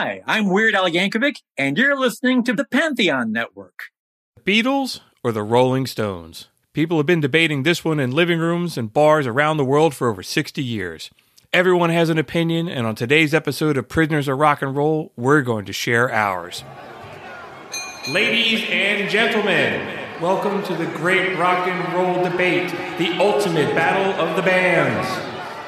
Hi, I'm Weird Al Yankovic, and you're listening to the Pantheon Network. Beatles or the Rolling Stones? People have been debating this one in living rooms and bars around the world for over 60 years. Everyone has an opinion, and on today's episode of Prisoners of Rock and Roll, we're going to share ours. Ladies and gentlemen, welcome to the great rock and roll debate, the ultimate battle of the bands.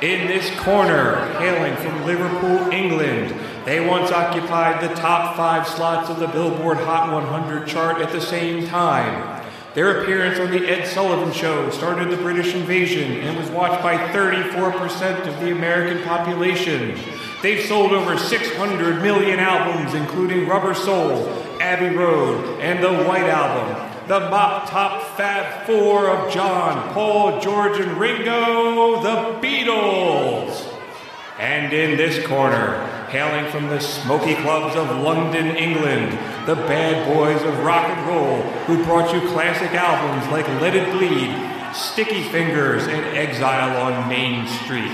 In this corner, hailing from Liverpool, England, they once occupied the top five slots of the Billboard Hot 100 chart at the same time. Their appearance on The Ed Sullivan Show started the British invasion and was watched by 34% of the American population. They've sold over 600 million albums, including Rubber Soul, Abbey Road, and The White Album. The Mop Top Fab Four of John, Paul, George, and Ringo, the Beatles. And in this corner, hailing from the smoky clubs of London, England, the bad boys of rock and roll who brought you classic albums like Let It Bleed, Sticky Fingers, and Exile on Main Street.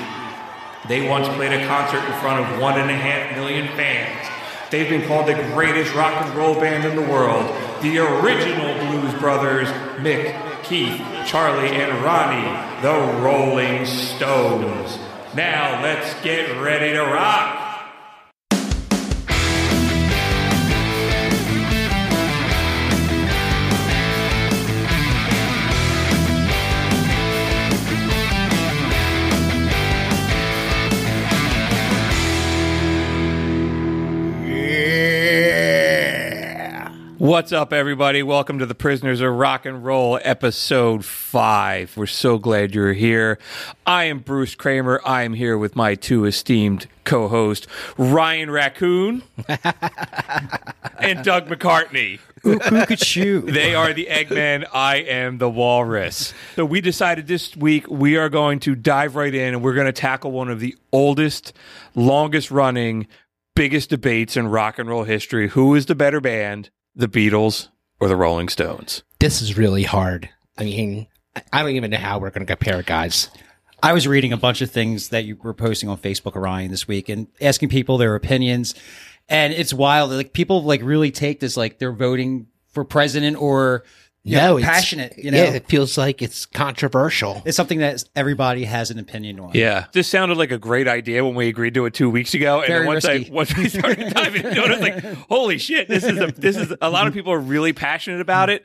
They once played a concert in front of one and a half million fans. They've been called the greatest rock and roll band in the world, the original Blues Brothers, Mick, Keith, Charlie, and Ronnie, the Rolling Stones. Now let's get ready to rock. What's up, everybody? Welcome to the Prisoners of Rock and Roll, episode five. We're so glad you're here. I am Bruce Kramer. I am here with my two esteemed co hosts, Ryan Raccoon and Doug McCartney. Who, who could shoot? They are the Eggman. I am the Walrus. So we decided this week we are going to dive right in and we're going to tackle one of the oldest, longest running, biggest debates in rock and roll history. Who is the better band? The Beatles, or the Rolling Stones? This is really hard. I mean, I don't even know how we're going to compare guys. I was reading a bunch of things that you were posting on Facebook, Orion, this week, and asking people their opinions. And it's wild. Like people like really take this like they're voting for president or you no, know, passionate. You know, yeah, it feels like it's controversial. It's something that everybody has an opinion on. Yeah, this sounded like a great idea when we agreed to it two weeks ago, and Very once risky. I once we started diving into it, I was like, "Holy shit! This is a this is a lot of people are really passionate about it."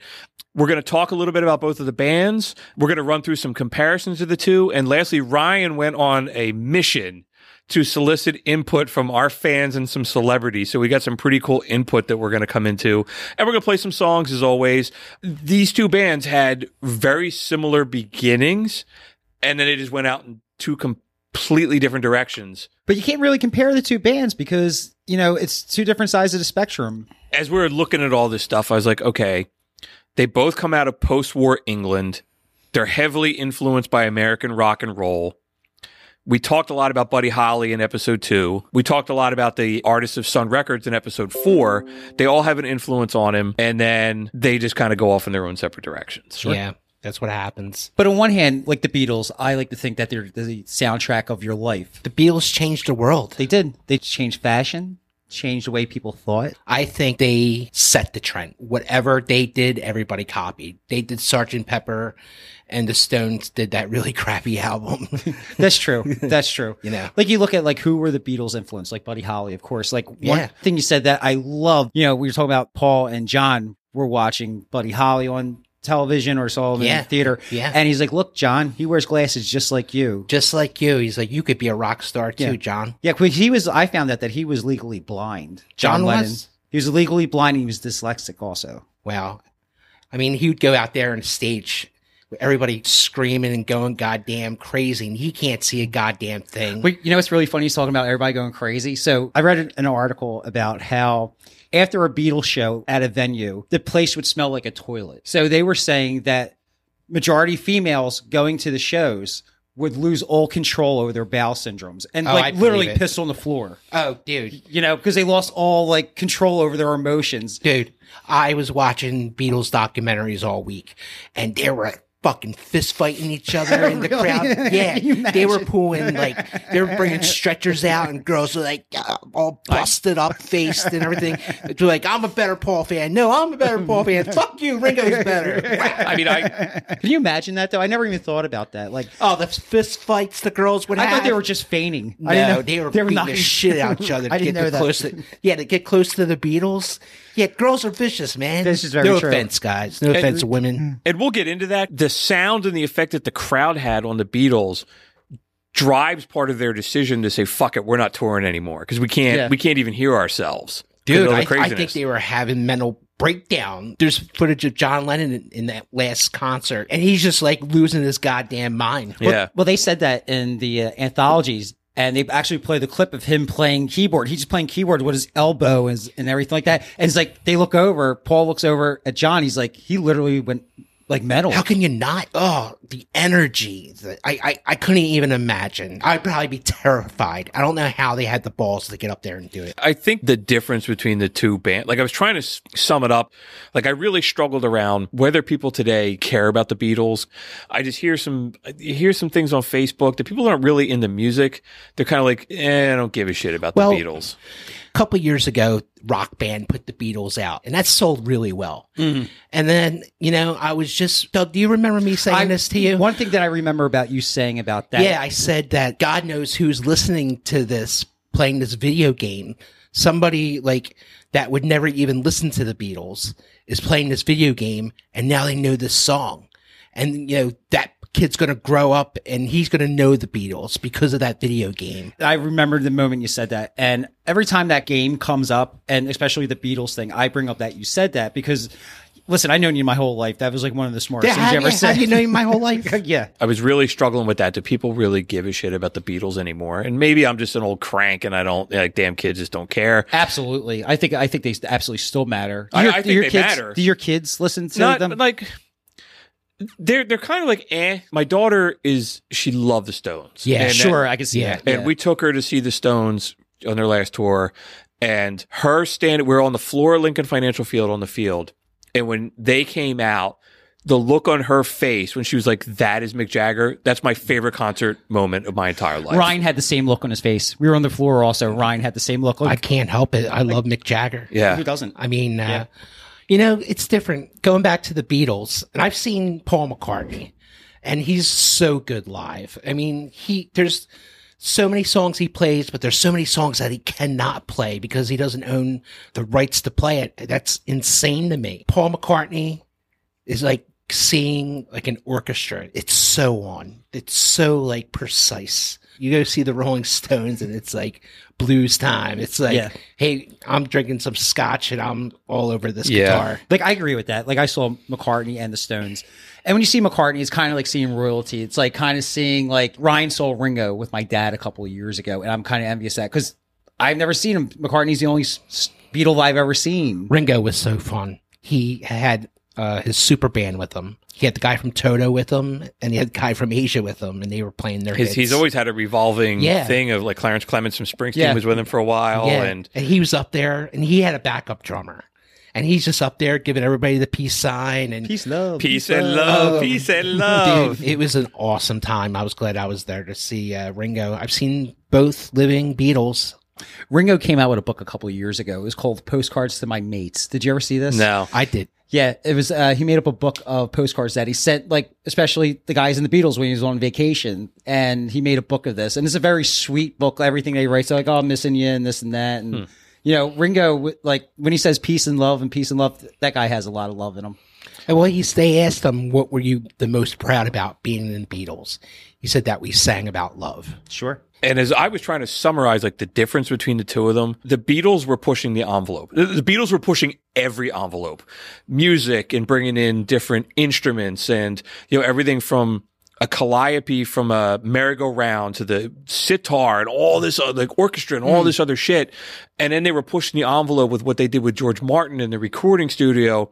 We're going to talk a little bit about both of the bands. We're going to run through some comparisons of the two, and lastly, Ryan went on a mission to solicit input from our fans and some celebrities. So we got some pretty cool input that we're going to come into. And we're going to play some songs as always. These two bands had very similar beginnings and then it just went out in two completely different directions. But you can't really compare the two bands because, you know, it's two different sides of the spectrum. As we were looking at all this stuff, I was like, okay, they both come out of post war England. They're heavily influenced by American rock and roll. We talked a lot about Buddy Holly in episode two. We talked a lot about the artists of Sun Records in episode four. They all have an influence on him, and then they just kind of go off in their own separate directions. Yeah, that's what happens. But on one hand, like the Beatles, I like to think that they're the soundtrack of your life. The Beatles changed the world. They did. They changed fashion, changed the way people thought. I think they set the trend. Whatever they did, everybody copied. They did Sergeant Pepper, and the Stones did that really crappy album. That's true. That's true. You know. like you look at like who were the Beatles' influence? Like Buddy Holly, of course. Like one Yeah. thing you said that I love. You know, we were talking about Paul and John were watching Buddy Holly on television or saw him in the theater. Yeah. and he's like, "Look, John, he wears glasses just like you." Just like you, he's like, you could be a rock star too, Yeah. John. Yeah, because he was. I found out that he was legally blind. John Lennon. was? He was legally blind. and He was dyslexic also. Wow. I mean, he would go out there on stage everybody screaming and going goddamn crazy, and he can't see a goddamn thing. But you know what's really funny? He's talking about everybody going crazy. So I read an- article about how after a Beatles show at a venue, the place would smell like a toilet. So they were saying that majority females going to the shows would lose all control over their bowel syndromes and Oh, like literally it. piss on the floor. oh, dude. You know, because they lost all like control over their emotions. Dude, I was watching Beatles documentaries all week, and there were fucking fist fighting each other in the crowd. Yeah, they were pulling like they were bringing stretchers out, and girls were like uh, all busted up, faced, and everything. They're like, "I'm a better Paul fan." No, I'm a better Paul fan. Fuck you, Ringo's better. I mean, I Can you imagine that though? I never even thought about that. Like, Oh, the fist fights the girls would I have. thought they were just feigning. No, I didn't know they were they were beating knocking the shit out of each other. To I didn't get know the that. Close to, yeah, to get close to the Beatles. Yeah, girls are vicious, man. This is very no true. offense, guys. No offense, to women. and we'll get into that. The sound and the effect that the crowd had on the Beatles drives part of their decision to say, "Fuck it, we're not touring anymore" because we can't Yeah. we can't even hear ourselves. Dude, I, I think they were having mental breakdown. There's footage of John Lennon in, in that last concert, and he's just like losing his goddamn mind. yeah. Well, they said that in the uh, anthologies, and they actually play the clip of him playing keyboard. He's just playing keyboard with his elbow and, and everything like that. And it's like they look over. Paul looks over at John. He's like, he literally went like metal. How can you not? Oh, the energy. The, I, I, I couldn't even imagine. I'd probably be terrified. I don't know how they had the balls to get up there and do it. I think the difference between the two bands, like I was trying to sum it up, like I really struggled around whether people today care about the Beatles. I just hear some, hear some things on Facebook that people aren't really into music. They're kind of like, eh, I don't give a shit about Well, the Beatles. A couple years ago, Rock Band put the Beatles out, and that sold really well. Mm-hmm. And then, you know, I was just, Doug, do you remember me saying I- this to you? One thing that I remember about you saying about that. Yeah, I said that God knows who's listening to this, playing this video game. Somebody like that would never even listen to the Beatles is playing this video game and now they know this song. And, you know, that kid's going to grow up and he's going to know the Beatles because of that video game. I remember the moment you said that. And every time that game comes up, and especially the Beatles thing, I bring up that you said that because, listen, I've known you my whole life. That was like one of the smartest things have you ever you, said. have you known my whole life? yeah. I was really struggling with that. Do people really give a shit about the Beatles anymore? And maybe I'm just an old crank and I don't, like, damn kids just don't care. Absolutely. I think I think they absolutely still matter. Do I- your, I do think your they kids, matter. Do your kids listen to Not them? like, they're, they're kind of like, eh. My daughter is, she loved the Stones. Yeah, And sure, I can see yeah. that. And Yeah. we took her to see the Stones on their last tour, and her stand. We are on the floor of Lincoln Financial Field on the field, and when they came out, the look on her face when she was like, "That is Mick Jagger." That's my favorite concert moment of my entire life. Ryan had the same look on his face. We were on the floor also. Ryan had the same look. I can't help it. I love Mick Jagger. yeah, who doesn't? I mean, uh, you know, it's different. Going back to the Beatles, and I've seen Paul McCartney, and he's so good live. I mean, he there's so many songs he plays, but there's so many songs that he cannot play because he doesn't own the rights to play it. That's insane to me. Paul McCartney is like seeing like an orchestra. It's so on. It's so like precise. You go see the Rolling Stones and it's like blues time. It's like, Yeah. hey, I'm drinking some scotch and I'm all over this Yeah. guitar. Like I agree with that. Like I saw McCartney and the Stones. And when you see McCartney, it's kind of like seeing royalty. It's like kind of seeing like Ryan saw Ringo with my dad a couple of years ago, and I'm kind of envious of that because I've never seen him. McCartney's the only s- s- Beatle I've ever seen. Ringo was so fun. He had uh, his super band with him. He had the guy from Toto with him, and he had the guy from Asia with him, and they were playing their His, hits. he's always had a revolving Yeah. thing of like Clarence Clemons from Springsteen Yeah. was with him for a while, yeah. and and he was up there, and he had a backup drummer, and he's just up there giving everybody the peace sign and Peace, love, peace and love, peace and love. Dude, it was an awesome time. I was glad I was there to see uh, Ringo. I've seen both living Beatles. Ringo came out with a book a couple of years ago. It was called Postcards to My Mates. Did you ever see this? No, I did. Yeah, it was. Uh, he made up a book of postcards that he sent, like especially the guys in the Beatles when he was on vacation, and he made a book of this. And it's a very sweet book. Everything they write, so like, oh, I'm missing you and this and that, and you know, Ringo, like when he says peace and love and peace and love, that guy has a lot of love in him. And well, he's, they asked him, what were you the most proud about being in the Beatles? He said that we sang about love. Sure. And as I was trying to summarize like the difference between the two of them, the Beatles were pushing the envelope. The, Beatles were pushing every envelope, music and bringing in different instruments and, you know, everything from a calliope from a merry-go-round to the sitar and all this other, like orchestra and all hmm. this other shit. And then they were pushing the envelope with what they did with George Martin in the recording studio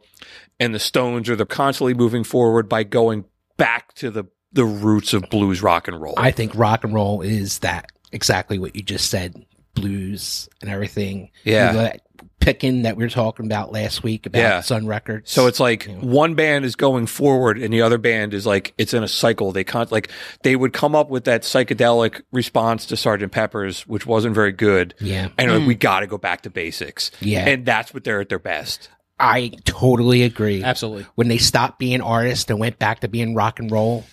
and the Stones are they're constantly moving forward by going back to the, the roots of blues rock and roll. I think rock and roll is that exactly what you just said, blues and everything. Yeah. You let picking that we were talking about last week about Yeah. Sun Records. So it's like one band is going forward and the other band is like it's in a cycle. They can't like they would come up with that psychedelic response to Sergeant Pepper's, which wasn't very good. Yeah. And like, we mm. got to go back to basics. Yeah. And that's what they're at their best. I totally agree. Absolutely. When they stopped being artists and went back to being rock and roll,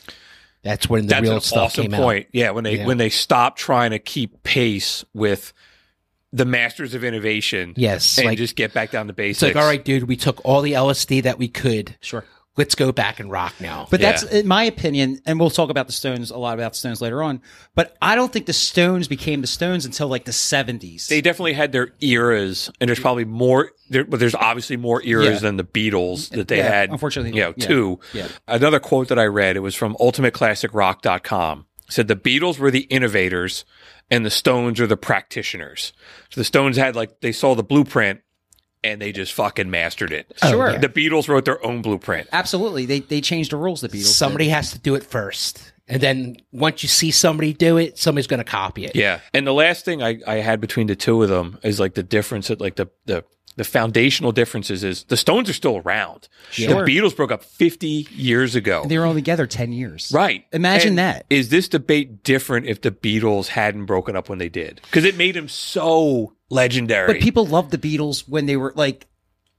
that's when the That's real an stuff awesome came point. Yeah. When they Yeah. when they stopped trying to keep pace with the masters of innovation. Yes, And like- just get back down to basics. It's like, all right, dude, we took all the LSD that we could. Sure. Let's go back and rock now. But Yeah. that's, in my opinion, and we'll talk about the Stones a lot about the Stones later on. But I don't think the Stones became the Stones until like the seventies. They definitely had their eras, and there's probably more. There, but there's obviously more eras Yeah. than the Beatles that they Yeah, had. unfortunately, you know, yeah. two. Yeah. Another quote that I read, it was from UltimateClassicRock.com. It said the Beatles were the innovators, and the Stones are the practitioners. So the Stones had like they saw the blueprint, and they just fucking mastered it. Oh, sure. yeah. The Beatles wrote their own blueprint. Absolutely. They they changed the rules. The Beatles. did. somebody has to do it first. And then once you see somebody do it, somebody's going to copy it. Yeah. And the last thing I, I had between the two of them is like the difference that like the, the, the foundational differences is the Stones are still around. Sure. The Beatles broke up 50 years ago. They were only together ten years. right. Imagine And that. Is this debate different if the Beatles hadn't broken up when they did? Because it made them so legendary. But people loved the Beatles when they were like,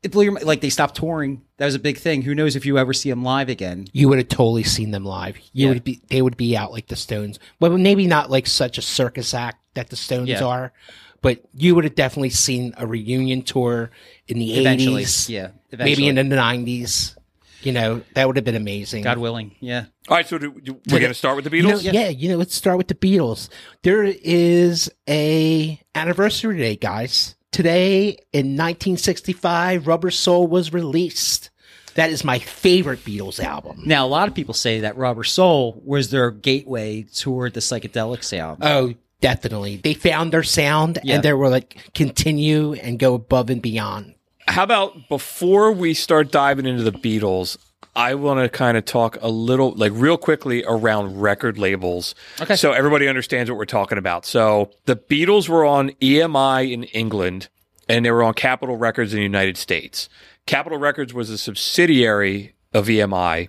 it blew your mi- like they stopped touring. That was a big thing. Who knows if you ever see them live again? You would have totally seen them live. You Yeah. would be, they would be out like the Stones. Well, maybe not like such a circus act that the Stones Yeah. are, but you would have definitely seen a reunion tour in the Eventually, 80s. yeah. Maybe in the 90s. You know, that would have been amazing. God willing, yeah. All right. So do, do, we're going to start with the You know, Beatles? yeah. you know, let's start with the Beatles. There is a anniversary day, guys. Today in 1965, Rubber Soul was released. That is my favorite Beatles album. Now, a lot of people say that Rubber Soul was their gateway toward the psychedelic sound. Oh, definitely. They found their sound Yeah. and they were like, continue and go above and beyond. How about before we start diving into the Beatles, I want to kind of talk a little, like real quickly around record labels. Okay. So everybody understands what we're talking about. So the Beatles were on EMI in England and they were on Capitol Records in the United States. Capitol Records was a subsidiary of EMI,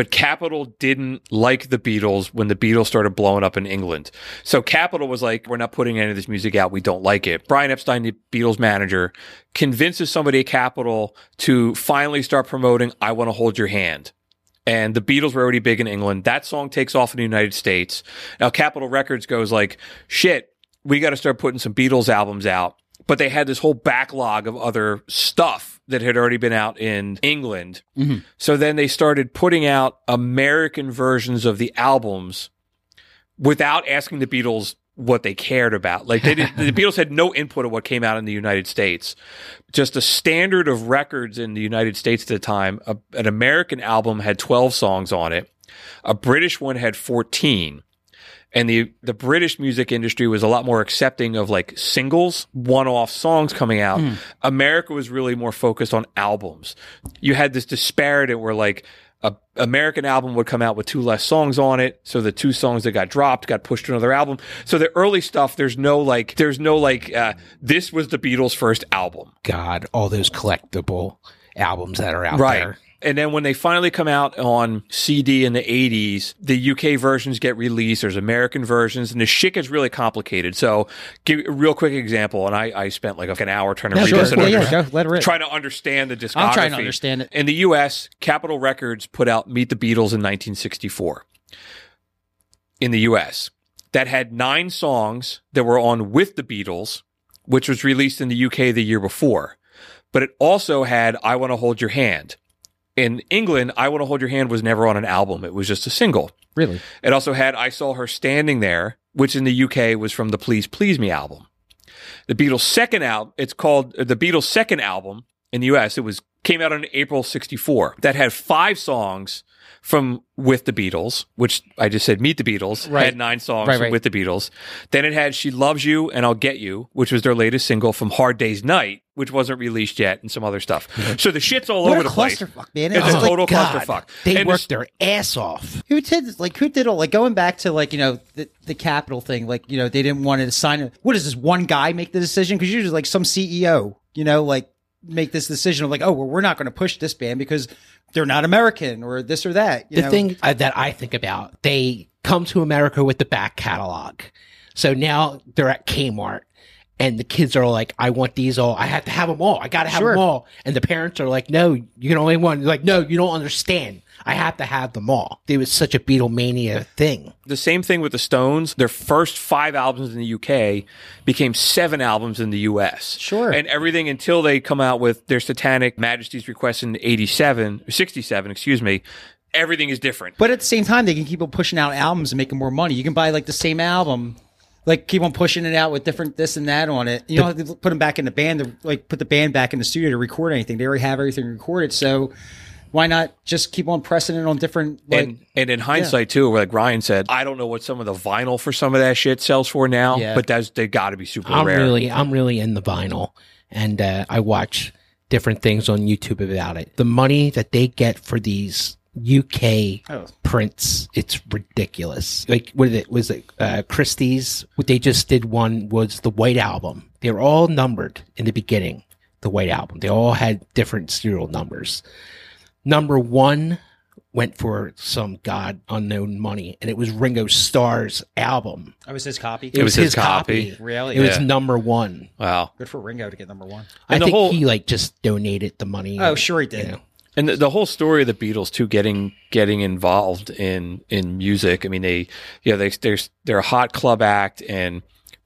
but Capitol didn't like the Beatles when the Beatles started blowing up in England. So Capitol was like, we're not putting any of this music out. We don't like it. Brian Epstein, the Beatles manager, convinces somebody at Capitol to finally start promoting I Want to Hold Your Hand. And the Beatles were already big in England. That song takes off in the United States. Now Capitol Records goes like, shit, we got to start putting some Beatles albums out. But they had this whole backlog of other stuff that had already been out in England. Mm-hmm. So then they started putting out American versions of the albums without asking the Beatles what they cared about. Like they did, the Beatles had no input of what came out in the United States. Just a standard of records in the United States at the time, a, an American album had 12 songs on it. A British one had 14. And the, the British music industry was a lot more accepting of like singles, one off songs coming out. America was really more focused on albums. You had this disparity where like a American album would come out with two less songs on it. So the two songs that got dropped got pushed to another album. So the early stuff, there's no like, there's no like, uh, this was the Beatles' first album. God, all those collectible albums that are out Right. there. And then when they finally come out on CD in the 80s, the UK versions get released. There's American versions, and the shit gets really complicated. So, give a real quick example. And I, I spent like an hour trying to No, read sure. this and Yeah, yeah, let her trying to understand the discography. I'm trying to understand it. In the US, Capitol Records put out Meet the Beatles in 1964. In the US, that had nine songs that were on with the Beatles, which was released in the UK the year before. But it also had I Want to Hold Your Hand. In England, I Want to Hold Your Hand was never on an album. It was just a single. Really? It also had I Saw Her Standing There, which in the UK was from the Please Please Me album. The Beatles' second album, it's called uh, the Beatles' second album in the US. It was came out in April 64. That had five songs from With the Beatles, which I just said Meet the Beatles, Right. had nine songs Right, from right. With the Beatles. Then it had She Loves You and I'll Get You, which was their latest single from Hard Day's Night, which wasn't released yet, and some other stuff. So the shit's all What over the place. clusterfuck, man. It's It's a total God, clusterfuck. They And worked their ass off. Who did like who did all like going back to like you know the the Capitol thing like you know they didn't want to sign it. What does this one guy make the decision? Because usually like some CEO you know, like make this decision of like, oh, well, we're not going to push this band because they're not American or this or that. You the know? thing uh, that I think about, they come to America with the back catalog. So now they're at Kmart and the kids are like, I want these all. I have to have them all. I got to have Sure. them all. And the parents are like, no, you can only one. Like, no, you don't understand. I have to have them all. It was such a Beatlemania thing. The same thing with the Stones. Their first five albums in the UK became seven albums in the US. Sure. And everything until they come out with their Satanic Majesties Request in 87, 67, excuse me, everything is different. But at the same time, they can keep on pushing out albums and making more money. You can buy like the same album, like keep on pushing it out with different this and that on it. You don't have to put them back in the band to like put the band back in the studio to record anything. They already have everything recorded, so why not just keep on pressing it on different like and and in hindsight too, like Ryan said, I don't know what some of the vinyl for some of that shit sells for now, Yeah. but that's they got to be super I'm rare. really, I'm really in the vinyl, and uh, I watch different things on YouTube about it. The money that they get for these UK Oh. prints, it's ridiculous. Like, what is it? Was it uh, Christie's? What they just did one was the White Album. They were all numbered in the beginning. The White Album. They all had different serial numbers. Number one went for some god unknown money, and it was Ringo Starr's album. I was his copy. It, was, his, copy. copy. Really? It was Yeah. number one. Wow. Good for Ringo to get number one. I And the think whole- he like just donated the money. Oh, sure he did. you know. And the, the whole story of the Beatles too, getting getting involved in in music. I mean, they yeah, they they're they're a hot club act, and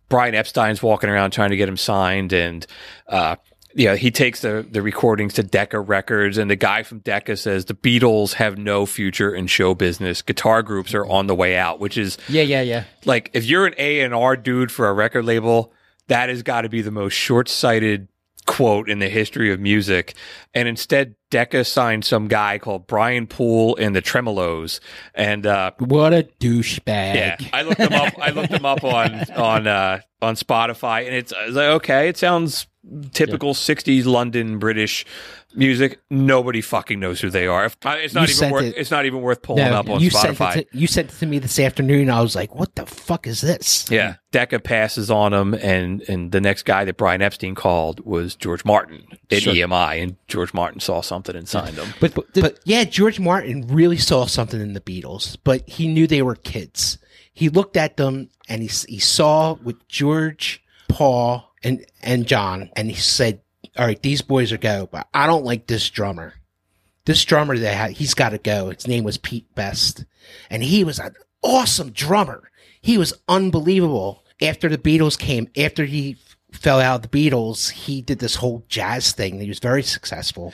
Brian Epstein's walking around trying to get him signed, and uh, yeah, he takes the the recordings to Decca Records, and the guy from Decca says the Beatles have no future in show business. Guitar groups are on the way out, which is Yeah, yeah, yeah. like if you're an A and R dude for a record label, that has got to be the most short sighted quote in the history of music. And instead, Decca signed some guy called Brian Poole and the Tremeloes, and uh, What a douchebag. yeah, I looked them up. I looked them up on on uh, on Spotify, and it's, I was like, okay, it sounds typical '60s London British music. Nobody fucking knows who they are. Uh, It's not You even worth. it- It's not even worth pulling No, up on you Spotify. it to, you sent it to me this afternoon. I was like, "What the fuck is this?" Yeah, Decca passes on him, and and the next guy that Brian Epstein called was George Martin at Sure. EMI, and George Martin saw something and signed them. But but, yeah, George Martin really saw something in the Beatles, but he knew they were kids. He looked at them and he he saw with George, Paul, and and John, and he said, "All right, these boys are go, but I don't like this drummer. This drummer that had, he's got to go. His name was Pete Best, and he was an awesome drummer. He was unbelievable. After the Beatles came, after he fell out of the Beatles, he did this whole jazz thing. He was very successful.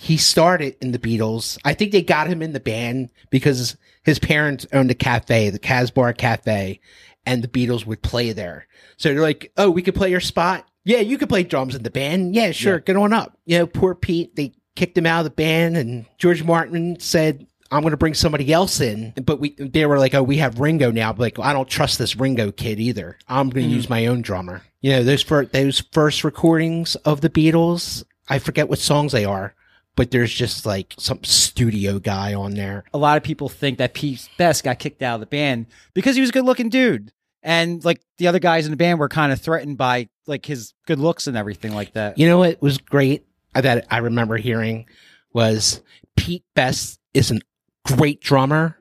He started in the Beatles. I think they got him in the band because his parents owned a cafe, the Casbah Cafe, and the Beatles would play there. So they're like, "Oh, we could play your spot. Yeah, you could play drums in the band. Yeah, sure, get on up." You know, poor Pete. They kicked him out of the band, and George Martin said, "I'm going to bring somebody else in." But we, they were like, "Oh, we have Ringo now." But like, I don't trust this Ringo kid either. I'm going to hmm. use my own drummer. You know, those first those first recordings of the Beatles. I forget what songs they are, but there's just like some studio guy on there. a lot of people think that Pete Best got kicked out of the band because he was a good looking dude. And like the other guys in the band were kind of threatened by like his good looks and everything like that. You know what was great that I remember hearing was Pete Best is a great drummer,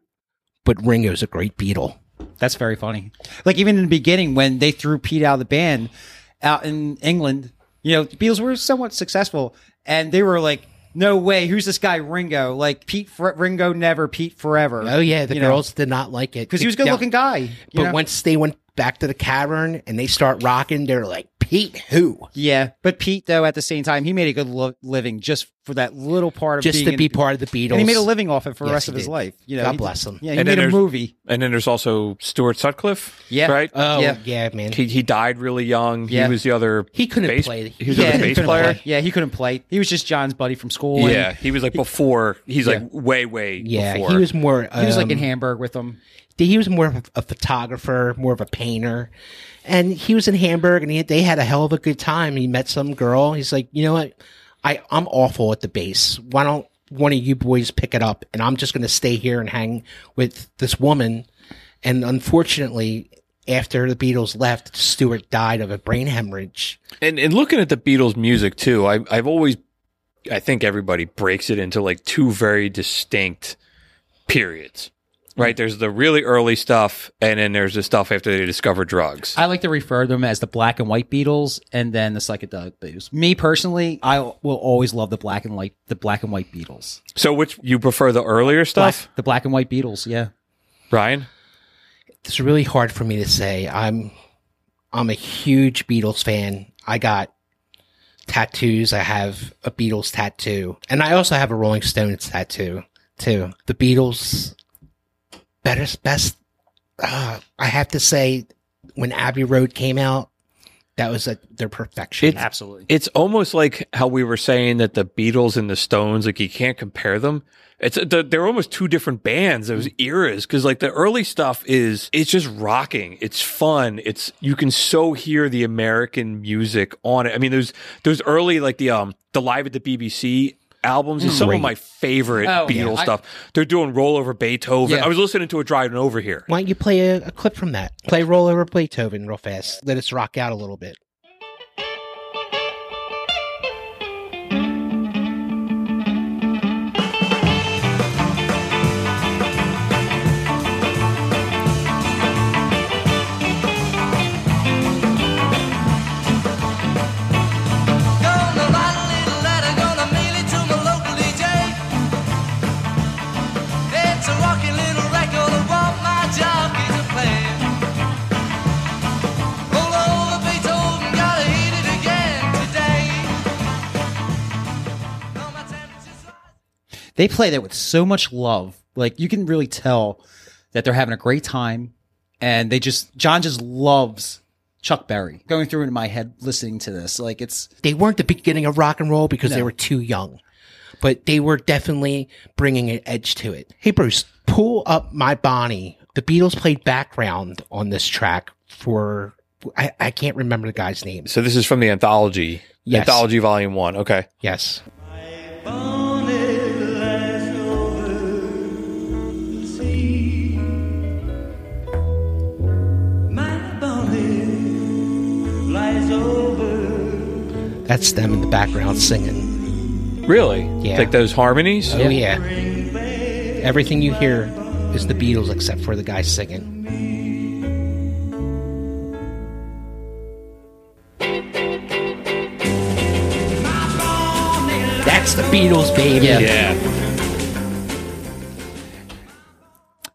but Ringo's a great Beatle. That's very funny. Like even in the beginning when they threw Pete out of the band out in England, you know, the Beatles were somewhat successful and they were like, no way, who's this guy Ringo? Like Pete Ringo never, Pete forever. Oh yeah, the You know, girls did not like it because he was a good looking guy. But know? once they went back to the cavern and they start rocking, they're like, Pete, who? yeah, but Pete though at the same time he made a good lo- living just for that little part of Just being to in- be part of the Beatles. and he made a living off it for the rest he of his life. You know, God bless him. Yeah, he And made a movie. And then there's also Stuart Sutcliffe. Yeah. right. Oh Yeah. yeah, man. He he died really young. Yeah. He was the other. He couldn't bass, play. He was yeah, the bass player. play. Yeah, he couldn't play. He was just John's buddy from school. Yeah, he was like before. He's like way way. yeah, before. he was more. he was like in um, Hamburg with them. He was more of a, a photographer, more of a painter. And he was in Hamburg and he, they had a hell of a good time. He met some girl. He's like, you know what? I, I'm awful at the bass. Why don't one of you boys pick it up? And I'm just going to stay here and hang with this woman. And unfortunately, after the Beatles left, Stuart died of a brain hemorrhage. And and looking at the Beatles music too, I I've always I think everybody breaks it into like two very distinct periods. Right? Mm-hmm. There's the really early stuff and then there's the stuff after they discover drugs. I like to refer to them as the black and white Beatles and then the psychedelic Beatles. Me personally, I will always love the black and white the black and white Beatles. So which you prefer the earlier Black, stuff? the black and white Beatles, yeah. Ryan? It's really hard for me to say. I'm I'm a huge Beatles fan. I got tattoos. I have a Beatles tattoo, and I also have a Rolling Stones tattoo too. The Beatles, best best. Uh, I have to say, when Abbey Road came out, that was a, their perfection. It's- Absolutely. It's almost like how we were saying that the Beatles and the Stones, like you can't compare them. It's the, they're almost two different bands. Those eras, because like the early stuff is it's just rocking. It's fun. It's you can so hear the American music on it. I mean, those those early like the um the live at the BBC albums is some of my favorite Oh, yeah. Beatles I- stuff. They're doing Roll Over Beethoven. Yeah. I was listening to it driving over here. Why don't you play a, a clip from that? Play "Roll Over Beethoven" real fast. Let us rock out a little bit. They play that with so much love. Like you can really tell that they're having a great time, and they just John just loves Chuck Berry. Going through in my head listening to this, like it's they weren't the beginning of rock and roll because they No. were too young, but they were definitely bringing an edge to it. Hey, Bruce, pull up my Bonnie. The Beatles played background on this track for, I, I can't remember the guy's name. So this is from the anthology, Yes. anthology volume one. Okay. Yes. That's them in the background singing. Really? Yeah. Like those harmonies? Oh, yeah. Everything you hear is the Beatles except for the guy singing. That's the Beatles, baby. Yeah. Yeah.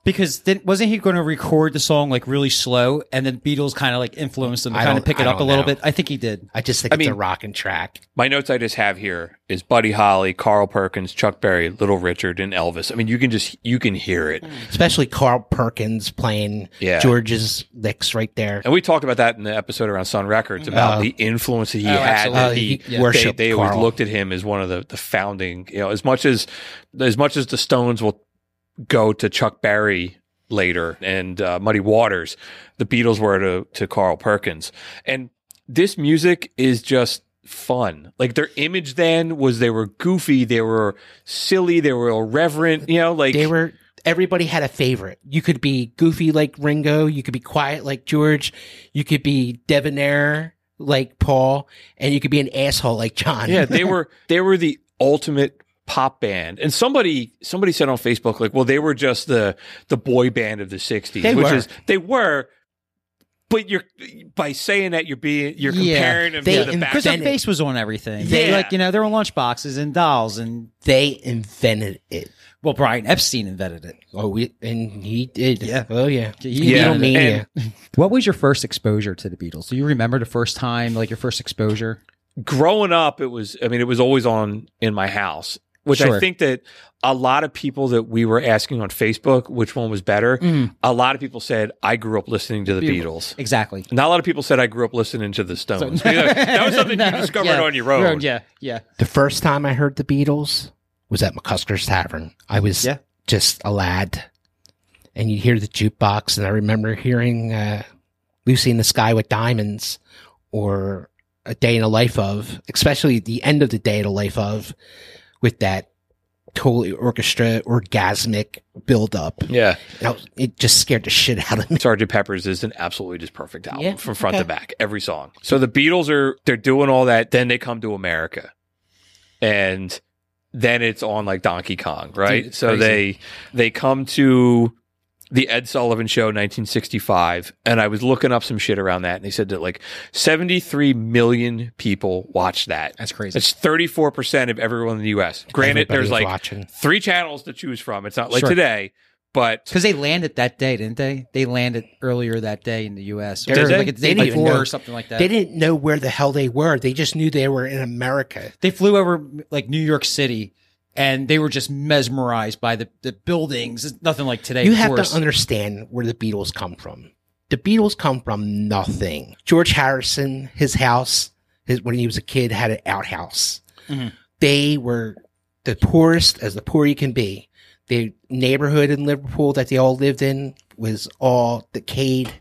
Because then wasn't he going to record the song like really slow, and then Beatles kind of like influenced him to I kind of don't- pick it I up a don't little know. bit. I think he did. I just think I it's a mean- rocking track. My notes I just have here is Buddy Holly, Carl Perkins, Chuck Berry, Little Richard, and Elvis. I mean, you can just you can hear it, Especially Carl Perkins playing Yeah. George's licks right there. and we talked about that in the episode around Sun Records about Uh, the influence that he oh, had. absolutely. That Uh, he, he they, worshipped they always Carl. looked at him as one of the the founding. You know, as much as as much as the Stones will go to Chuck Berry later and uh, Muddy Waters, the Beatles were to to Carl Perkins, and this music is just fun. Like their image then was they were goofy, they were silly, they were irreverent. You know, like They were everybody had a favorite. You could be goofy like Ringo, you could be quiet like George, you could be debonair like Paul, and you could be an asshole like John. yeah, they were they were the ultimate pop band. And somebody somebody said on Facebook like, well, they were just the the boy band of the '60s, They which were. is they were. But you're by saying that you're being you're Yeah. comparing them They to the in- back. Because their Invented- face was on everything. Yeah. like you know, they're on lunchboxes and dolls, and they invented it. well, Brian Epstein invented it. Oh, we, and he did. Yeah. Oh yeah. He Yeah. Beatlemania. What was your first exposure to the Beatles? Do you remember the first time, like your first exposure? growing up, it was, I mean, it was always on in my house, which I think that a lot of people that we were asking on Facebook which one was better, Mm. a lot of people said, I grew up listening to the Beatles. Exactly. Not a lot of people said I grew up listening to the Stones. You know, that was something you discovered yeah. on your own. Yeah, yeah. The first time I heard the Beatles was at McCusker's Tavern. I was Yeah. just a lad, and you hear the jukebox, and I remember hearing uh, "Lucy in the Sky with Diamonds" or "A Day in the Life of," especially the end of the day in the life of, with that totally orchestra, orgasmic build up. Yeah. it just scared the shit out of me. Sgt. Pepper's is an absolutely just perfect album Yeah, from front okay. to back, every song. So the Beatles are they're doing all that, then they come to America. And then it's on like Donkey Kong, right? Dude, so crazy. they they come to the Ed Sullivan Show 1965 and I was looking up some shit around that and they said that like 73 million people watched that. That's crazy. That's 34% of everyone in the US. Granted Everybody there's like watching. three channels to choose from. It's not like Sure. today, but Because they landed that day, didn't they? They landed earlier that day in the U.S. Did Or they? like a They day didn't even before know. or something like that. They didn't know where the hell they were. They just knew they were in America. They flew over like New York City, and they were just mesmerized by the, the buildings. It's nothing like today. You have course. to understand where the Beatles come from. The Beatles come from nothing. George Harrison, his house, his, when he was a kid, had an outhouse. Mhm. They were the poorest as the poor you can be. The neighborhood in Liverpool that they all lived in was all decayed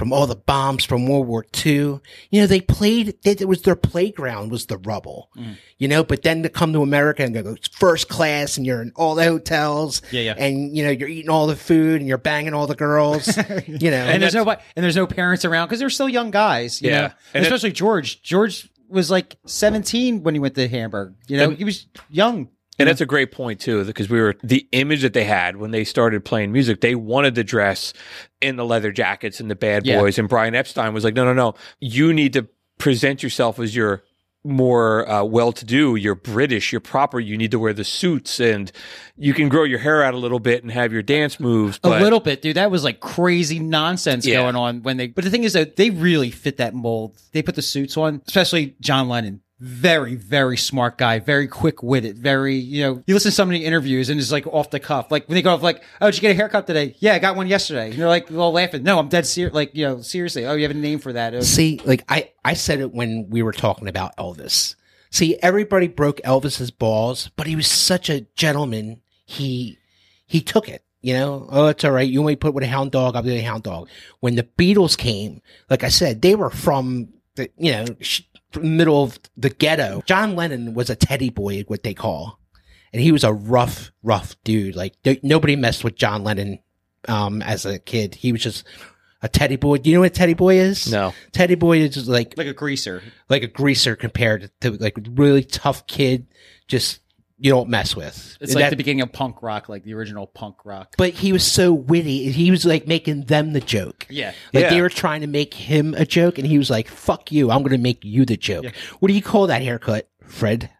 from all the bombs from World War II. You know, they played, it was their playground was the rubble, mm. you know, but then to come to America and go first class and you're in all the hotels Yeah, yeah. and, you know, you're eating all the food and you're banging all the girls, you know, and there's no and there's no parents around because they're still young guys. You Yeah. know? And it- especially George. George was like 17 when he went to Hamburg. You know, And- he was young. And that's a great point too, because we were the image that they had when they started playing music. They wanted to dress in the leather jackets and the bad Yeah. boys. And Brian Epstein was like, "No, no, no! You need to present yourself as you're more uh, well-to-do. You're British. You're proper. You need to wear the suits, and you can grow your hair out a little bit and have your dance moves. But a little bit, dude. That was like crazy nonsense Yeah. going on when they. But the thing is that they really fit that mold. They put the suits on, especially John Lennon. Very, very smart guy. Very quick witted. Very, you know, you listen to so many interviews and it's like off the cuff. Like when they go off, like, "Oh, did you get a haircut today?" Yeah, I got one yesterday. And they're like, all laughing. No, I'm dead serious. Like, you know, seriously. Oh, you have a name for that? See, like I, I said it when we were talking about Elvis. See, everybody broke Elvis's balls, but he was such a gentleman. He, he took it. You know, oh, it's all right. You only put with a hound dog? I'll do a hound dog. When the Beatles came, like I said, they were from the, you know, middle of the ghetto. John Lennon was a teddy boy, what they call, and he was a rough, rough dude. Like th- nobody messed with John Lennon, um, as a kid. He was just a teddy boy. Do you know what a teddy boy is? no, Teddy Boy is just like like a greaser. like a greaser compared to like really tough kid. Just you don't mess with. It's like That- the beginning of punk rock, like the original punk rock. but he was so witty. He was like making them the joke. Yeah. Like Yeah. they were trying to make him a joke, and he was like, "Fuck you! I'm going to make you the joke." What do you call that haircut, Fred?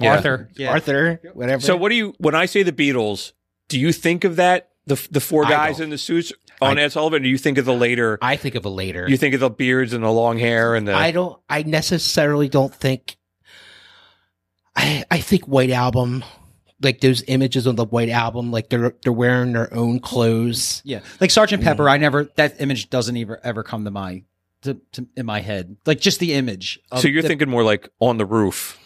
Yeah. Arthur. Yeah. Arthur, whatever. So what do you when I say the Beatles? Do you think of that the the four guys in the suits on I- Ed Sullivan? Do you think of the later? I think of a later. you think of the beards and the long hair and the I don't. I necessarily don't think. I I think White Album, like those images on the White Album, like they're they're wearing their own clothes. Yeah, like Sergeant Mm. Pepper. I never that image doesn't even ever come to my to, to in my head. Like just the image. Of so you're the- thinking more like on the roof.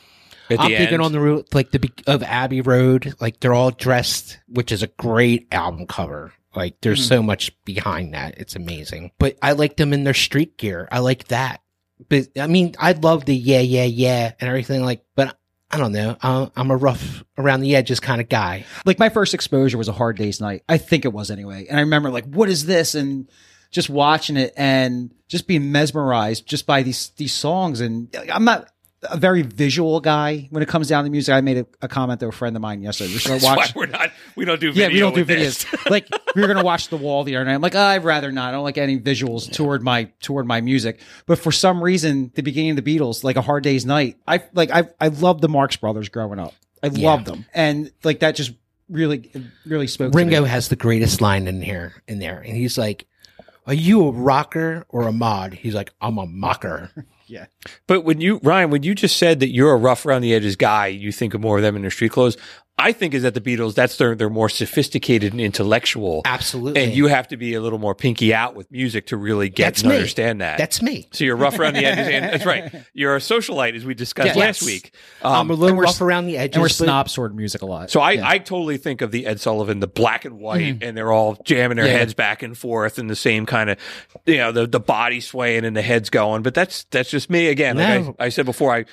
At I'm the thinking end. on the route, like the of Abbey Road, like they're all dressed, which is a great album cover. Like there's Hmm. so much behind that. It's amazing. But I like them in their street gear. I like that. But I mean, I love the yeah, yeah, yeah and everything like, but I don't know. I'm, a rough around the edges kind of guy. like my first exposure was a Hard Day's Night. I think it was anyway. And I remember like, what is this? And just watching it and just being mesmerized just by these these songs. And I'm not a very visual guy when it comes down to music. I made a, a comment to a friend of mine yesterday. We're going to That's watch. why we're not. We don't do. Yeah, we don't do videos. like we were gonna watch The Wall the other night. I'm like, "Oh, I'd rather not. I don't like any visuals toward my toward my music. But for some reason, the beginning of the Beatles, like a Hard Day's Night, I like I I loved the Marx Brothers growing up. I Yeah. loved them, and like that just really really spoke. to Ringo me. has the greatest line in here, in there. And he's like, are you a rocker or a mod? He's like, I'm a mocker. yeah, But when you Ryan, when you just said that you're a rough around the edges guy, you think of more of them in their street clothes. I think is that the Beatles. That's their they're more sophisticated and intellectual, Absolutely. and you have to be a little more pinky out with music to really get That's and me. understand that. That's me. so you're rough around the edges, and that's right. You're a socialite, as we discussed Yeah. last Yes. week. I'm Um, a little and we're rough around the edges. and we're snobs toward music a lot. So I, Yeah. I totally think of the Ed Sullivan, the black and white, and they're all jamming their Yeah. heads back and forth and the same kind of, you know, the the body swaying and the heads going. But that's that's just me again. Like No. I, I said before, I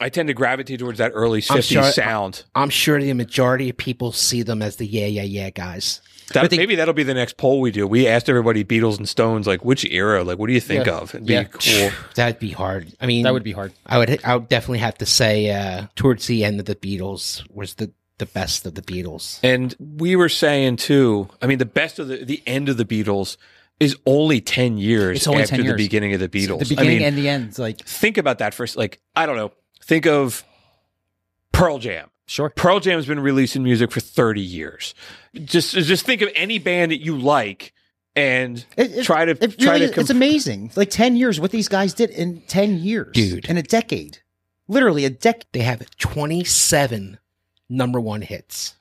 I tend to gravitate towards that early I'm 50s sure- sound. I'm sure the majority of people see them as the yeah, yeah, yeah guys. That, they- maybe that'll be the next poll we do. We asked everybody Beatles and Stones, like which era, like what do you think Yeah. of? It'd be Yeah. cool. That'd be hard. I mean, That would be hard. I would. I would definitely have to say uh, towards the end of the Beatles was the the best of the Beatles. And we were saying too. I mean, the best of the the end of the Beatles is only ten years only after 10 the beginning of the Beatles. The beginning I mean, and the end. Like think about that first. Like I don't know. Think of Pearl Jam. sure. Pearl Jam's been releasing music for 30 years. Just just think of any band that you like and It- it- try to It try really, to it's amazing. Like ten years, what these guys did in ten years, Dude. in a decade, literally a decade. They have 27 number one hits.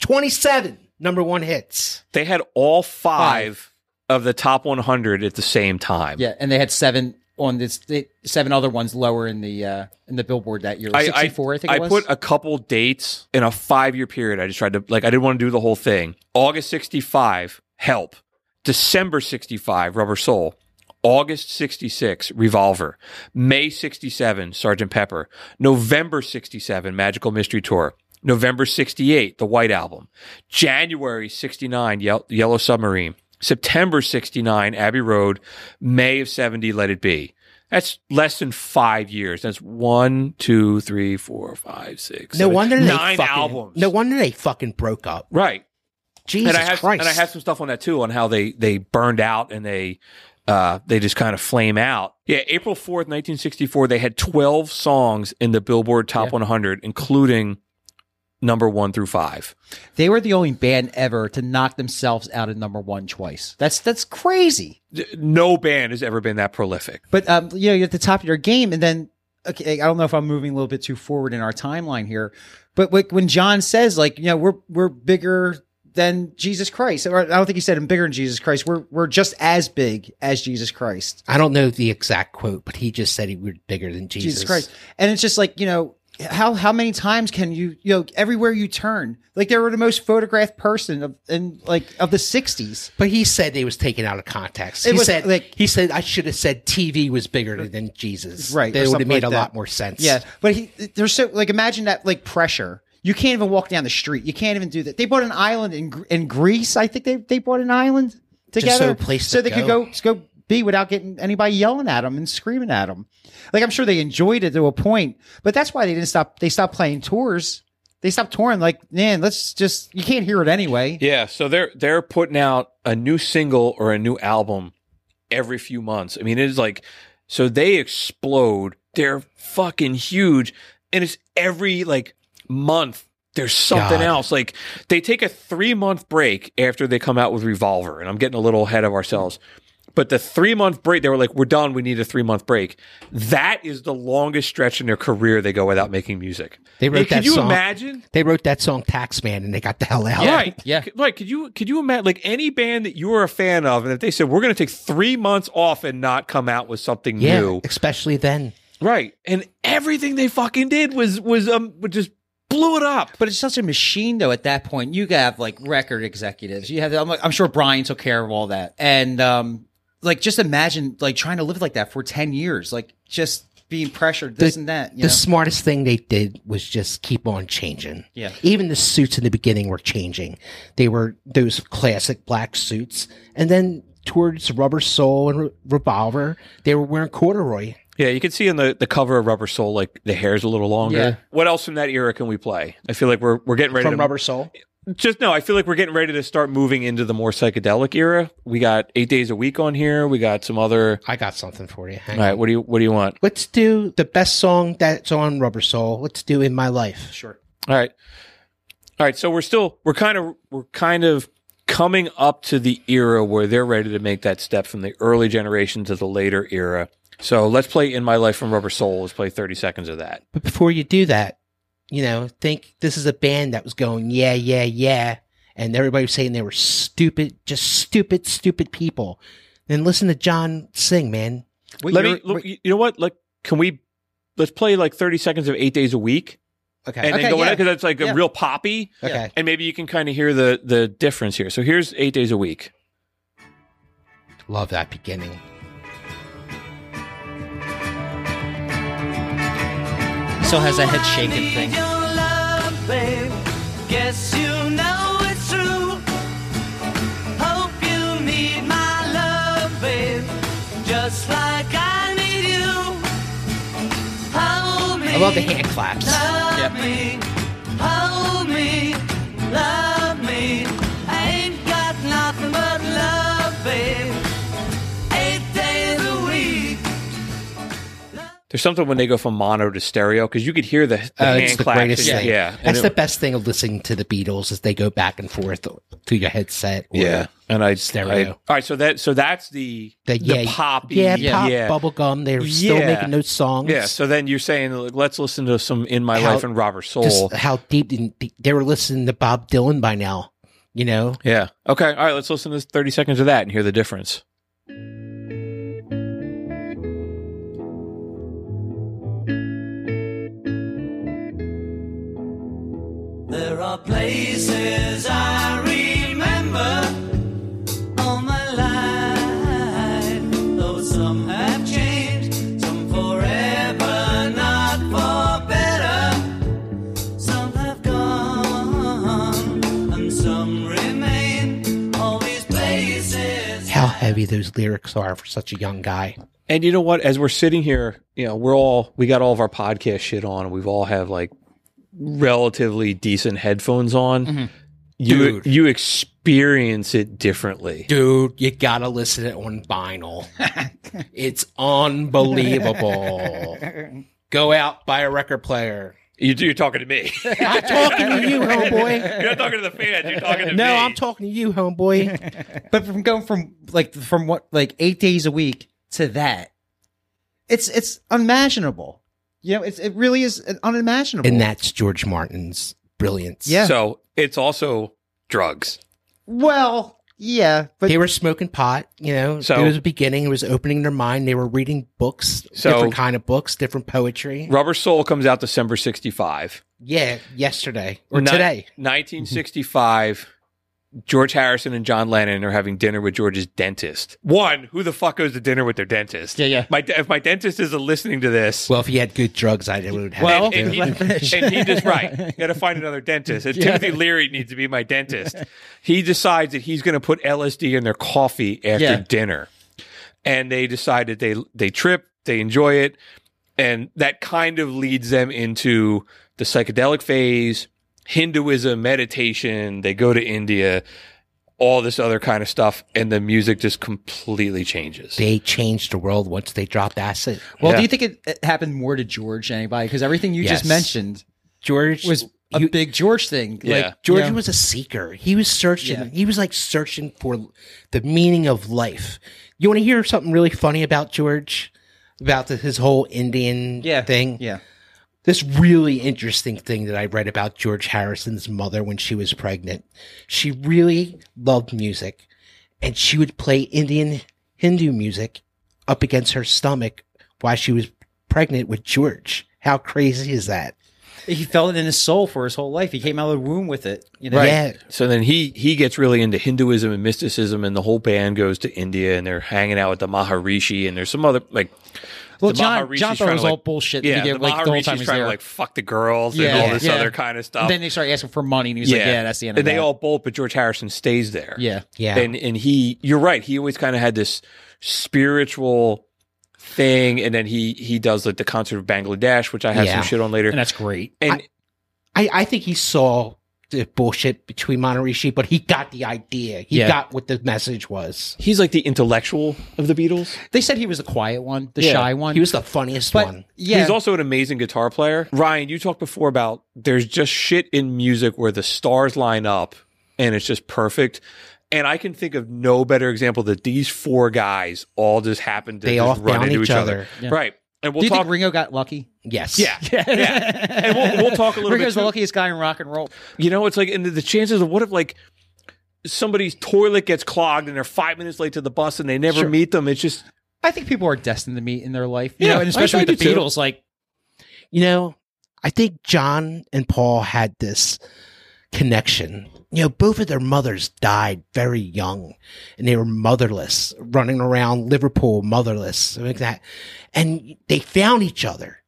27 number one hits. they had all five, of the top 100 at the same time. Yeah, and they had seven on this, they, seven other ones lower in the uh in the Billboard that year. I, Sixty four, I, think. It I was. put a couple dates in a five year period. I just tried to like I didn't want to do the whole thing. August sixty five, Help. December sixty five, Rubber Soul. August 66, Revolver. May 67, Sergeant Pepper. November 67, Magical Mystery Tour. November 68, The White Album. January 69, Ye- Yellow Submarine. September 69, Abbey Road. May of 70, Let It Be. That's less than five years. That's one, two, three, four, five, six. No seven, wonder they nine fucking, albums. No wonder they fucking broke up. right. Jesus and I have Christ. and I have some stuff on that too on how they they burned out and they uh they just kind of flame out. Yeah, April fourth, nineteen sixty four. They had twelve songs in the Billboard Top Yeah. one hundred, including number one through five. they were the only band ever to knock themselves out of number one twice. That's that's crazy. No band has ever been that prolific. But um, you know, you're at the top of your game, and then okay, I don't know if I'm moving a little bit too forward in our timeline here, but like when John says like, you know, we're we're bigger than Jesus Christ, I don't think he said I'm bigger than Jesus Christ. We're we're just as big as Jesus Christ, I don't know the exact quote, but he just said he was bigger than Jesus. Jesus Christ, and it's just like you know. How how many times can you you know everywhere you turn like they were the most photographed person of in like of the '60s But he said they was taken out of context. It he was, said like- he said I should have said TV was bigger than Jesus. Right, That would have made like a that. lot more sense. Yeah, but he, there's so like imagine that like pressure. You can't even walk down the street. You can't even do that. They bought an island in in Greece. I think they they bought an island together so a place so they could go. go go be without getting anybody yelling at them and screaming at them. Like I'm sure they enjoyed it to a point, but that's why they didn't stop. They stopped playing tours. They stopped touring. Like man, let's just you can't hear it anyway. Yeah, so they're they're putting out a new single or a new album every few months. I mean, it is like so they explode. They're fucking huge, and it's every like month. There's something God. else. Like they take a three month break after they come out with Revolver, and I'm getting a little ahead of ourselves. But the three month break, they were like, "We're done. We need a three month break." That is the longest stretch in their career they go without making music. They wrote Hey, could that you song. imagine? They wrote that song Taxman and they got the hell out. Right. Yeah. Right. Could you could you imagine like any band that you were a fan of, and if they said we're going to take three months off and not come out with something Yeah, new, especially then. right? And everything they fucking did was was um just blew it up. But it's such a machine, though. At that point, you have like record executives. You have, I'm, like, I'm sure Brian took care of all that, and um, like just imagine like trying to live like that for ten years, like just being pressured, this and that. You the know? smartest thing they did was just keep on changing. Yeah. Even the suits in the beginning were changing. They were those classic black suits. And then towards Rubber Soul and Re- Revolver, they were wearing corduroy. Yeah, you can see in the, the cover of Rubber Soul like the hair's a little longer. Yeah. What else from that era can we play? I feel like we're we're getting ready From to Rubber Soul? Just no. I feel like we're getting ready to start moving into the more psychedelic era. We got eight days a week on here. We got some other. I got something for you. Hang All right, on. what do you what do you want? Let's do the best song that's on Rubber Soul. Let's do In My Life. sure. All right. All right. So we're still we're kind of we're kind of coming up to the era where they're ready to make that step from the early generation to the later era. So let's play In My Life from Rubber Soul. Let's play 30 seconds of that. But before you do that, you know, think this is a band that was going, yeah, yeah, yeah. And everybody was saying they were stupid, just stupid, stupid people. Then listen to John sing, man. What Let me look, you know what? Like can we let's play like 30 seconds of 8 days a week Okay. and Okay, then go yeah. in cuz it's like a real poppy okay. and maybe you can kind of hear the the difference here. So here's 8 days a week. Love that beginning. Need my love, babe. Just like I need you. Hold me. I love the hand claps. Yep. There's something when they go from mono to stereo because you could hear the, the Uh, hand it's the claps. greatest yeah, thing. Yeah, And That's it- the best thing of listening to the Beatles is they go back and forth through your headset. or yeah. And I Stereo. I- all right, so that so that's the The, the yeah, poppy. yeah, yeah, pop yeah. bubblegum. They're still Yeah. making those songs. Yeah, so then you're saying like, let's listen to some "In My How- Life" and "Rubber Soul." Just how deep in, they were listening to Bob Dylan by now. You know, yeah. Okay. All right. Let's listen to 30 seconds of that and hear the difference. There are places I remember all my life, though some have changed, some forever, not for better. Some have gone, and some remain. All these places. how heavy those lyrics are for such a young guy. And you know what? As we're sitting here, you know, we're all we got all of our podcast shit on. and We've all have like relatively decent headphones on. Mm-hmm. You Dude. you experience it differently. Dude, you gotta listen to it on vinyl. it's unbelievable. Go out, buy a record player. You, you're talking to me. I'm talking to you, homeboy. you're not talking to the fans. You're talking to No, me. No, I'm talking to you, homeboy. But from going from like from what like eight days a week to that, it's it's unimaginable. You know, it's it really is unimaginable. And that's George Martin's brilliance. Yeah. So it's also drugs. well, yeah, but they were smoking pot, you know. So- it was the beginning. It was opening their mind. They were reading books, So- different kind of books, different poetry. Rubber Soul comes out December 65. Yeah, yesterday or Ni- today. 1965. George Harrison and John Lennon are having dinner with George's dentist. One, who the fuck goes to dinner with their dentist? Yeah, yeah. My if my dentist is listening to this, Well, if he had good drugs, I would have. Well, to. and, let he, finish. and he just right. You got to find another dentist. And Timothy Leary needs to be my dentist. He decides that he's going to put LSD in their coffee after Yeah. dinner, and they decide that they they trip, they enjoy it, and that kind of leads them into the psychedelic phase, Hinduism, meditation. They go to India. All this other kind of stuff, and the music just completely changes. they changed the world once they dropped acid. well, Yeah. do you think it, it happened more to George than anybody? Because everything you just mentioned George was a you- big George thing. Yeah. Like George you know, was a seeker. He was searching. Yeah. He was like searching for the meaning of life. You want to hear something really funny about George? About the, his whole Indian yeah thing? Yeah, This really interesting thing that I read about George Harrison's mother when she was pregnant. She really loved music and she would play Indian Hindu music up against her stomach while she was pregnant with George. How crazy is that? he felt it in his soul for his whole life. He came out of the womb with it. You know, Yeah. So then he he gets really into Hinduism and mysticism, and the whole band goes to India, and they're hanging out with the Maharishi, and there's some other like. Well, the John, Maharishi's John thought trying it was to, all bullshit. Yeah, to begin, the like, the whole time he was trying to like fuck the girls Yeah, and all this yeah. other kind of stuff. And then they start asking for money, and he's was like, "Yeah, that's the end of and they that." all bolt, but George Harrison stays there. yeah, Yeah. and and he, you're right. He always kind of had this spiritual thing, and then he he does like the concert of Bangladesh, which I have Yeah. some shit on later. and that's great. And I, I think he saw the bullshit between Maharishi, but he got the idea. He Yeah. got what the message was. he's like the intellectual of the Beatles. They said he was the quiet one, the Yeah. shy one. He was the funniest but one. yeah, He's also an amazing guitar player. Ryan, you talked before about there's just shit in music where the stars line up and it's just perfect. And I can think of no better example that these four guys all just happened to They just all run into each each other. other. Yeah. Right. And we'll Do you talk. think Ringo got lucky? Yes. yeah, yeah. And we'll, we'll talk a little Ringo's bit. the luckiest guy in rock and roll. You know, it's like, and the, the chances of what if like somebody's toilet gets clogged and they're five minutes late to the bus and they never Sure. meet them. It's just I think people are destined to meet in their life. You Yeah, know, and I- especially I with the do too. Beatles. Like, You know, I think John and Paul had this connection. You know, both of their mothers died very young and they were motherless, running around Liverpool motherless, like that. And they found each other.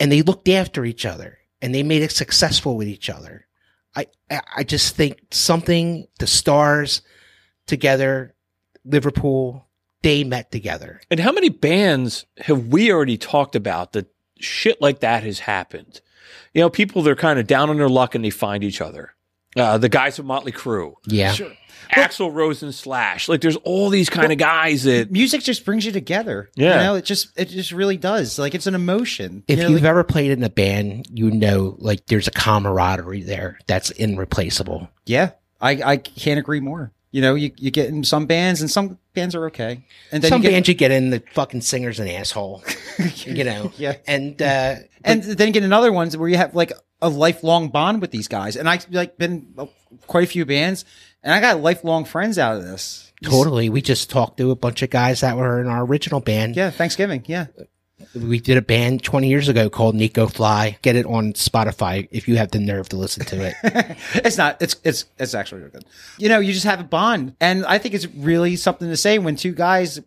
and they looked after each other and they made it successful with each other. I, I I just think something, the stars together, Liverpool, they met together. And how many bands have we already talked about that shit like that has happened? You know, people they're kind of down on their luck and they find each other. Uh, the guys of Motley Crue, Yeah. Axl Rose and Slash. Like, there's all these kind of guys that Music just brings you together. Yeah. You know, it just it just really does. Like it's an emotion. If you know, you've like- ever played in a band, you know, like there's a camaraderie there that's irreplaceable. yeah, I I can't agree more. You know, you, you get in some bands and some bands are okay. And then Some you get, bands you get in, the fucking singer's an asshole, you know. Yeah. And uh, and then you get in other ones where you have like a lifelong bond with these guys. And I like been uh, quite a few bands and I got lifelong friends out of this. totally, we just talked to a bunch of guys that were in our original band. Yeah, Thanksgiving. Yeah. We did a band 20 years ago called Nico Fly. Get it on Spotify if you have the nerve to listen to it. it's not it's it's it's actually really good you know you just have a bond and i think it's really something to say when two guys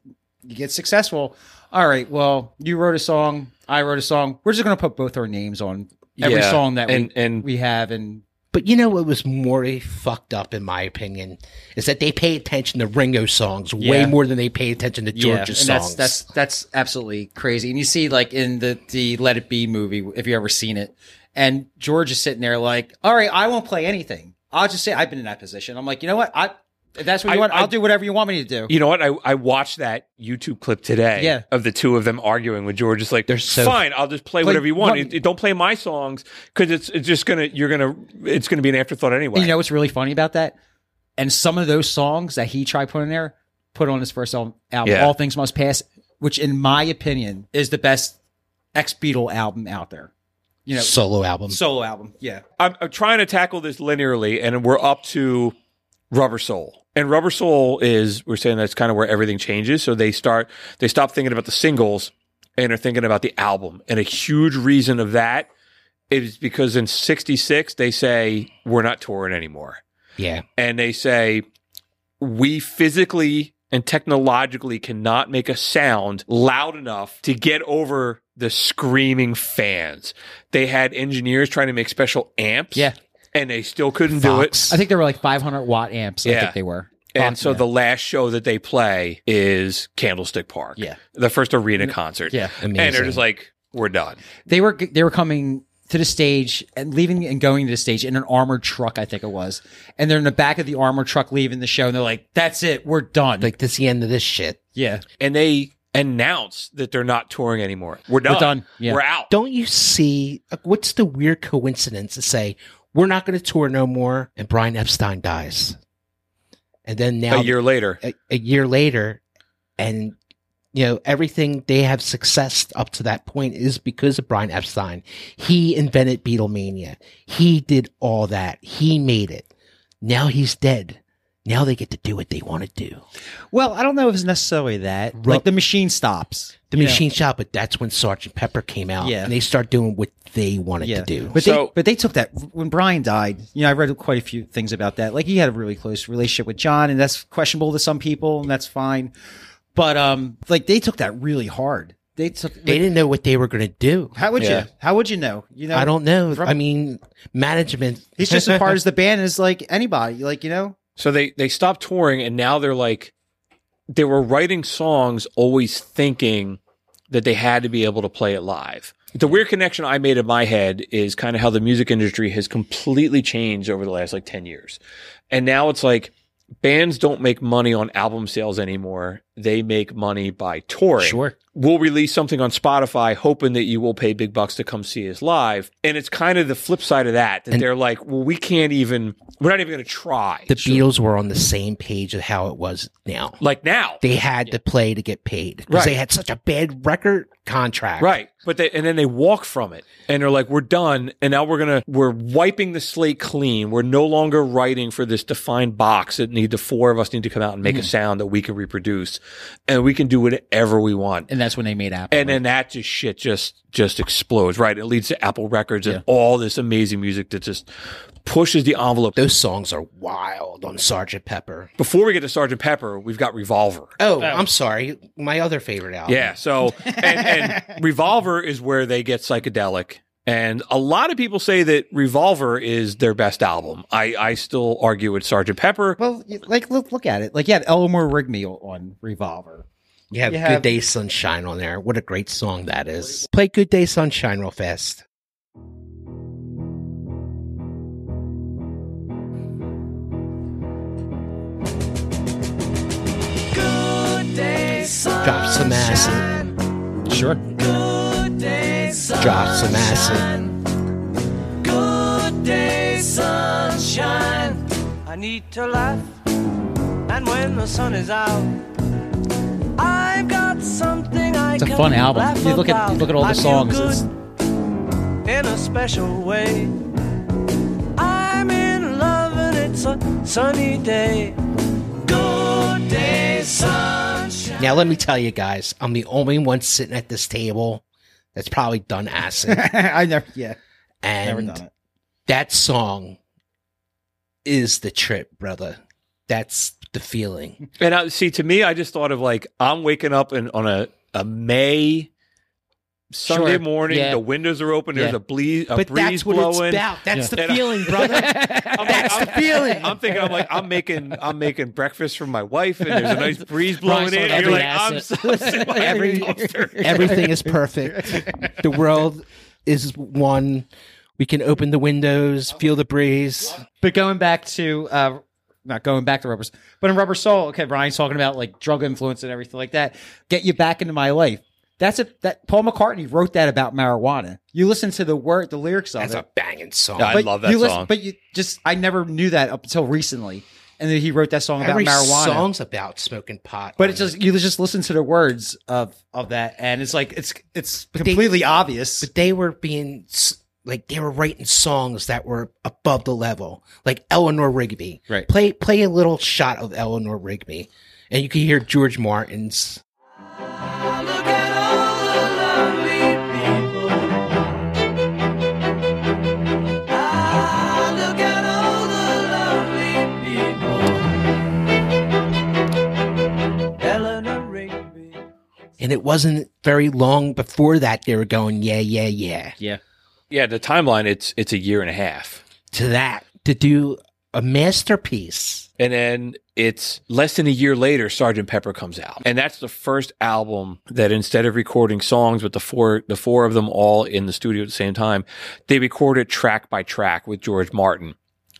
get successful all right well you wrote a song i wrote a song we're just going to put both our names on every Yeah, song that and- we, and- we have and But you know what was more fucked up, in my opinion, is that they pay attention to Ringo songs way more than they pay attention to George's and songs. that's that's that's absolutely crazy. And you see like in the the let it be movie if you ever seen it and george is sitting there like all right i won't play anything. I'll just say i've been in that position. I'm like you know what? I if that's what you I- want I- i'll do whatever you want me to do You know what? I, I watched that YouTube clip today Yeah. of the two of them arguing with George. It's like, They're so- fine, I'll just play Like, whatever you want. what- It- it- don't play my songs because it's it's just gonna you're gonna it's gonna be an afterthought anyway. You know what's really funny about that? And some of those songs that he tried putting there, put on his first album, album Yeah. All Things Must Pass, which in my opinion is the best ex Beatle album out there. You know, solo album. solo album. Yeah. I'm, I'm trying to tackle this linearly, and we're up to Rubber Soul. And Rubber Soul is we're saying that's kind of where everything changes. So they start they stop thinking about the singles and are thinking about the album. And a huge reason of that is because in '66 they say we're not touring anymore, yeah. and they say we physically and technologically cannot make a sound loud enough to get over the screaming fans. They had engineers trying to make special amps. Yeah. And they still couldn't do it. I think they were like 500 watt amps. I Yeah. think they were. And so Yeah. the last show that they play is Candlestick Park. Yeah. The first arena concert. Yeah. And they're just like, we're done. they were they were coming to the stage and leaving and going to the stage in an armored truck, I think it was. And they're in the back of the armored truck leaving the show and they're like, That's it, we're done. Like, this is the end of this shit. yeah. And they announce that they're not touring anymore. We're done. We're done. Yeah. We're out. Don't you see what's the weird coincidence to say we're not going to tour no more and Brian Epstein dies? And then now a year later. a, a year later and you know everything they have success up to that point is because of Brian Epstein. He invented Beatlemania. He did all that. He made it. Now he's dead. Now they get to do what they want to do. Well, I don't know if it's necessarily that. Ru- Like the machine stops. The You know? machine shop, but that's when Sergeant Pepper came out, Yeah. and they start doing what they wanted Yeah. to do. But So- they but they took that when Brian died. You know, I read quite a few things about that. Like he had a really close relationship with John, and that's questionable to some people, and that's fine. But um, like they took that really hard. They took. they didn't know what they were going to do. how would Yeah. you? How would you know? You know, I don't know. From- I mean, management. He's just as part of the band as like anybody. Like you know, So they they stopped touring and now they're like they were writing songs always thinking that they had to be able to play it live. The weird connection I made in my head is kind of how the music industry has completely changed over the last like 10 years. And now it's like bands don't make money on album sales anymore. They make money by touring Sure. we'll release something on Spotify hoping that you will pay big bucks to come see us live. And it's kind of the flip side of that, that And- they're like, well, we can't even, we're not even going to try. The Beatles were on the same page of how it was now. like now. They had to play to get paid because Right. they had such a bad record contract. Right. But they, and then they walk from it and they're like, we're done. And now we're going to, we're wiping the slate clean. We're no longer writing for this defined box that need the four of us need to come out and make a mm-hmm. sound that we can reproduce and we can do whatever we want. and that's when they made Apple. and then that just shit just just explodes right it leads to apple records and all this amazing music that just pushes the envelope Those songs are wild on Sergeant Pepper. before we get to sergeant pepper we've got revolver Oh, oh. I'm sorry. My other favorite album. yeah so and, and revolver Revolver is where they get psychedelic. And a lot of people say that Revolver is their best album. I, I still argue with Sergeant Pepper. Well, like look, look at it. Like you had Eleanor Rigby on Revolver. You have You Good have- Day Sunshine on there. What a great song that is. Play Good Day Sunshine real fast. Drop some acid. Sure. Good day, Drop some acid. Good day, sunshine. I need to laugh, and when the sun is out, I've got something I It's a can fun album. laugh You look at- about. you look at all the I feel songs, good in a special way. I'm in love, and it's a sunny day. Good day, sunshine. Now, let me tell you guys, I'm the only one sitting at this table that's probably done acid. I never. Yeah. Never And done it. that song is the trip, brother. That's the feeling. And I, see, to me, I just thought of like I'm waking up in, on a, a May Sunday Sure. morning. Yeah. The windows are open. There's Yeah. a, ble- a but breeze that's what blowing. it's about. That's Yeah. the And I- feeling, brother. I'm like, That's I'm, the feeling. I'm thinking, I'm like, I'm making, I'm making breakfast for my wife, and there's a nice breeze blowing Brian's in. And you're every like, I'm asset. so sitting Every- Everything is perfect. The world is one. We can open the windows, feel the breeze. But going back to uh not going back to rubbers, but in Rubber Soul, okay, Brian's talking about like drug influence and everything like that. Get you back into my life. That's a that Paul McCartney wrote that about marijuana. You listen to the word, the lyrics of it. That's it. a banging song. I love that you listen- song. but you just I never knew that up until recently, and then he wrote that song about marijuana. song's about smoking pot. but it's just you just listen to the words of of that, and it's like it's it's completely obvious. but they were being s- like they were writing songs that were above the level, like Eleanor Rigby. Right. Play play a little shot of Eleanor Rigby, and you can hear George Martin's. And it wasn't very long before that they were going, yeah, yeah, yeah. yeah, Yeah, the timeline it's it's a year and a half. To that, to do a masterpiece. And then it's less than a year later, Sergeant Pepper comes out, and that's the first album that instead of recording songs with the four the four of them all in the studio at the same time, they recorded track by track with George Martin.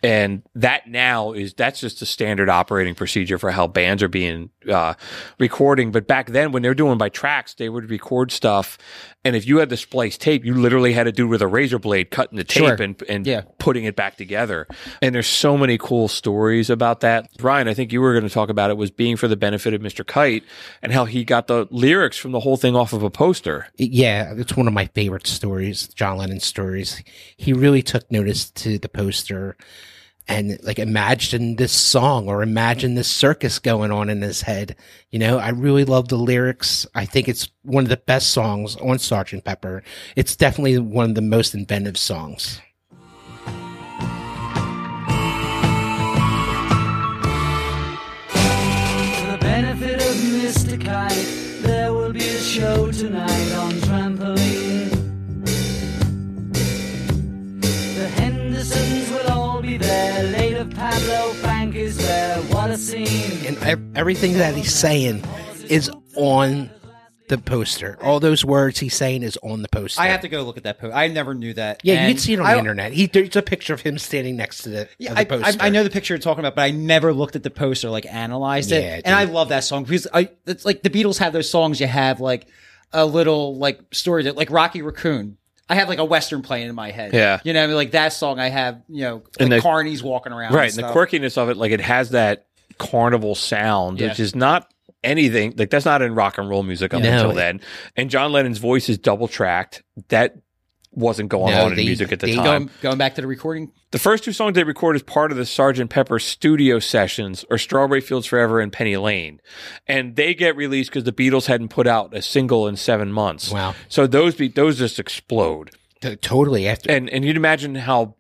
And that now is that's just a standard operating procedure for how bands are being uh, recording. But back then, when they were doing by tracks, they would record stuff, and if you had to splice tape, you literally had to do with a razor blade cutting the tape Sure. and and Yeah. putting it back together. And there's so many cool stories about that. Ryan, I think you were going to talk about it was being for the benefit of Mr. Kite and how he got the lyrics from the whole thing off of a poster. Yeah, it's one of my favorite stories, John Lennon stories. He really took notice to the poster and like imagine this song or imagine this circus going on in his head. You know, I really love the lyrics. I think it's one of the best songs on Sgt. Pepper. It's definitely one of the most inventive songs. For the benefit of Mr. Kite, there will be a show tonight And ev- everything that he's saying is on the poster. All those words he's saying is on the poster. I have to go look at that post. I never knew that. Yeah, you And can see it on I- the internet. He there's a picture of him standing next to the, Yeah, of the I, I, poster. I know the picture you're talking about, but I never looked at the poster, like analyzed it. Yeah, and I love that song because I, it's like the Beatles have those songs. You have like a little like story that, like Rocky Raccoon. I have like a western playing in my head. Yeah. you know, I mean, like that song. I have you know, And the- Carney's walking around, Right. And And the stuff. quirkiness of it, like it has that carnival sound, Yeah. which is not anything like that's not in rock and roll music up No. until then. And John Lennon's voice is double tracked. That wasn't going No, on in they- music at the time. Going, going back to the recording, The first two songs they record as part of the Sgt. Pepper studio sessions are Strawberry Fields Forever and Penny Lane. And they get released because the Beatles hadn't put out a single in seven months. Wow. So those be, those just explode. T- totally after And and you'd imagine how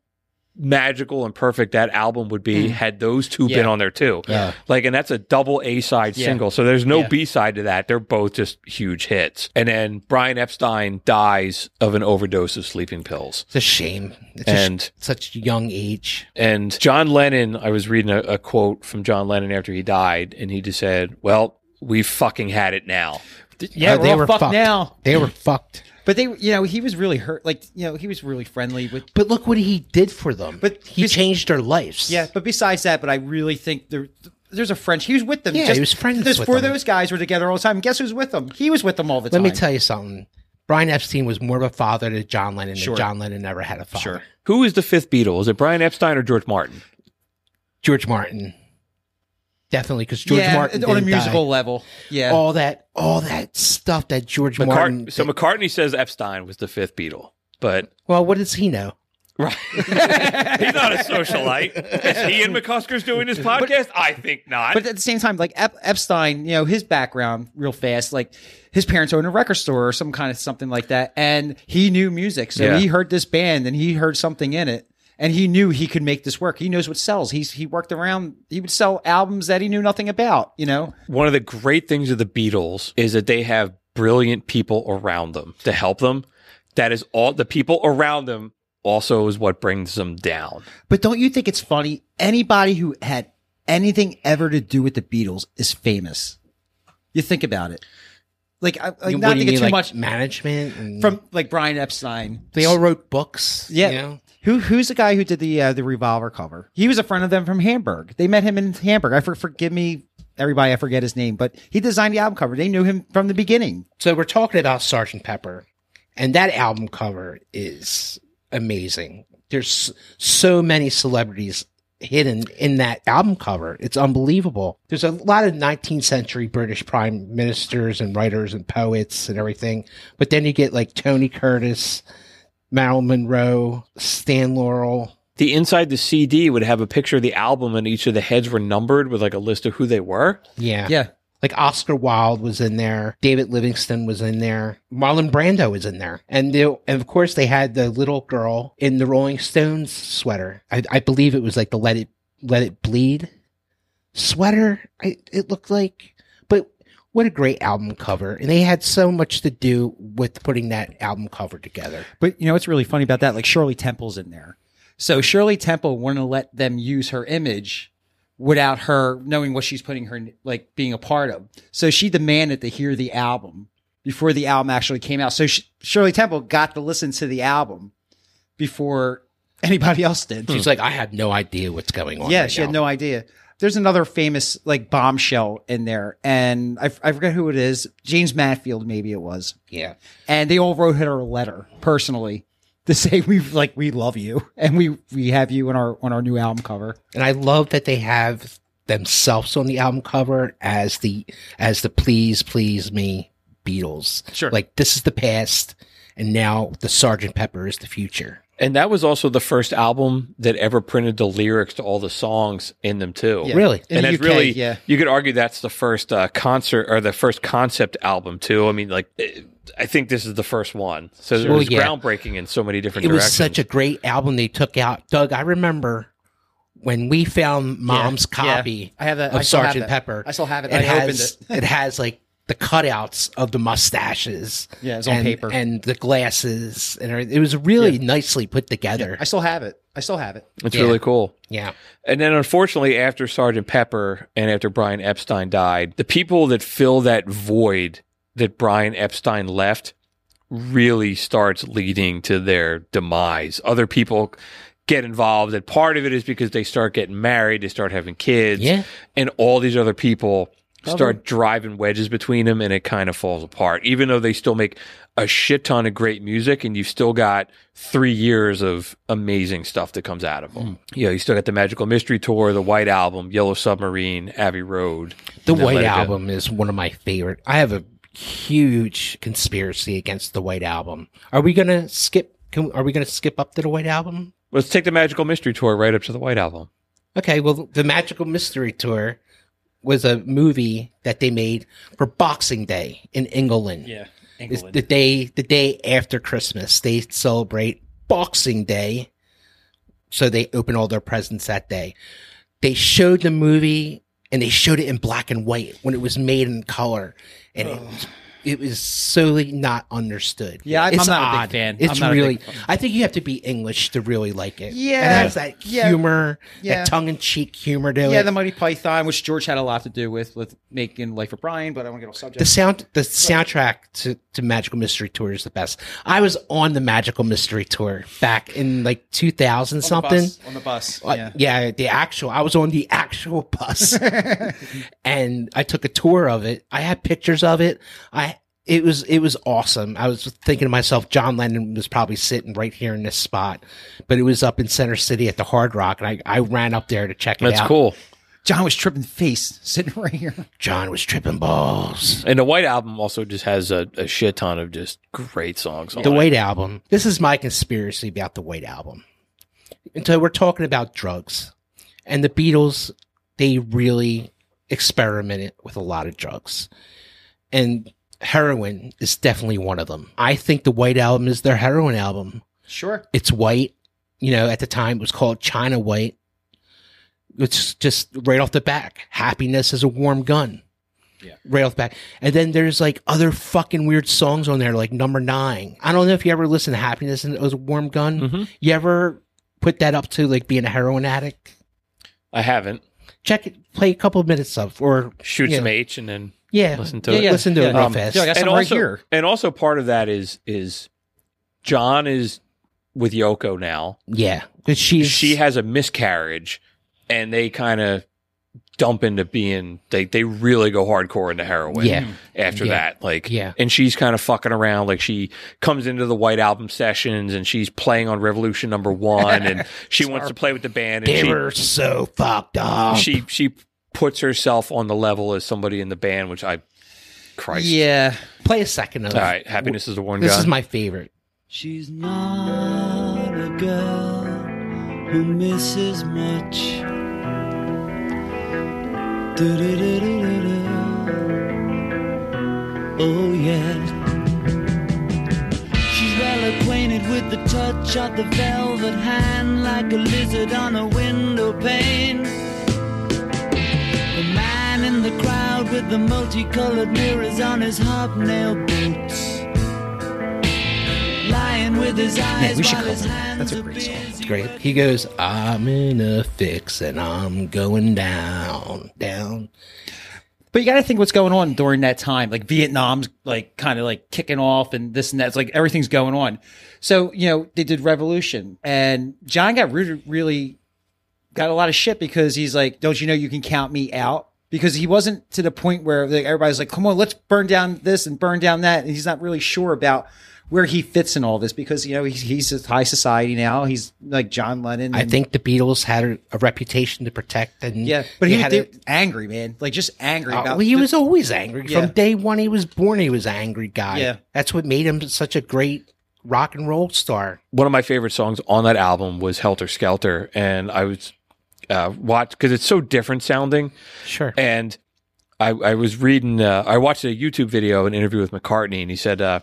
magical and perfect that album would be had those two been on there too. Yeah. Like, and that's a double A side Yeah. single. So there's no Yeah. B side to that. They're both just huge hits. And then Brian Epstein dies of an overdose of sleeping pills. It's a shame. It's And- a sh- such young age. And John Lennon, I was reading a, a quote from John Lennon after he died, and he just said, Well, we fucking had it now. Yeah, Uh, they were fucked fucked. now. They were fucked. But they, you know, he was really hurt. Like, you know, he was really friendly with. But look what he did for them. But he bes- changed their lives. Yeah, but besides that, but I really think there, there's a French. He was with them. Yeah, he was friends Those with four of those guys were together all the time. Guess who's with them? He was with them all the time. Let me tell you something. Brian Epstein was more of a father to John Lennon Sure. than John Lennon never had a father. Sure. Who is the fifth Beatle? Is it Brian Epstein or George Martin? George Martin. Definitely, because George yeah, Martin on a musical die. level. Yeah. all that, all that stuff that George Martin. McCart- so McCartney says Epstein was the fifth Beatle, but well, what does he know? right. he's not a socialite. Is he and McCusker's doing this podcast? I think not. But at the same time, like Ep- Epstein, you know, his background real fast, like his parents owned a record store or some kind of something like that. And he knew music. So Yeah. he heard this band and he heard something in it. And he knew he could make this work. He knows what sells. He's he worked around. He would sell albums that he knew nothing about. You know, One of the great things of the Beatles is that they have brilliant people around them to help them. That is all the people around them also is what brings them down. But don't you think it's funny? Anybody who had anything ever to do with the Beatles is famous. You think about it. Like, I, like You- not what to get mean, too like much management and from like Brian Epstein. They all wrote books. Yeah. you know? Who who's the guy who did the uh, the revolver cover? He was a friend of them from Hamburg. They met him in Hamburg. I for, forgive me, everybody. I forget his name, but he designed the album cover. They knew him from the beginning. So we're talking about Sergeant Pepper, and that album cover is amazing. There's so many celebrities hidden in that album cover. It's unbelievable. There's a lot of 19th century British prime ministers and writers and poets and everything, but then you get like Tony Curtis, Marilyn Monroe, Stan Laurel. The inside the CD would have a picture of the album and each of the heads were numbered with like a list of who they were. Yeah. Yeah, Like Oscar Wilde was in there, David Livingstone was in there, Marlon Brando was in there, and they, and of course they had the little girl in the Rolling Stones sweater. I, I believe it was like the Let It Let It Bleed sweater. I, it looked like, but what a great album cover, and they had so much to do with putting that album cover together. but you know what's really funny about that? Like Shirley Temple's in there. So Shirley Temple wanted to let them use her image without her knowing what she's putting her like being a part of. So she demanded to hear the album before the album actually came out. So Sh- Shirley Temple got to listen to the album before anybody else did. She's like, I had no idea what's going on. Yeah, right she had no idea. There's another famous like bombshell in there, and I, I forget who it is. Jayne Mansfield, maybe it was, Yeah, and they all wrote her a letter personally to say we like we love you and we we have you on our on our new album cover. and I love that they have themselves on the album cover as the as the please please me Beatles. Sure. like this is the past, and now the Sergeant Pepper is the future. And that was also the first album that ever printed the lyrics to all the songs in them too. Yeah. Really? In and that's UK, really yeah. you could argue that's the first uh, concert or the first concept album too. I mean, like eh, I think this is the first one, so it Well, was yeah. groundbreaking in so many different It was such a great album they took out. Doug, I remember when we found Mom's Yeah, copy I have that- of I Sergeant. Pepper. I still have it. It I has opened it. has like the cutouts of the mustaches. Yeah, it's on and, paper. and the glasses and everything. It was really nicely put together. I still have it. I still have it. it's yeah. really cool. yeah. And then, unfortunately, after Sergeant Pepper and after Brian Epstein died, the people that fill that void that Brian Epstein left really starts leading to their demise. Other people get involved, and part of it is because they start getting married, they start having kids, Yeah. and all these other people start driving wedges between them, and it kind of falls apart. Even though they still make a shit ton of great music, and you've still got three years of amazing stuff that comes out of them. Hmm. You know, you still got the Magical Mystery Tour, the White Album, Yellow Submarine, Abbey Road. The White Album is one of my favorite. I have a huge conspiracy against the White Album. Are we gonna skip? Can, are we gonna skip up to the White Album? Let's take the Magical Mystery Tour right up to the White Album. Okay. Well, the Magical Mystery Tour was a movie that they made for Boxing Day in England. Yeah. It's the day the day after Christmas. They celebrate Boxing Day. so they open all their presents that day. They showed the movie and they showed it in black and white when it was made in color, and it was it was solely not understood. Yeah, I'm- it's I'm not a big fan. It's really. fan. I think you have to be English to really like it. Yeah, it has that humor, yeah. that tongue in cheek humor to Yeah, it. the Monty Python, which George had a lot to do with with making Life of Brian, but I want to get off subject. the sound the soundtrack to, to magical mystery tour is the best i was on the magical mystery tour back in like 2000 something on the bus. Uh, yeah. yeah the actual i was on the actual bus and i took a tour of it i had pictures of it i it was it was awesome i was thinking to myself john lennon was probably sitting right here in this spot but it was up in center city at the hard rock and i, I ran up there to check it That's out That's cool. John was tripping face sitting right here. john was tripping balls And the White Album also just has a, a shit ton of just great songs on The it. White Album. This is my conspiracy about the White Album. And so we're talking about drugs. And the Beatles, they really experimented with a lot of drugs. And heroin is definitely one of them. I think the White Album is their heroin album. Sure. It's white. You know, at the time it was called China White. It's just right off the back. Happiness is a warm gun. Yeah. Right off the back. And then there's like other fucking weird songs on there, like number nine. I don't know if you ever listen to Happiness and it was a warm gun. Mhm. You ever put that up to like being a heroin addict? I haven't. Check it, play a couple of minutes of, or Shoot Yeah. some H and then yeah, listen to yeah, it. yeah, listen to it real Um, fast. yeah, I got and some right also, here. and also part of that is is John is with Yoko now. yeah, because she's she has a miscarriage, and they kind of dump into being they they really go hardcore into heroin. Yeah. After Yeah. that, like Yeah. and she's kind of fucking around. Like she comes into the White Album sessions, and she's playing on Revolution Number One, and she wants to play with the band, and they she were so fucked up. she she puts herself on the level as somebody in the band, which I Christ. Yeah. play a second of. All right, happiness is the one girl. This gun. is my favorite. She's not a girl who misses much. Oh, yeah. She's well acquainted with the touch of the velvet hand, like a lizard on a window pane. The man in the crowd with the multicolored mirrors on his hobnail boots. Lying with his eyes we should while his cover that. hands That's a great song. busy. Great. He goes, I'm in a fix and I'm going down, down. But you got to think what's going on during that time. Like Vietnam's like kind of like kicking off and this and that. It's like everything's going on. So, you know, they did Revolution and John got really, really got a lot of shit because he's like, don't you know you can count me out? Because he wasn't to the point where like, everybody's like, come on, let's burn down this and burn down that. And he's not really sure about where he fits in all this because, you know, he's, he's a high society now. He's like John Lennon. I and- think the Beatles had a, a reputation to protect. And yeah, but he had was a- angry, man. Like just angry Uh, about well, he the- was always angry Yeah. from day one. He was born. He was an angry guy. Yeah. that's what made him such a great rock and roll star. one of my favorite songs on that album was Helter Skelter, and I was uh, watched because it's so different sounding. Sure. And I, I was reading, uh, I watched a YouTube video, an interview with McCartney, and he said uh,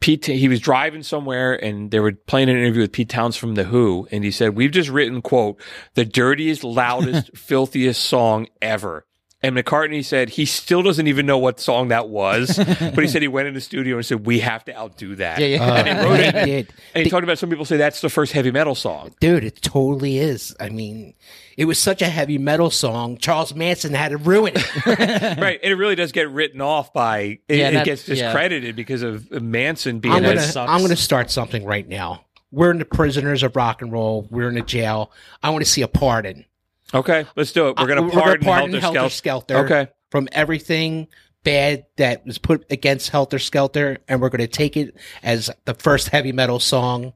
Pete, he was driving somewhere, and they were playing an interview with Pete Towns from the Who, and he said, "We've just written quote the dirtiest, loudest, filthiest song ever." And McCartney said he still doesn't even know what song that was, but he said he went in the studio and said, "We have to outdo that." Yeah, yeah. Uh, And he wrote it. they did. And he talked about some people say that's the first heavy metal song. Dude, it totally is. I mean, it was such a heavy metal song. Charles Manson had to ruin it. right. And it really does get written off by, it, Yeah, it that- gets yeah. discredited because of Manson being I'm gonna. I'm gonna start something right now. We're in the prisoners of rock and roll. We're in a jail. I want to see a pardon. Okay, let's do it. We're going Uh, to pardon, Helter, Helter Skelter. Skelter. Okay. From everything bad that was put against Helter Skelter, and we're going to take it as the first heavy metal song,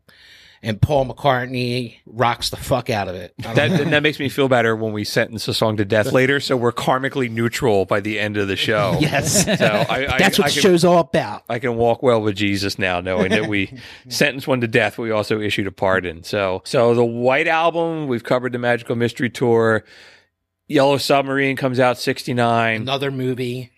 and Paul McCartney rocks the fuck out of it. That, that makes me feel better when we sentence a song to death later, so we're karmically neutral by the end of the show. yes, So I, I, that's what I the can, show's all about. I can walk well with Jesus now, knowing that we sentenced one to death. but We also issued a pardon. So, so the White Album, we've covered the Magical Mystery Tour. Yellow Submarine comes out sixty nine. Another movie.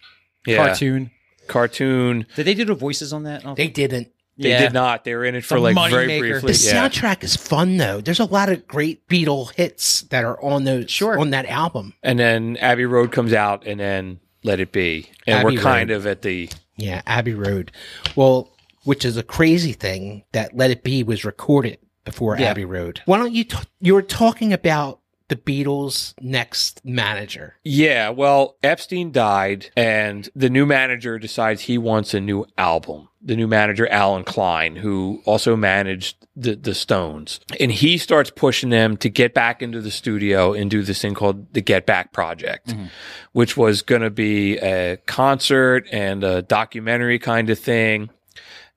Yeah, cartoon. cartoon. Did they do the voices on that? They didn't. They Yeah. did not. They were in it for The like very maker. briefly. The yeah. soundtrack is fun though. There's a lot of great Beatle hits that are on those Sure. on that album. And then Abbey Road comes out, and then Let It Be, and Abbey we're kind of at the Yeah, Abbey Road. Well, which is a crazy thing that Let It Be was recorded before Yeah. Abbey Road. Why don't you? T- you were talking about the Beatles' next manager. Yeah, well, Epstein died, and the new manager decides he wants a new album. The new manager, Allen Klein, who also managed the, the Stones. And he starts pushing them to get back into the studio and do this thing called the Get Back Project, mm-hmm. which was going to be a concert and a documentary kind of thing.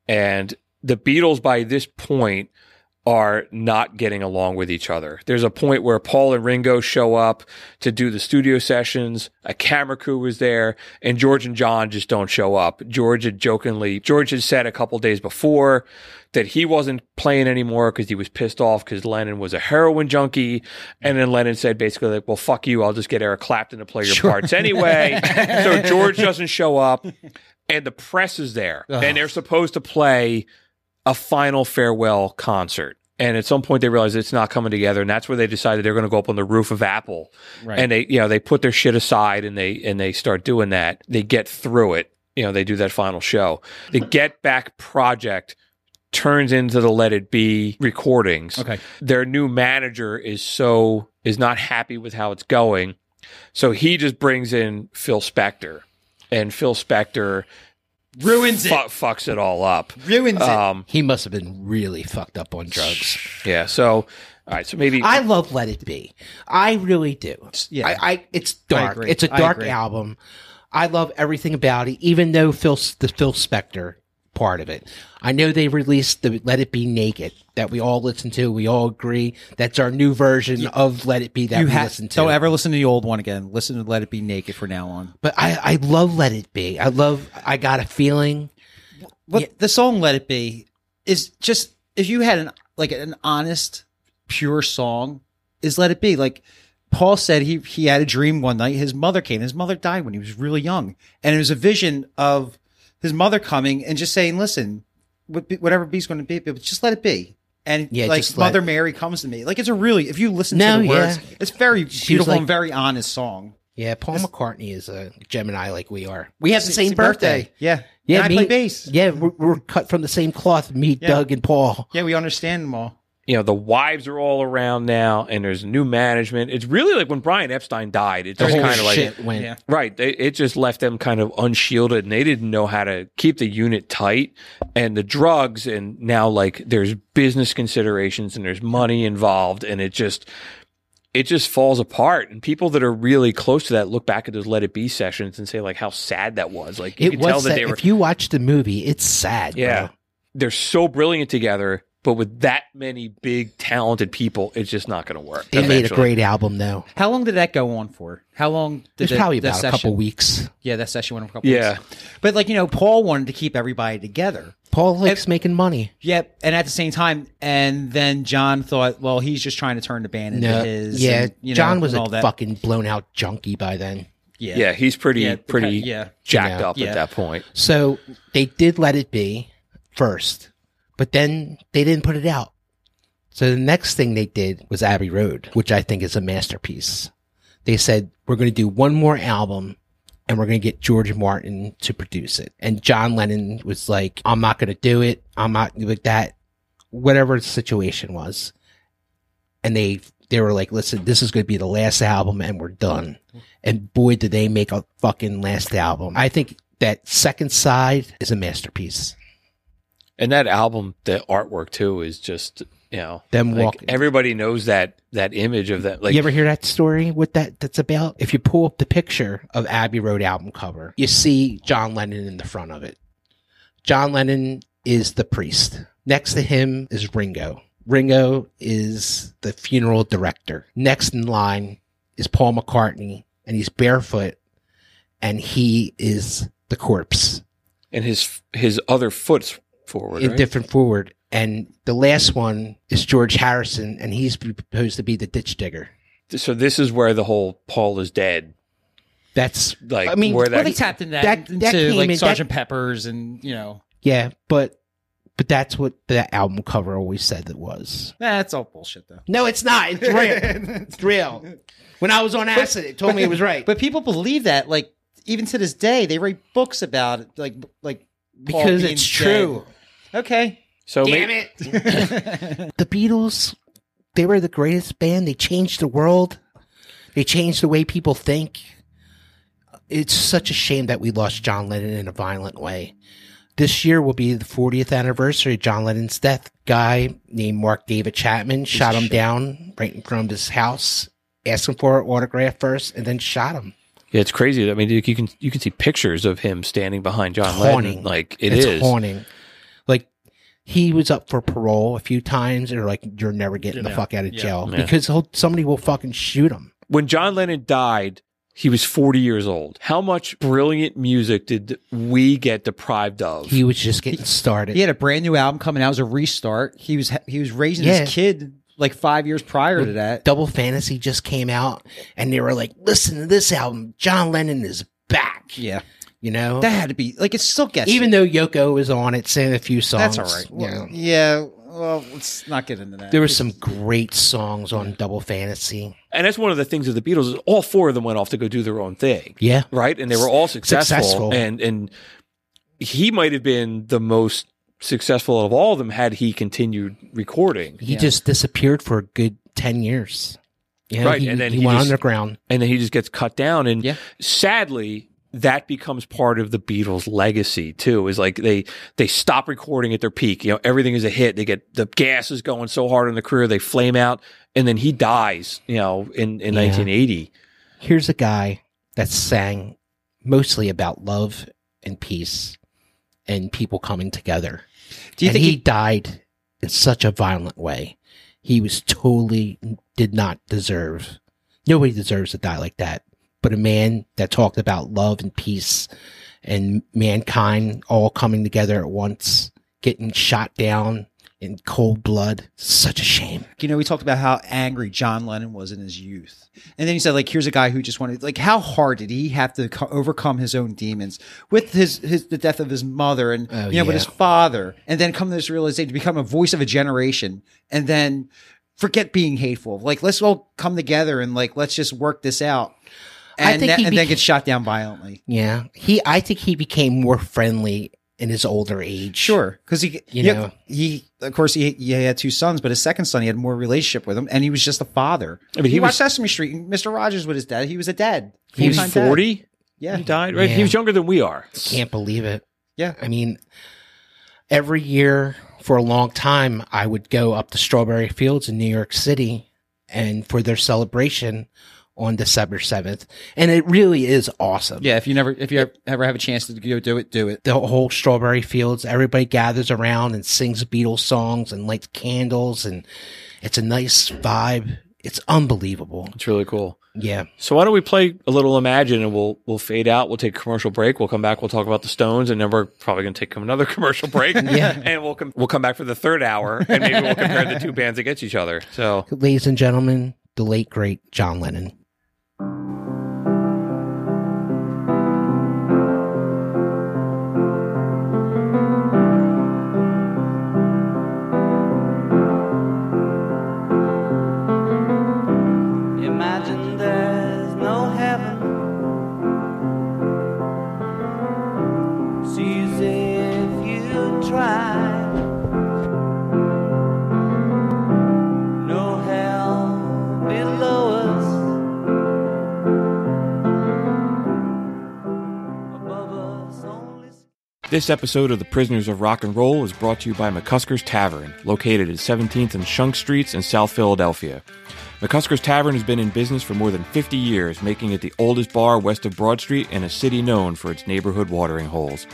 And the Beatles, by this point, are not getting along with each other. There's a point where Paul and Ringo show up to do the studio sessions. A camera crew was there and George and John just don't show up. George had jokingly, George had said a couple days before that he wasn't playing anymore because he was pissed off because Lennon was a heroin junkie. And then Lennon said basically like, well, fuck you. I'll just get Eric Clapton to play your parts anyway. so George doesn't show up and the press is there and they're supposed to play a final farewell concert. And at some point they realize it's not coming together, and that's where they decided they're going to go up on the roof of Apple. Right. And they, you know, they put their shit aside and they and they start doing that. They get through it. You know, they do that final show. The Get Back project turns into the Let It Be recordings. Okay. Their new manager is so is not happy with how it's going, so he just brings in Phil Spector, and Phil Spector Ruins fu- fucks it all up. Ruins it. Um, He must have been really fucked up on drugs. yeah. So, all right. So maybe I love Let It Be. I really do. Yeah. I, I it's dark. agree. it's a dark agree. album. I love everything about it, even though Phil the Phil Spector part of it. I know they released the Let It Be Naked that we all listen to. We all agree that's our new version of Let It Be that you we ha- listen to. don't ever listen to the old one again. Listen to Let It Be Naked from now on. but I, I love Let It Be. I love. I got a feeling. What the song "Let It Be" is just if you had an like an honest, pure song, is "Let It Be." Like Paul said, he he had a dream one night. His mother came. His mother died when he was really young, and it was a vision of his mother coming and just saying, "Listen, whatever be's going to be, but just let it be." And Yeah, like just let- Mother Mary comes to me, like it's a really if you listen No, to the words, yeah. it's very beautiful like- and very honest song. Yeah, Paul McCartney is a Gemini like we are. We have the same It's birthday. yeah, Yeah, And I play bass. Yeah, we're, we're cut from the same cloth. Me, Yeah. Doug, and Paul. yeah, we understand them all. You know the wives are all around now, and there's new management. It's really like when Brian Epstein died. It The just kind of like shit went. Yeah. Right. They, it just left them kind of unshielded and they didn't know how to keep the unit tight. And the drugs, and now like there's business considerations and there's money involved, and it just. It just falls apart, and people that are really close to that look back at those "Let It Be" sessions and say like how sad that was. Like you It can was tell that sad. they were, If you watch the movie, it's sad. yeah, bro. they're so brilliant together, but with that many big talented people, it's just not going to work. They made a great album, though. How long did that go on for? How long did It's the- probably the about a session- couple weeks. Yeah, that session went on a couple Yeah. weeks. But like, you know, Paul wanted to keep everybody together. Paul likes making money. Yep. And at the same time, and then John thought, well, he's just trying to turn the band into No, his. yeah, and, you know, John was a all that. fucking blown out junkie by then. Yeah. Yeah, he's pretty Yeah, pretty yeah. jacked Yeah. up Yeah. at that point. So they did let it be first, but then they didn't put it out. So the next thing they did was Abbey Road, which I think is a masterpiece. They said, we're going to do one more album and we're going to get George Martin to produce it. And John Lennon was like, I'm not going to do it. I'm not like that, whatever the situation was. And they, they were like, listen, this is going to be the last album and we're done. And boy, did they make a fucking last album. I think that second side is a masterpiece. And that album, the artwork too, is just you know Them like, walking. Everybody knows that that image of that. Like you ever hear that story? What that that's about? If you pull up the picture of Abbey Road album cover, you see John Lennon in the front of it. John Lennon is the priest. Next to him is Ringo. Ringo is the funeral director. Next in line is Paul McCartney, and he's barefoot, and he is the corpse. and his his other foot's forward. right? different forward. And the last one is George Harrison, and he's supposed to be the ditch digger. so this is where the whole Paul is dead. That's Like I mean, where Well, that they tapped into that, That- into that like in- Sergeant Pepper's and, you know, yeah, but But that's what the album cover always said it was. That's all bullshit though. No, it's not. It's real. it's real. When I was on acid, it told me it was right. But people believe that, like even to this day, they write books about it, like like Paul because being it's dead. True. Okay, So Damn ma- it. the Beatles, they were the greatest band. They changed the world. They changed the way people think. It's such a shame that we lost John Lennon in a violent way. This year will be the 40th anniversary of John Lennon's death. Guy named Mark David Chapman shot him down right in front of his house, asked him for an autograph first, and then shot him. Yeah, it's crazy. I mean, you can you can see pictures of him standing behind John Haunting. Lennon. Like it it's is. haunting. Like he was up for parole a few times, and like, "You're never getting the Yeah. fuck out of Yeah. jail Yeah. because he'll, somebody will fucking shoot him." When John Lennon died, he was 40 years old. How much brilliant music did we get deprived of? He was just getting started. he had a brand new album coming out. It was a restart. He was he was raising Yeah. his kid like five years prior to that. Double Fantasy just came out, and they were like, "Listen to this album. John Lennon is back." Yeah, You know, that had to be like it's still gets even though Yoko was on it, sang a few songs. that's all right. you Well, know. yeah, well, let's not get into that. There were some great songs on Double Fantasy. and that's one of the things of the Beatles is all four of them went off to go do their own thing. Yeah, Right? And they were all successful. Successful. And and he might have been the most successful of all of them had he continued recording. he Yeah. just disappeared for a good ten years. You know, Right, he, and then he, he went just- underground. and then he just gets cut down and Yeah. sadly that becomes part of the Beatles legacy too is like they they stop recording at their peak you know everything is a hit they get the gas is going so hard in the career they flame out and then he dies you know in in Yeah. 1980 Here's a guy that sang mostly about love and peace and people coming together. Do you and think he, he, died in such a violent way? He was totally did not deserve. Nobody deserves to die like that. But a man that talked about love and peace and mankind all coming together at once, getting shot down in cold blood. Such a shame. you know we talked about how angry John Lennon was in his youth, and then he said like, "Here's a guy who just wanted like how hard did he have to co- overcome his own demons with his his the death of his mother and Oh, you know with his father, and then come to this realization to become a voice of a generation, and then forget being hateful. Like let's all come together and like let's just work this out." I And, think that- he and then beca- get shot down violently. Yeah. He I think he became more friendly in his older age. Sure, because he, You yeah, know. he, of course, he, he had two sons, but his second son, he had more relationship with him, and he was just a father. I mean, he he, was- watched Sesame Street, and Mr. Rogers with his dad. He was a dad. he was Full-time dad. 40 Yeah, he died right Yeah. he was younger than we are Can't believe it. yeah. I mean, every year for a long time, I would go up to Strawberry Fields in New York City and for their celebration on December 7th. And it really is awesome. Yeah, if you never, if you ever have a chance to go do it, do it. The whole Strawberry Fields, everybody gathers around and sings Beatles songs and lights candles, and it's a nice vibe. It's unbelievable. it's really cool Yeah. so why don't we play a little imagine and we'll we'll fade out we'll take a commercial break we'll come back we'll talk about the stones and then we're probably going to take another commercial break Yeah. and we'll come we'll come back for the third hour and maybe we'll compare the two bands against each other so Ladies and gentlemen, the late, great John Lennon. This episode of the Prisoners of Rock and Roll is brought to you by McCusker's Tavern, located at 17th and Shunk Streets in South Philadelphia. McCusker's Tavern has been in business for more than 50 years, making it the oldest bar west of Broad Street and a city known for its neighborhood watering holes.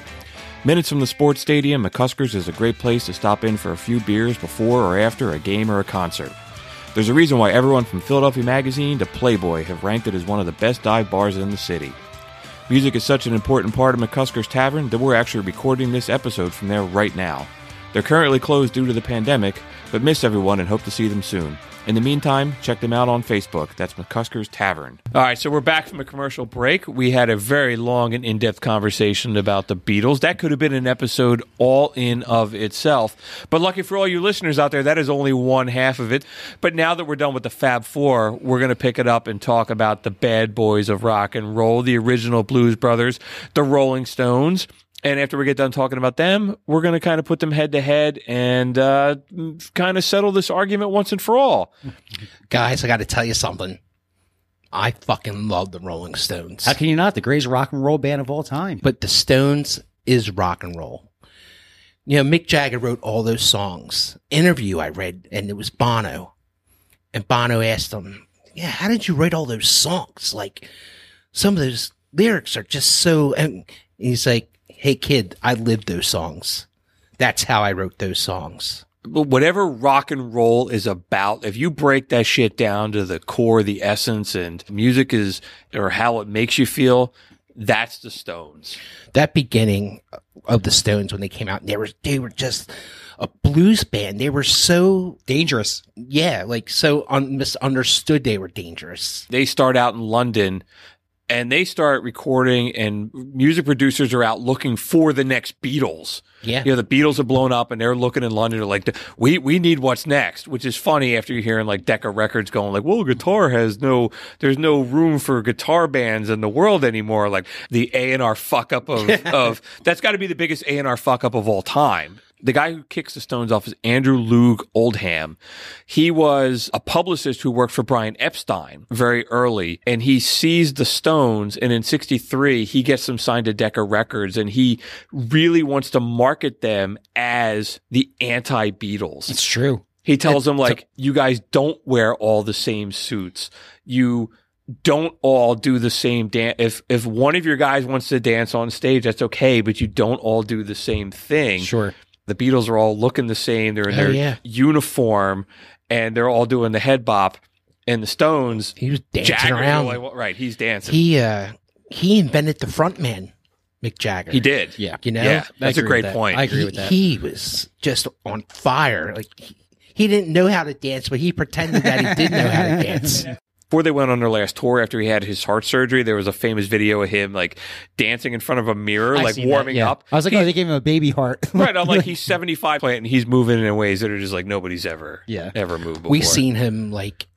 Minutes from the sports stadium, McCusker's is a great place to stop in for a few beers before or after a game or a concert. There's a reason why everyone from Philadelphia Magazine to Playboy have ranked it as one of the best dive bars in the city. Music is such an important part of McCusker's Tavern that we're actually recording this episode from there right now. They're currently closed due to the pandemic, but miss everyone and hope to see them soon. In the meantime, check them out on Facebook. That's McCusker's Tavern. All right, so we're back from a commercial break. We had a very long and in depth conversation about the Beatles. That could have been an episode all in of itself. But lucky for all you listeners out there, that is only one half of it. But now that we're done with the Fab Four, we're going to pick it up and talk about the bad boys of rock and roll, the original Blues Brothers, the Rolling Stones. And after we get done talking about them, we're going to kind of put them head to head and uh, kind of settle this argument once and for all. Guys, I got to tell you something. I fucking love the Rolling Stones. How can you not? The greatest rock and roll band of all time. but the Stones is rock and roll. You know, Mick Jagger wrote all those songs. Interview I read, and it was Bono. And Bono asked him, Yeah, how did you write all those songs? Like, some of those lyrics are just so. And he's like, Hey, kid, I lived those songs. That's how I wrote those songs. But whatever rock and roll is about, if you break that shit down to the core, the essence, and music is, or how it makes you feel, that's the Stones. That beginning of the Stones when they came out, they were they were just a blues band. They were so Dangerous. yeah, like so un- misunderstood. They were dangerous. They start out in London and they start recording, and music producers are out looking for the next Beatles. Yeah. You know, the Beatles have blown up and they're looking in London. They're like, we, we need what's next, which is funny after you're hearing like Decca Records going like, well, guitar has no, there's no room for guitar bands in the world anymore. Like the A&R fuck up of, of, that's got to be the biggest A&R fuck up of all time. The guy who kicks the Stones off is Andrew Loog Oldham. He was a publicist who worked for Brian Epstein very early, and he sees the Stones. And in '63, he gets them signed to Decca Records, and he really wants to market them as the anti-Beatles. It's true. He tells them like, you guys don't wear all the same suits. You don't all do the same dance. If if one of your guys wants to dance on stage, that's okay, but you don't all do the same thing. Sure. The Beatles are all looking the same. They're in Oh, their yeah. uniform, and they're all doing the head bop. And the Stones, He was dancing Jagger, around. like, well, right? He's dancing. He, he uh he invented the front man, Mick Jagger. He did. Yeah. You know? yeah, that's a great that. point. I agree he, with that. he was just on fire. Like he, he didn't know how to dance, but he pretended that he did know how to dance. before they went on their last tour after he had his heart surgery, there was a famous video of him like dancing in front of a mirror, I like seen that, warming yeah. up. I was like, oh, they gave him a baby heart. right. I'm like, he's 75 playing, and he's moving in ways that are just like nobody's ever, Yeah. ever moved before. We seen him like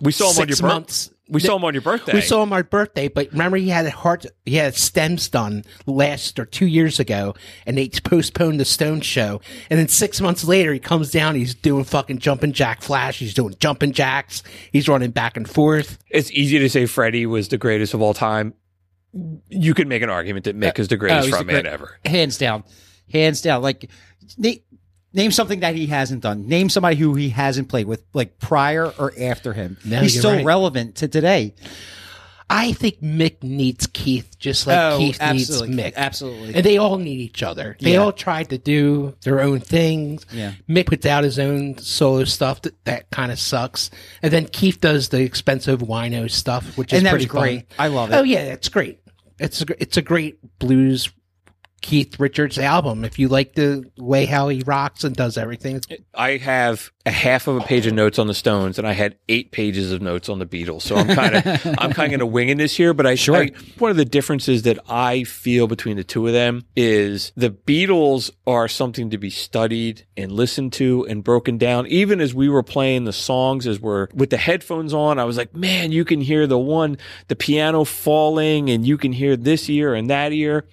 we saw him on your six birthday. We saw him on your birthday. We saw him on my birthday, but remember he had a heart, he had stents done last or two years ago, and they postponed the Stone show. And then six months later, he comes down, he's doing fucking jumping jack flash, he's doing jumping jacks, he's running back and forth. It's easy to say Freddie was the greatest of all time. You could make an argument that Mick uh, is the Oh, greatest the frontman ever. hands down, hands down. Like, na- name something that he hasn't done. Name somebody who he hasn't played with, like prior or after him. No, He's still right. relevant to today. I think Mick needs Keith just like Oh, Keith absolutely. needs Mick. Absolutely. And they all need each other. They Yeah. all tried to do their own things. Yeah. Mick puts out his own solo stuff that, that kind of sucks. And then Keith does the X-Pensive Wino stuff, which is And that pretty great. fun. I love it. Oh yeah, it's great. It's a, it's a great blues Keith Richards album. If you like the way how he rocks and does everything, I have a half of a page of notes on the Stones, and I had eight pages of notes on the Beatles. So I'm kind of I'm kind of winging this here. But I, Sure. I one of the differences that I feel between the two of them is the Beatles are something to be studied and listened to and broken down. Even as we were playing the songs, as we're with the headphones on, I was like, man, you can hear the one the piano falling, and you can hear this ear and that ear.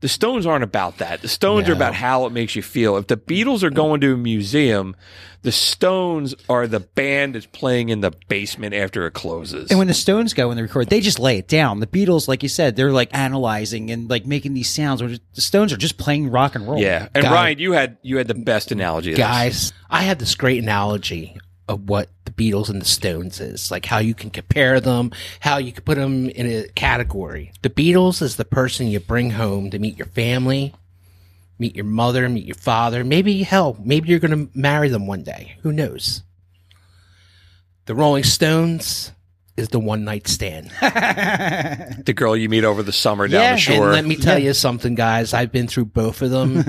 The Stones aren't about that. The Stones are about how it makes you feel. If the Beatles are going to a museum, the Stones are the band that's playing in the basement after it closes. And when the Stones go and they record, they just lay it down. The Beatles, like you said, they're like analyzing and like making these sounds. Where the Stones are just playing rock and roll. yeah, and Guy- Ryan, you had you had the best analogy. Of this. guys, I had this great analogy of what the Beatles and the Stones is, like how you can compare them, how you can put them in a category. The Beatles is the person you bring home to meet your family, meet your mother, meet your father. Maybe hell, maybe you're going to marry them one day. Who knows? The Rolling Stones is the one night stand. The girl you meet over the summer down Yeah, the shore. And let me tell you something, guys. I've been through both of them,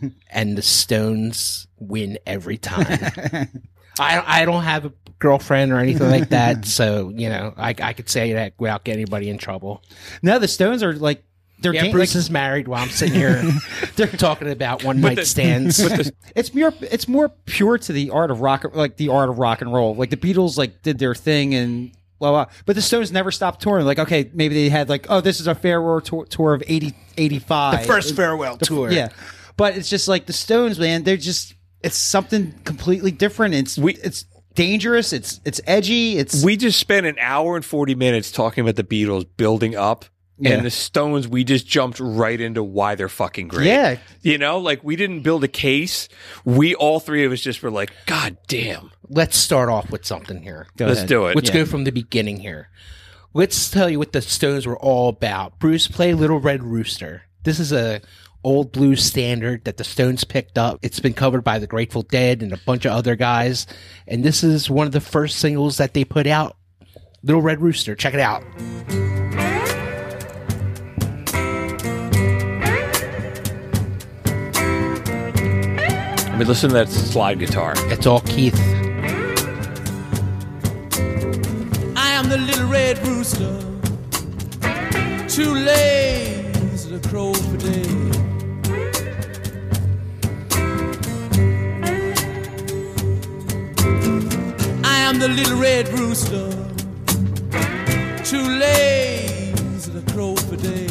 and the Stones win every time. I I don't have a girlfriend or anything like that, so you know I I could say that without getting anybody in trouble. no, the Stones are like they're Yeah, ga- Bruce like, is married while I'm sitting here they're talking about one night stands. it's more it's more pure to the art of rock like the art of rock and roll. Like the Beatles like did their thing and blah blah. But the Stones never stopped touring. Like okay, maybe they had like oh this is a farewell tour, tour of 80, 85. the first farewell tour. Yeah. But it's just like the Stones, man. They're just it's something completely different. It's We- it's dangerous. It's it's edgy. It's we just spent an hour and 40 minutes talking about the Beatles building up. Yeah. And the Stones, we just jumped right into why they're fucking great. Yeah. You know, like we didn't build a case. We, all three of us just were like, God damn. Let's start off with something here. Go Let's ahead. do it. Let's go from the beginning here. Let's tell you what the Stones were all about. Bruce play Little Red Rooster. This is a old blues standard that the Stones picked up. It's been covered by the Grateful Dead and a bunch of other guys. And this is one of the first singles that they put out. Little Red Rooster. Check it out. I mean, listen to that slide guitar. It's all Keith. I am the little red rooster, too lazy to crow for day. Am the little red rooster, too lazy to crow for day.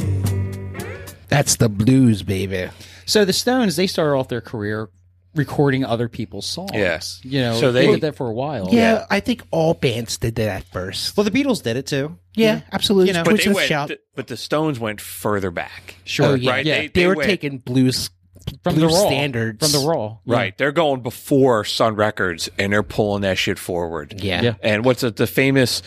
That's the blues, baby. So the Stones, they started off their career recording other people's songs. Yes. You know, So they, they- did that for a while. Yeah, I think all bands did that at first. Well, the Beatles did it too. yeah, absolutely. You know, But they went, shout. th- but the Stones went further back. Sure. Oh, yeah. Right? Yeah. They, they, they were went- taking blues From the blues raw. standards From the raw. Right. They're going before Sun Records and they're pulling that shit forward. Yeah. Yeah. And what's the, the famous,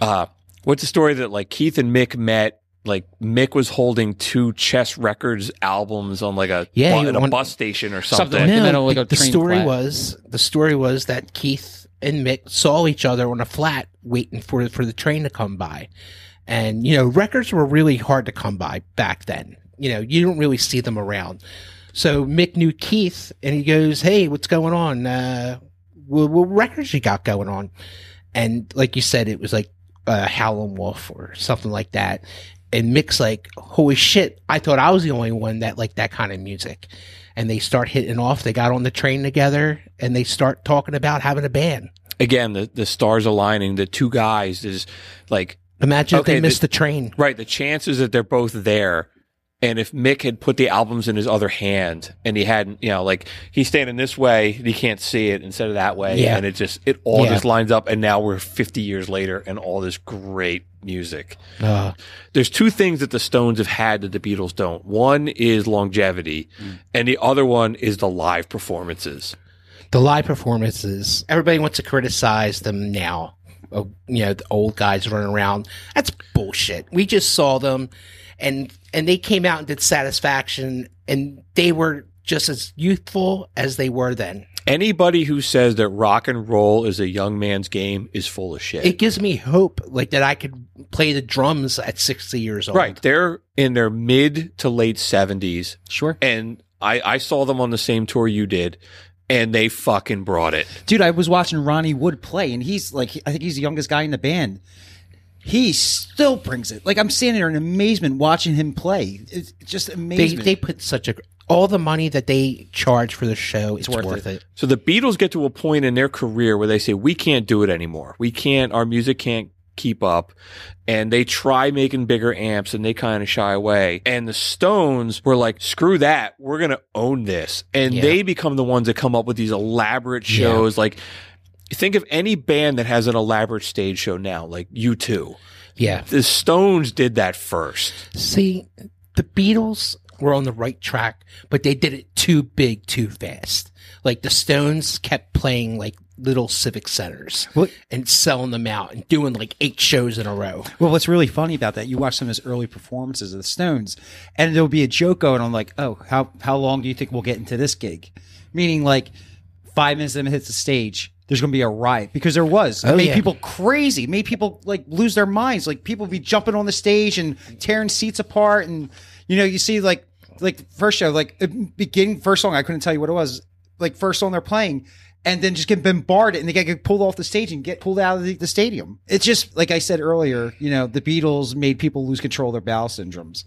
uh, what's the story that like Keith and Mick met? Like Mick was holding two Chess Records albums on like a, Yeah, bu- he at a won- bus station or Something something. like that. metal, like a the train story flat. was the story was that Keith and Mick saw each other on a flat waiting for for the train to come by, and you know records were really hard to come by back then. You know you don't really see them around. So Mick knew Keith, and he goes, "Hey, what's going on? Uh, what, what records you got going on?" And like you said, it was like uh, Howlin' Wolf or something like that. And Mick's like, "Holy shit! I thought I was the only one that liked that kind of music." And they start hitting off. They got on the train together, and they start talking about having a band. Again, the, the stars aligning, the two guys is like, Imagine Okay, if they the- missed the train. right, the chances that they're both there. And if Mick had put the albums in his other hand and he hadn't, you know, like he's standing this way, and he can't see it instead of that way. Yeah. And it just, it all Yeah. just lines up. And now we're 50 years later and all this great music. Uh, There's two things that the Stones have had that the Beatles don't. One is longevity and the other one is the live performances. the live performances. Everybody wants to criticize them now. Oh, you know, the old guys running around. That's bullshit. We just saw them, and and they came out and did Satisfaction, and they were just as youthful as they were then. Anybody who says that rock and roll is a young man's game is full of shit. It gives me hope, like that I could play the drums at sixty years old. right. They're in their mid to late 70s. Sure. And I, I saw them on the same tour you did, and they fucking brought it. Dude, I was watching Ronnie Wood play, and he's like, I think he's the youngest guy in the band. He still brings it. Like I'm standing there in amazement watching him play. It's just They amazing. they put such a all the money that they charge for the show. It's, worth worth, it. it. So the Beatles get to a point in their career where they say, we can't do it anymore. We can't, our music can't keep up. And they try making bigger amps and they kind of shy away. And the Stones were like, screw that. We're going to own this. And Yeah. they become the ones that come up with these elaborate Yeah. shows. Like, think of any band that has an elaborate stage show now, like U2. Yeah. The Stones did that first. See, the Beatles were on the right track, but they did it too big, too fast. Like the Stones kept playing like little civic centers What- and selling them out and doing like eight shows in a row. Well, what's really funny about that, you watch some of his early performances of the Stones, and there'll be a joke going on like, "Oh, how how long do you think we'll get into this gig?" Meaning, like five minutes of them hits the stage, there's going to be a riot because there was. It Oh, made yeah. people crazy. It made people like lose their minds. Like people be jumping on the stage and tearing seats apart. And you know, you see like like first show, like beginning first song. I couldn't tell you what it was. Like first song they're playing. And then just get bombarded, and they get pulled off the stage and get pulled out of the, the stadium. It's just like I said earlier. You know, the Beatles made people lose control of their bowel syndromes.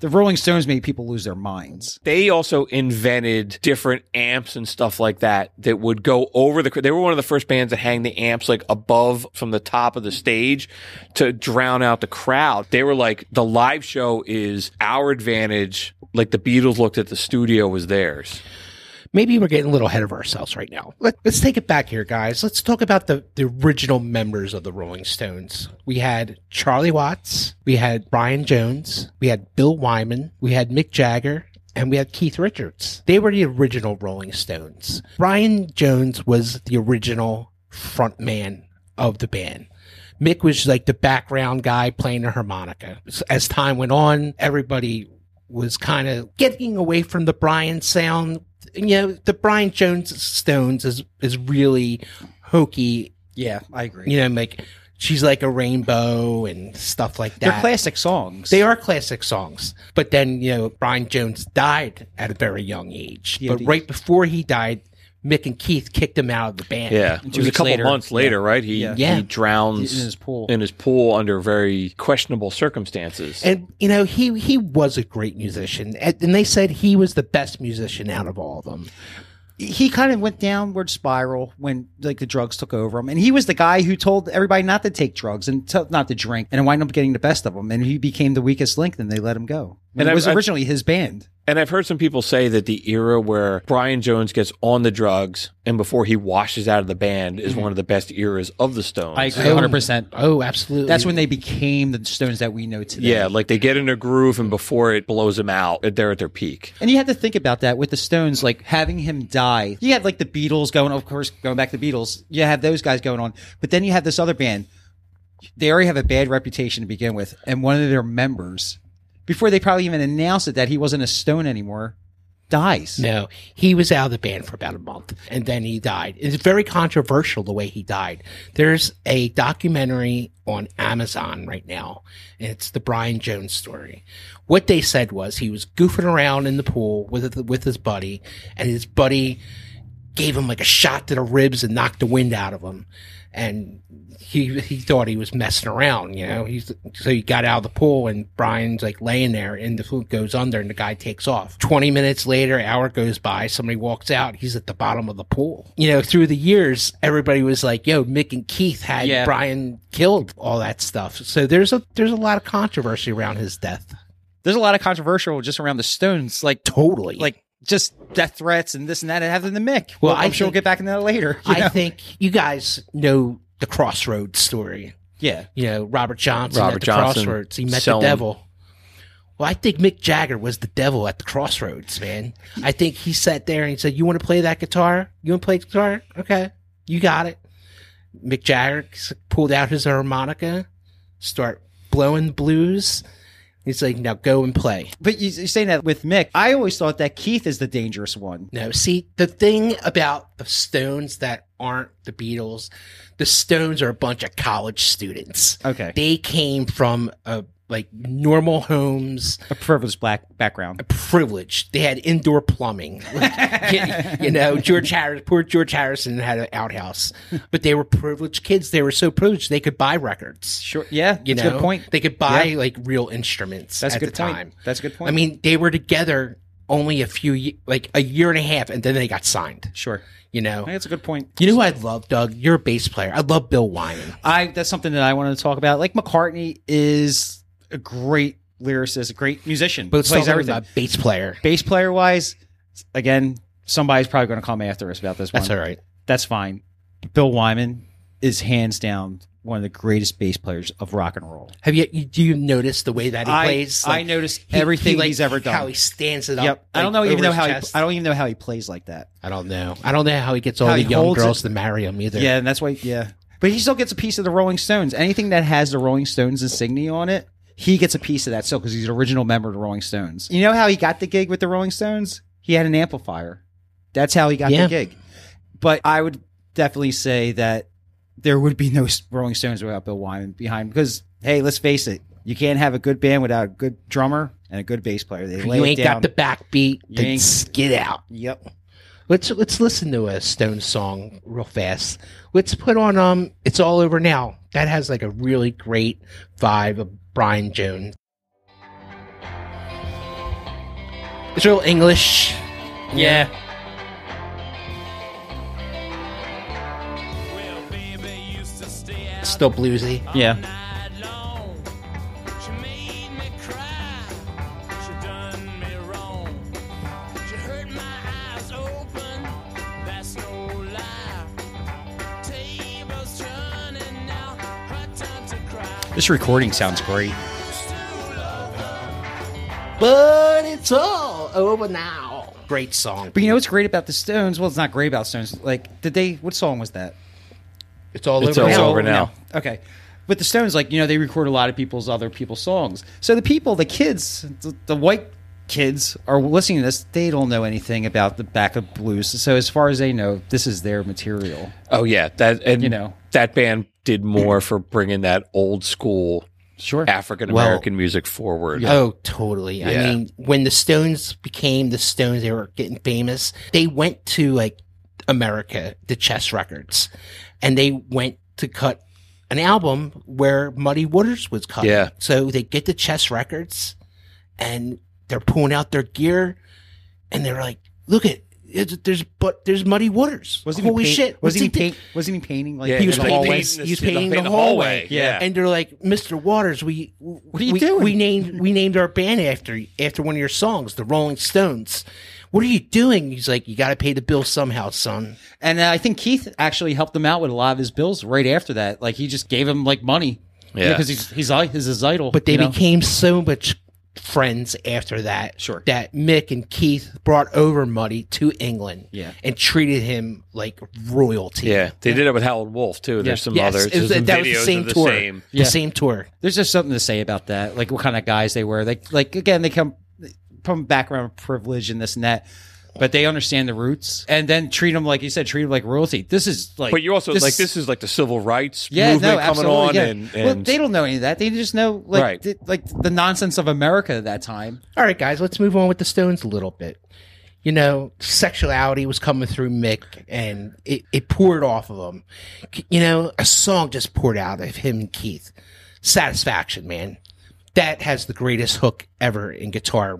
The Rolling Stones made people lose their minds. They also invented different amps and stuff like that that would go over the. They were one of the first bands to hang the amps like above from the top of the stage to drown out the crowd. They were like the live show is our advantage. Like the Beatles looked at the studio as theirs. Maybe we're getting a little ahead of ourselves right now. Let, let's take it back here, guys. Let's talk about the, the original members of the Rolling Stones. We had Charlie Watts, we had Brian Jones, we had Bill Wyman, we had Mick Jagger, and we had Keith Richards. They were the original Rolling Stones. Brian Jones was the original front man of the band. Mick was like the background guy playing the harmonica. As time went on, everybody was kind of getting away from the Brian sound. You know, the Brian Jones Stones is is really hokey. Yeah, I agree. You know, like she's like a rainbow and stuff like that. They're classic songs. They are classic songs. But then, you know, Brian Jones died at a very young age. Yeah, but right before he died, Mick and Keith kicked him out of the band. Yeah, it was a couple later. months later, Yeah. right? He Yeah. Yeah. he drowns In his pool. in his pool under very questionable circumstances. And you know he he was a great musician, and, and they said he was the best musician out of all of them. he kind of went downward spiral when like the drugs took over him, and he was the guy who told everybody not to take drugs and to, not to drink, and it wound up getting the best of him, and he became the weakest link. Then they let him go. And And it I've- was I've- originally his band. And I've heard some people say that the era where Brian Jones gets on the drugs and before he washes out of the band is mm-hmm. one of the best eras of the Stones. I agree, hundred percent. Oh, oh, absolutely. That's when they became the Stones that we know today. Yeah, like they get in a groove and before it blows them out, uh, they're at their peak. And you have to think about that with the Stones, like having him die. You have like the Beatles going, of course, going back to the Beatles. You have those guys going on, but then you have this other band. They already have a bad reputation to begin with, and one of their members, before they probably even announced it that he wasn't a Stone anymore, dies. No, he was out of the band for about a month and then he died. It's very controversial the way he died. There's a documentary on Amazon right now, and it's the Brian Jones story. What they said was he was goofing around in the pool with with his buddy, and his buddy gave him like a shot to the ribs and knocked the wind out of him. And he he thought he was messing around, you know. He's so he got out of the pool and Brian's like laying there and the food goes under and the guy takes off. Twenty minutes later, hour goes by, somebody walks out, he's at the bottom of the pool. You know, through the years, everybody was like, Yo, Mick and Keith had Yeah. Brian killed, all that stuff. So there's a there's a lot of controversy around his death. There's a lot of controversial just around the Stones, like Totally. like just death threats and this and that, and having the Mick. Well, Well, I'm I sure we'll get back into that later. I know? think you guys know the Crossroads story. yeah. you know, Robert Johnson Robert at the Johnson crossroads. He met selling- the devil. Well, I think Mick Jagger was the devil at the crossroads, man. I think he sat there and he said, You want to play that guitar? You want to play guitar? Okay. You got it. Mick Jagger pulled out his harmonica, start blowing the blues. He's like, Now go and play. But you, you're saying that with Mick. I always thought that Keith is the dangerous one. No, see, the thing about the Stones that aren't the Beatles, the Stones are a bunch of college students. Okay. They came from a like normal homes, A privileged black background. A privilege. They had indoor plumbing. Like, you, you know, George Harris, poor George Harrison had an outhouse, but they were privileged kids. They were so privileged they could buy records. Sure. Yeah. You that's know, a good point. They could buy Yeah. like real instruments That's a at good the point. time. That's a good point. I mean, they were together only a few, like a year and a half, and then they got signed. Sure. You know, that's a good point. you know who I love, Doug? You're a bass player. I love Bill Wyman. I that's something that I wanted to talk about. Like McCartney is a great lyricist, a great musician, But plays everything. about bass player. Bass player wise, again, somebody's probably going to come after us about this one. That's all right. That's fine. Bill Wyman is hands down one of the greatest bass players of rock and roll. Have you, do you notice the way that he I- plays? I noticed everything like, he's ever done. How he stands it up. Yep. I don't know even know how he. I don't even know how he plays like that. I don't know. I don't know how he gets all How the young girls it. to marry him either. Yeah, and that's why. Yeah, but he still gets a piece of the Rolling Stones. Anything that has the Rolling Stones insignia on it, he gets a piece of that still because he's an original member of the Rolling Stones. You know how he got the gig with the Rolling Stones? He had an amplifier. That's how he got Yeah. the gig. But I would definitely say that there would be no Rolling Stones without Bill Wyman behind. Because hey, let's face it, you can't have a good band without a good drummer and a good bass player. They you it ain't got the backbeat, then skid out. Yep. Let's let's listen to a Stone song real fast. Let's put on um It's All Over Now. That has like a really great vibe of Brian Jones. It's real English. Yeah. Well, baby used to stay out Still bluesy. Yeah. This recording sounds great. But it's all over now. Great song. But you know what's great about the Stones? Well, it's not great about Stones. Like, did they? What song was that? It's all It's over all now. over now. Okay. But the Stones, like, you know, they record a lot of people's other people's songs. So the people, the kids, the, the white kids are listening to this. They don't know anything about the back of blues. So as far as they know, this is their material. Oh yeah, that and You know. that band did more for bringing that old school Sure. African American music forward. Oh, totally. Yeah. I mean, when the Stones became the Stones, they were getting famous. They went to like America, the Chess Records, and they went to cut an album where Muddy Waters was cut. Yeah. So they get the Chess Records, and they're pulling out their gear, and they're like, "Look at." It's, there's but there's Muddy Waters. Was he Holy paint- shit! Was What's he, do- paint, was he painting like Yeah, he was in the painting, hallway. he was The- painting the the, hallway, hallway. yeah. and they're like, "Mr. Waters, we what are you we, doing?" We named we named our band after after one of your songs, the Rolling Stones. What are you doing?" He's like, "You got to pay the bill somehow, son." And uh, I think Keith actually helped him out with a lot of his bills right after that. Like he just gave him like money. Yeah. Because he's he's i- he's his idol. But they you know? became so much friends after that. Sure. That Mick and Keith brought over Muddy to England. Yeah. and treated him like royalty. Yeah, they did it with Howlin' Wolf too. There's some Yes, others. it was- There's some that was the same the tour. same. The same tour. There's just something to say about that. Like what kind of guys they were. Like like again, they come from background privilege and this and that. But they understand the roots and then treat them like you said, treat them like royalty. This is like, But you also like this is like the civil rights yeah, movement no, coming absolutely, on, yeah. and, well, they don't know any of that. They just know like Right. the, like the nonsense of America at that time. All right, guys, let's move on with the Stones a little bit. You know, sexuality was coming through Mick and it, it poured off of him. You know, a song just poured out of him and Keith. Satisfaction, man. That has the greatest hook ever in guitar,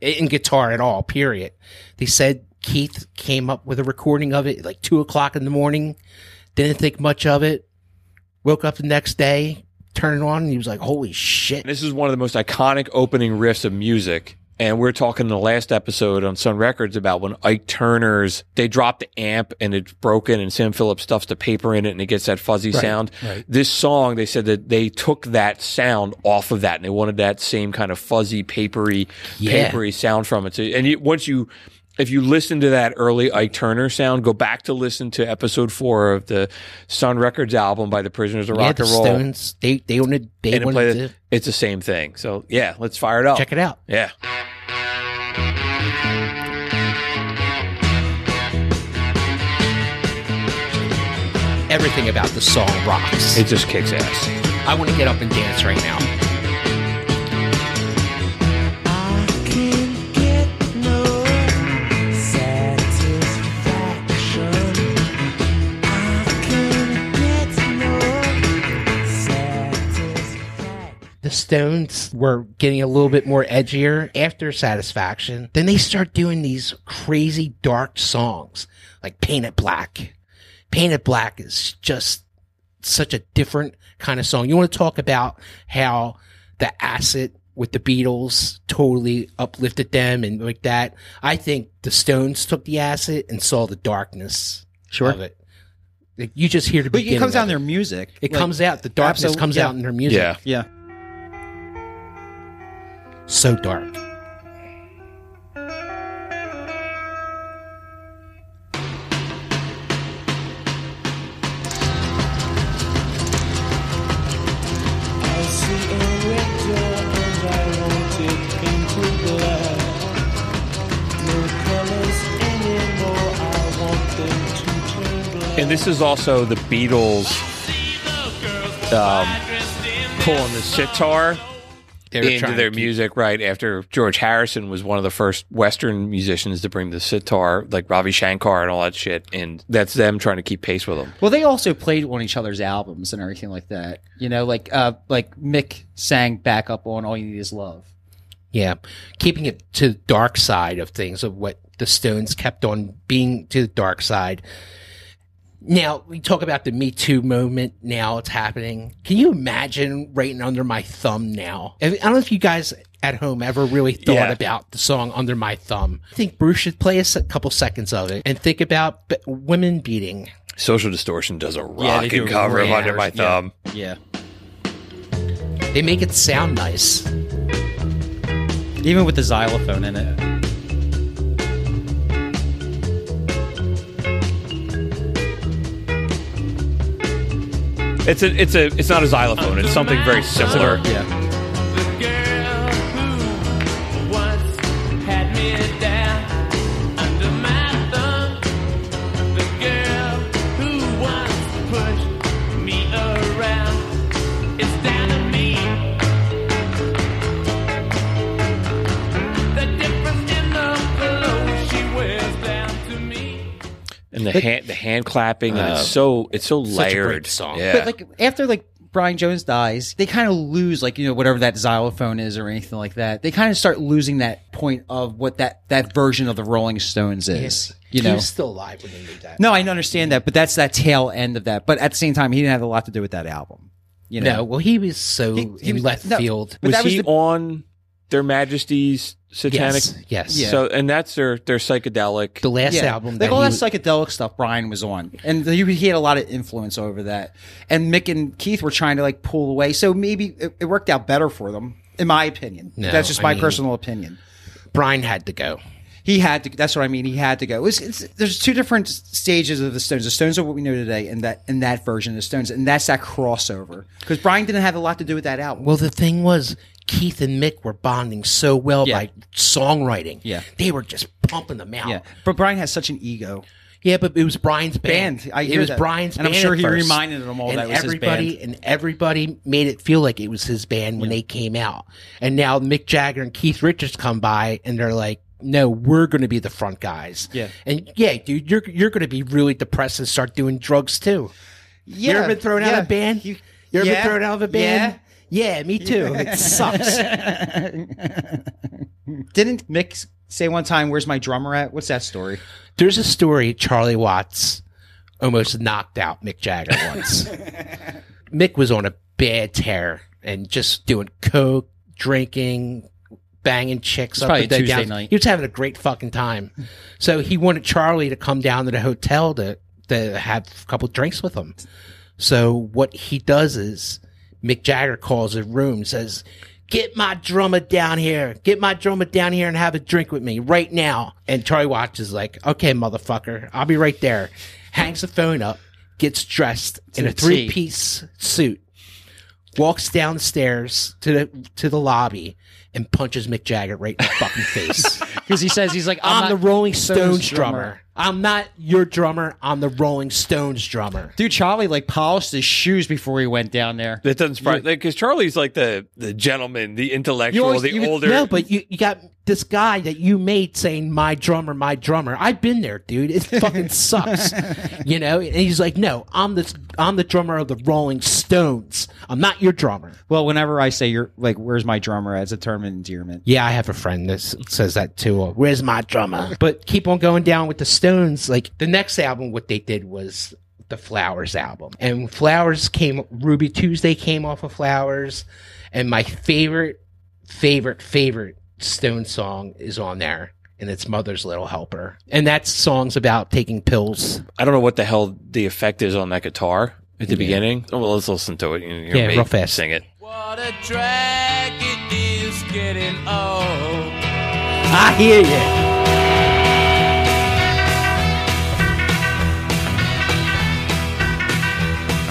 in guitar at all, period. They said Keith came up with a recording of it like two o'clock in the morning, didn't think much of it, woke up the next day, turned it on, and he was like, holy shit. this is one of the most iconic opening riffs of music. And we're talking in the last episode on Sun Records about when Ike Turner's they dropped the amp and it's broken and Sam Phillips stuffs the paper in it and it gets that fuzzy sound. This song, they said that they took that sound off of that and they wanted that same kind of fuzzy, papery, Yeah. papery sound from it. So, and you, once you, if you listen to that early Ike Turner sound, go back to listen to episode four of the Sun Records album by the Prisoners of Yeah, Rock the and Roll. Stones, they, they wanted, they and wanted to it, it's the same thing. So yeah, let's fire it up. check it out. Yeah. Everything about the song rocks. It just kicks ass. I want to get up and dance right now. The Stones were getting a little bit more edgier after Satisfaction. Then they start doing these crazy dark songs like Paint It Black. Paint It Black is just such a different kind of song. You want to talk about how the acid with the Beatles totally uplifted them and like that. I think the Stones took the acid and saw the darkness Sure. of it. Like, you just hear the But beginning it comes out in their music. It Like, comes out. The darkness absolute- comes yeah. out in their music. Yeah. Yeah. Turn dark. And this is also the Beatles um, pulling the sitar into trying their to keep- music right after George Harrison was one of the first Western musicians to bring the sitar, like Ravi Shankar and all that shit. And that's them trying to keep pace with them. Well, they also played on each other's albums and everything like that. You know, like uh, like Mick sang backup on "All You Need Is Love." Yeah, keeping it to the dark side of things of what the Stones kept on being to the dark side. Now we talk about the Me Too movement. Now it's happening. Can you imagine writing under my thumb now? I don't know if you guys at home ever really thought Yeah. about the song "Under My Thumb." I think Bruce should play us a couple seconds of it and think about b- women beating. Social Distortion does a Yeah, they do rocking a cover of Under My version, yeah. Thumb. Yeah, They make it sound nice. even with the xylophone in it. It's a, it's a, it's not a xylophone. It's something very similar. Yeah, And the hand, the hand clapping, and it's uh, so, it's so a great layered. song. Yeah. but like after like Brian Jones dies, they kind of lose like you know whatever that xylophone is or anything like that. They kind of start losing that point of what that that version of the Rolling Stones is. You he know. was still alive when they did that. No, I understand that, but that's that tail end of that. But at the same time, he didn't have a lot to do with that album. You know, No, well, he was so He- he in was- left no, field. was, was he the- on Their Majesty's Satanic? Yes, yes. So, and that's their, their psychedelic. the last yeah, album like that all he that psychedelic stuff Brian was on, and he, he had a lot of influence over that. And Mick and Keith were trying to like pull away, so maybe it, it worked out better for them, in my opinion. No, that's just I my mean- personal opinion. Brian had to go. He had to. That's what I mean. He had to go. It's, it's, there's two different stages of the Stones. The Stones are what we know today, and that and that version of the Stones, and that's that crossover. Because Brian didn't have a lot to do with that album. Well, the thing was, Keith and Mick were bonding so well Yeah. by songwriting. Yeah. they were just pumping them out. yeah, but Brian has such an ego. Yeah, but it was Brian's band. Band, I it hear was that. Brian's And I'm band sure at he first. reminded them all and that was his everybody, And everybody made it feel like it was his band when they came out. And now Mick Jagger and Keith Richards come by and they're like, no, we're going to be the front guys. Yeah. And yeah, dude, you're, you're going to be really depressed and start doing drugs too. Yeah, you ever been thrown out of a band? You- ever been thrown out of a band? Yeah. Yeah, me too. It sucks. Didn't Mick say one time, "Where's my drummer at"? What's that story? There's a story Charlie Watts almost knocked out Mick Jagger once. Mick was on a bad tear and just doing coke, drinking, banging chicks up probably and down. Tuesday night. He was having a great fucking time. So he wanted Charlie to come down to the hotel to to have a couple drinks with him. So what he does is Mick Jagger calls his room, says, "Get my drummer down here. Get my drummer down here and have a drink with me right now." And Charlie Watts is like, "Okay, motherfucker, I'll be right there." Hangs the phone up, gets dressed in a three-piece suit, walks downstairs to the to the lobby, and punches Mick Jagger right in the fucking face. Because he says he's like, I'm, I'm, the Rolling Stones, Stones drummer. drummer. I'm not your drummer. I'm the Rolling Stones drummer. Dude, Charlie like polished his shoes before he went down there. That doesn't surprise because Charlie's like the the gentleman, the intellectual, always- the you- older. No, but you, you got this guy that you made saying my drummer, my drummer. I've been there, dude. It fucking sucks. you know? And he's like, No, I'm the I'm the drummer of the Rolling Stones. I'm not your drummer. Well, whenever I say you're like, "Where's my drummer?" as a term of endearment. Yeah, I have a friend that says that too. Where's my drummer? But keep on going down with the Stones. Like the next album, what they did was the Flowers album, and Flowers came. Ruby Tuesday came off of Flowers, and my favorite, favorite, favorite Stone song is on there. And it's Mother's Little Helper. And that song's about taking pills. I don't know what the hell the effect is on that guitar at the beginning. Oh, well, let's listen to it. You hear Yeah, real fast. Sing it. What a drag it is getting old. I hear you.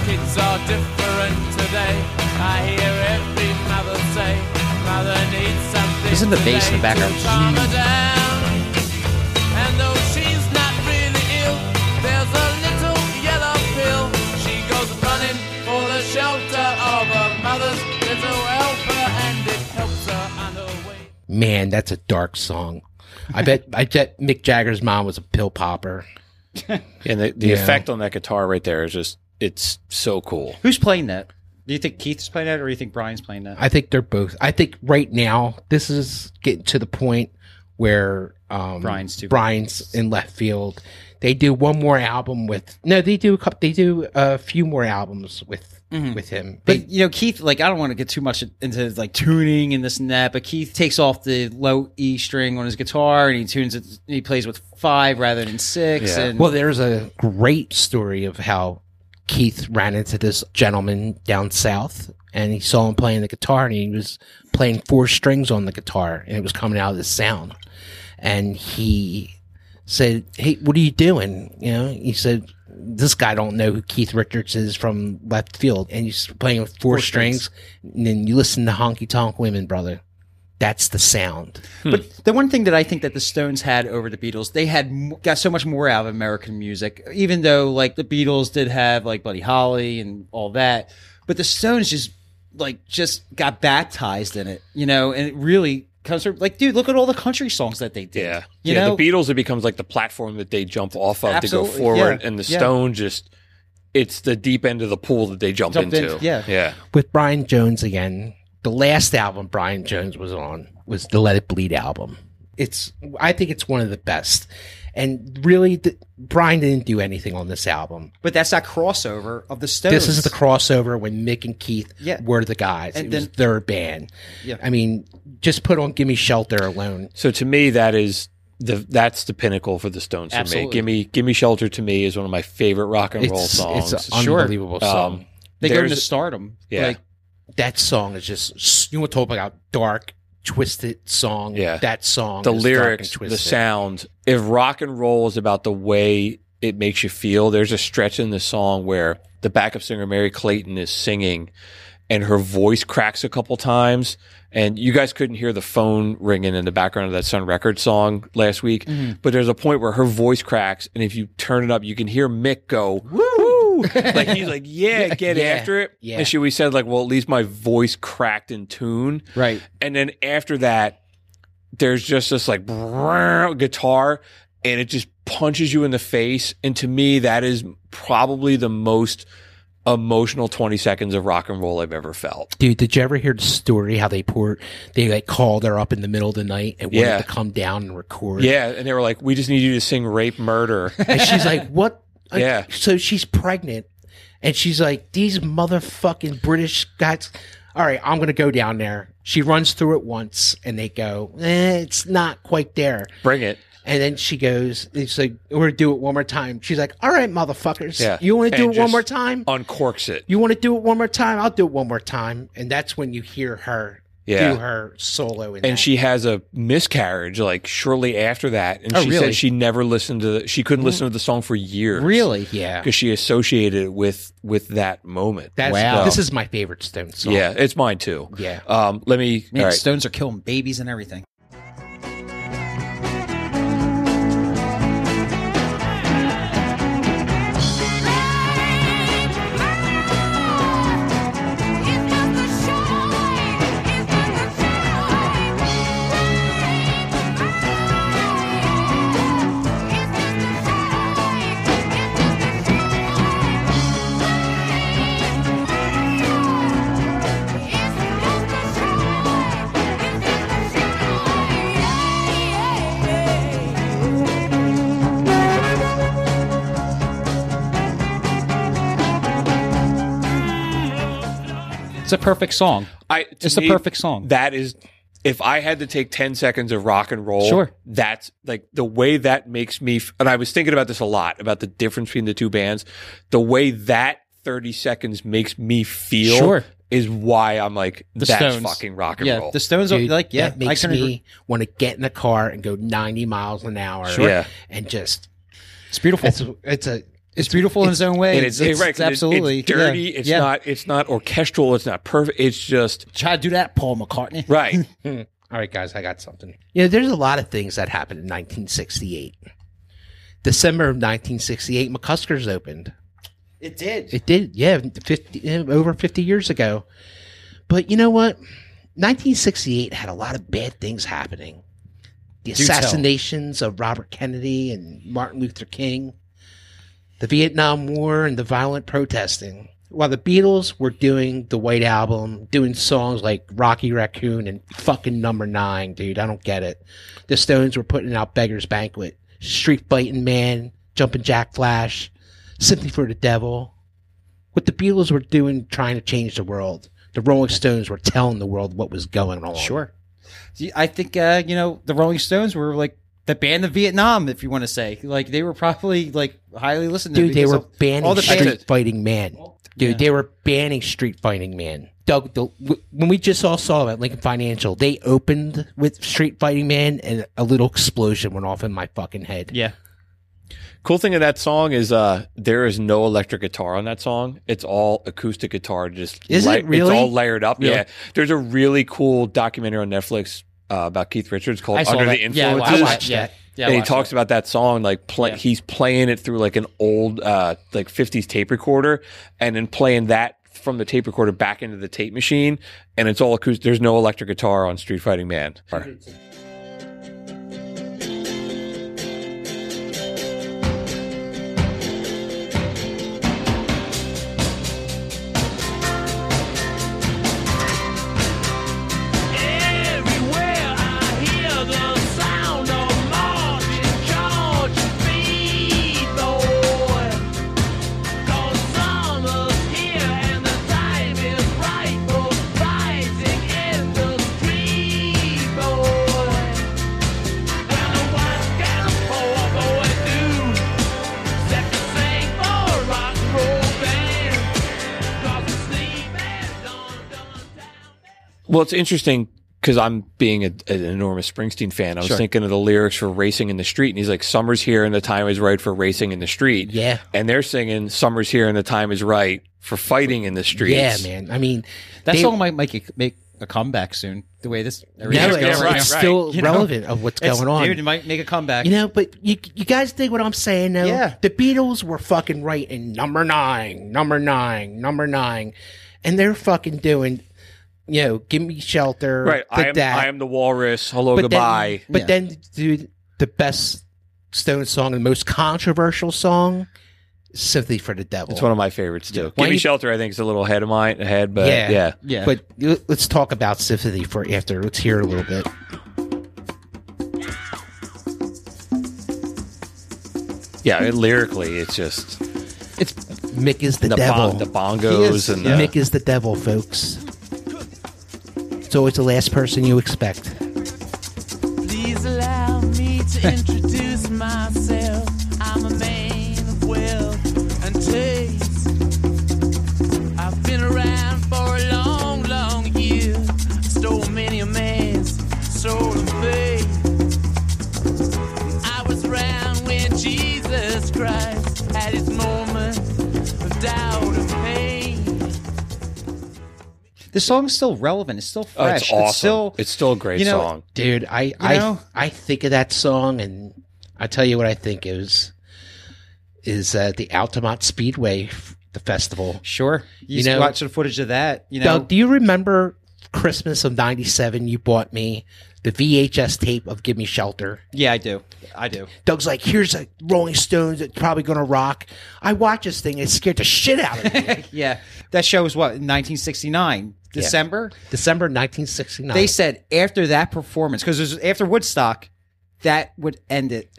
Kids are different today. I hear Isn't the bass in the background? Man, that's a dark song. I bet I bet Mick Jagger's mom was a pill popper. and the, the yeah. effect on that guitar right there is just it's so cool. Who's playing that? Do you think Keith's playing that, or do you think Brian's playing that? I think they're both. I think right now this is getting to the point where um, Brian's too- Brian's in left field. They do one more album with no. They do a couple. They do a few more albums with with him. But They- you know, Keith, like I don't want to get too much into like tuning and this and that, but Keith takes off the low E string on his guitar and he tunes it. He plays with five rather than six. Yeah. And well, there's a great story of how Keith ran into this gentleman down south, and he saw him playing the guitar, and he was playing four strings on the guitar, and it was coming out of the sound. And he said, "Hey, what are you doing?" You know, he said, "This guy don't know who Keith Richards is from left field, and he's playing with four, strings. And then you listen to Honky Tonk Women, brother. That's the sound." Hmm. But the one thing that I think that the Stones had over the Beatles, they had got so much more out of American music. Even though like the Beatles did have like Buddy Holly and all that, but the Stones just like just got baptized in it, you know, and it really comes from like, dude, look at all the country songs that they did. Yeah. you yeah. know, the Beatles, it becomes like the platform that they jump off of Absolutely, to go forward. yeah, And the yeah. Stone just, it's the deep end of the pool that they jump Jumped in, into. yeah. Yeah. with Brian Jones again. The last album Brian Jones was on was the Let It Bleed album. It's I think it's one of the best. And really, the, Brian didn't do anything on this album. but that's that crossover of the Stones. This is the crossover when Mick and Keith Yeah. were the guys. And it was then- their band. Yeah. I mean, just put on "Gimme Shelter" alone. So to me, that is the that's the pinnacle for the Stones for Absolutely. me. Give me, give me shelter. To me is one of my favorite rock and roll It's songs. it's an Sure. unbelievable song. Um, they go there's- into stardom. Yeah. Like, that song is just you want to talk about dark, twisted song. Yeah. that song. the is dark and lyrics, the sound. If rock and roll is about the way it makes you feel, there's a stretch in the song where the backup singer Merry Clayton is singing, and her voice cracks a couple times. And you guys couldn't hear the phone ringing in the background of that Sun Records song last week, Mm-hmm. but there's a point where her voice cracks, and if you turn it up, you can hear Mick go woo, like he's like, "Yeah, get Yeah. after it." Yeah. And she always said like, "Well, at least my voice cracked in tune." right. And then after that, there's just this like guitar and it just punches you in the face. And to me, that is probably the most emotional 20 seconds of rock and roll I've ever felt. Dude, did you ever hear the story how they poured? They like called her up in the middle of the night and wanted Yeah. to come down and record. Yeah. And they were like, we just need you to sing rape murder. and she's like, "What?" Yeah. So she's pregnant, and she's like, "These motherfucking British guys." All right, I'm gonna go down there. She runs through it once, and they go, eh, "It's not quite there." Bring it. And then she goes, "It's like we're gonna do it one more time." She's like, "All right, motherfuckers, Yeah. you want to do And it one just more time? Uncorks it. You want to do it one more time? I'll do it one more time." And that's when you hear her Yeah. do her solo. In And that. she has a miscarriage like shortly after that. And Oh, she really? said she never listened to the, she couldn't listen to the song for years. Really? yeah, Because she associated it with, with that moment. that's Wow. this is my favorite Stone song. yeah. It's mine too. yeah. Um, let me, Man, all right. Stones are killing babies and everything. A perfect song. I, to It's the me, perfect song. That is, if I had to take 10 seconds of rock and roll, Sure. that's like the way that makes me, f- and I was thinking about this a lot about the difference between the two bands. The way that 30 seconds makes me feel Sure. is why I'm like, The that's Stones. fucking rock and yeah, roll. the Stones Dude, are like, yeah, that makes I me want to get in a car and go 90 miles an hour. Sure. Yeah. and just It's beautiful. it's it's a It's beautiful in its own way. and it's, it's, right, it's 'cause absolutely it's dirty. yeah, It's yeah. not. It's not orchestral. It's not perfect. It's just Try to do that, Paul McCartney. right. all right, guys. I got something. You know, there's a lot of things that happened in 1968. December of 1968, McCuskers opened. It did. It did, yeah, 50 eh, over 50 years ago. But you know what? 1968 had a lot of bad things happening. The Do tell. assassinations of Robert Kennedy and Martin Luther King, the Vietnam War, and the violent protesting. While the Beatles were doing the White Album, doing songs like Rocky Raccoon and fucking Number Nine, dude, I don't get it. The Stones were putting out Beggar's Banquet, Street Fighting Man, Jumpin' Jack Flash, Sympathy for the Devil. What the Beatles were doing, trying to change the world. The Rolling Stones were telling the world what was going on. Sure. I think uh, you know the Rolling Stones were like the band of Vietnam, if you want to say. Like they were probably like highly listened to. Dude, they were of banning all the Street bands. Fighting Man. Dude, Yeah. they were banning Street Fighting Man. Doug, the, when we just all saw at Lincoln Financial, they opened with Street Fighting Man, and a little explosion went off in my fucking head. Yeah. Cool thing of that song is uh there is no electric guitar on that song. It's all acoustic guitar. Just Is it really? It's all layered up. Really? Yeah. There's a really cool documentary on Netflix uh, about Keith Richards called I saw Under that. the Yeah, I watched Yeah. that. Yeah, I and he watched talks that. about that song like play, Yeah. he's playing it through like an old uh like 50s tape recorder and then playing that from the tape recorder back into the tape machine and it's all acoustic there's no electric guitar on street fighting man it's interesting because i'm being a, an enormous springsteen fan i was Sure. thinking of the lyrics for racing in the street and he's like summer's here and the time is right for racing in the street Yeah. and they're singing summer's here and the time is right for fighting in the streets Yeah, man. I mean, That they- song might make a, make a comeback soon. The way this no, everything's it's, going. it's right, still You know? relevant of what's It's- going on. Dude, it might make a comeback. You know, but you you guys dig what I'm saying though? Yeah. The Beatles were fucking right in number nine, number nine, number nine. And they're fucking doing, you know, give me shelter. right I am. I am the walrus hello but goodbye Then, but Yeah. then, dude, the best Stone song, and the most controversial song, Sympathy for the Devil. It's one of my favorites too. Why Give me you- shelter. I think is a little ahead of mine ahead, but Yeah. yeah. yeah. But let's talk about Sympathy for after. Let's hear it a little bit. Yeah, it- lyrically, it's just It's Mick is the, the, devil. bon- the bongos is, and the, Mick is the devil, folks. It's always the last person you expect. Please allow me to introduce myself. The song's still relevant. It's still oh, fresh. it's awesome. still it's still a great you know, song. Dude, I I know? I think of that song and I tell you what I think is is uh, the Altamont Speedway the festival. sure. You, You know- watch the footage of that. You know, Doug, do you remember Christmas of 97 you bought me the VHS tape of Give Me Shelter? yeah, I do. I do. Doug's like, "Here's a Rolling Stones that's probably going to rock." I watch this thing, it scared the shit out of me. Yeah, that show was what in 1969 December. December 1969. They said after that performance, because after Woodstock, that would end it.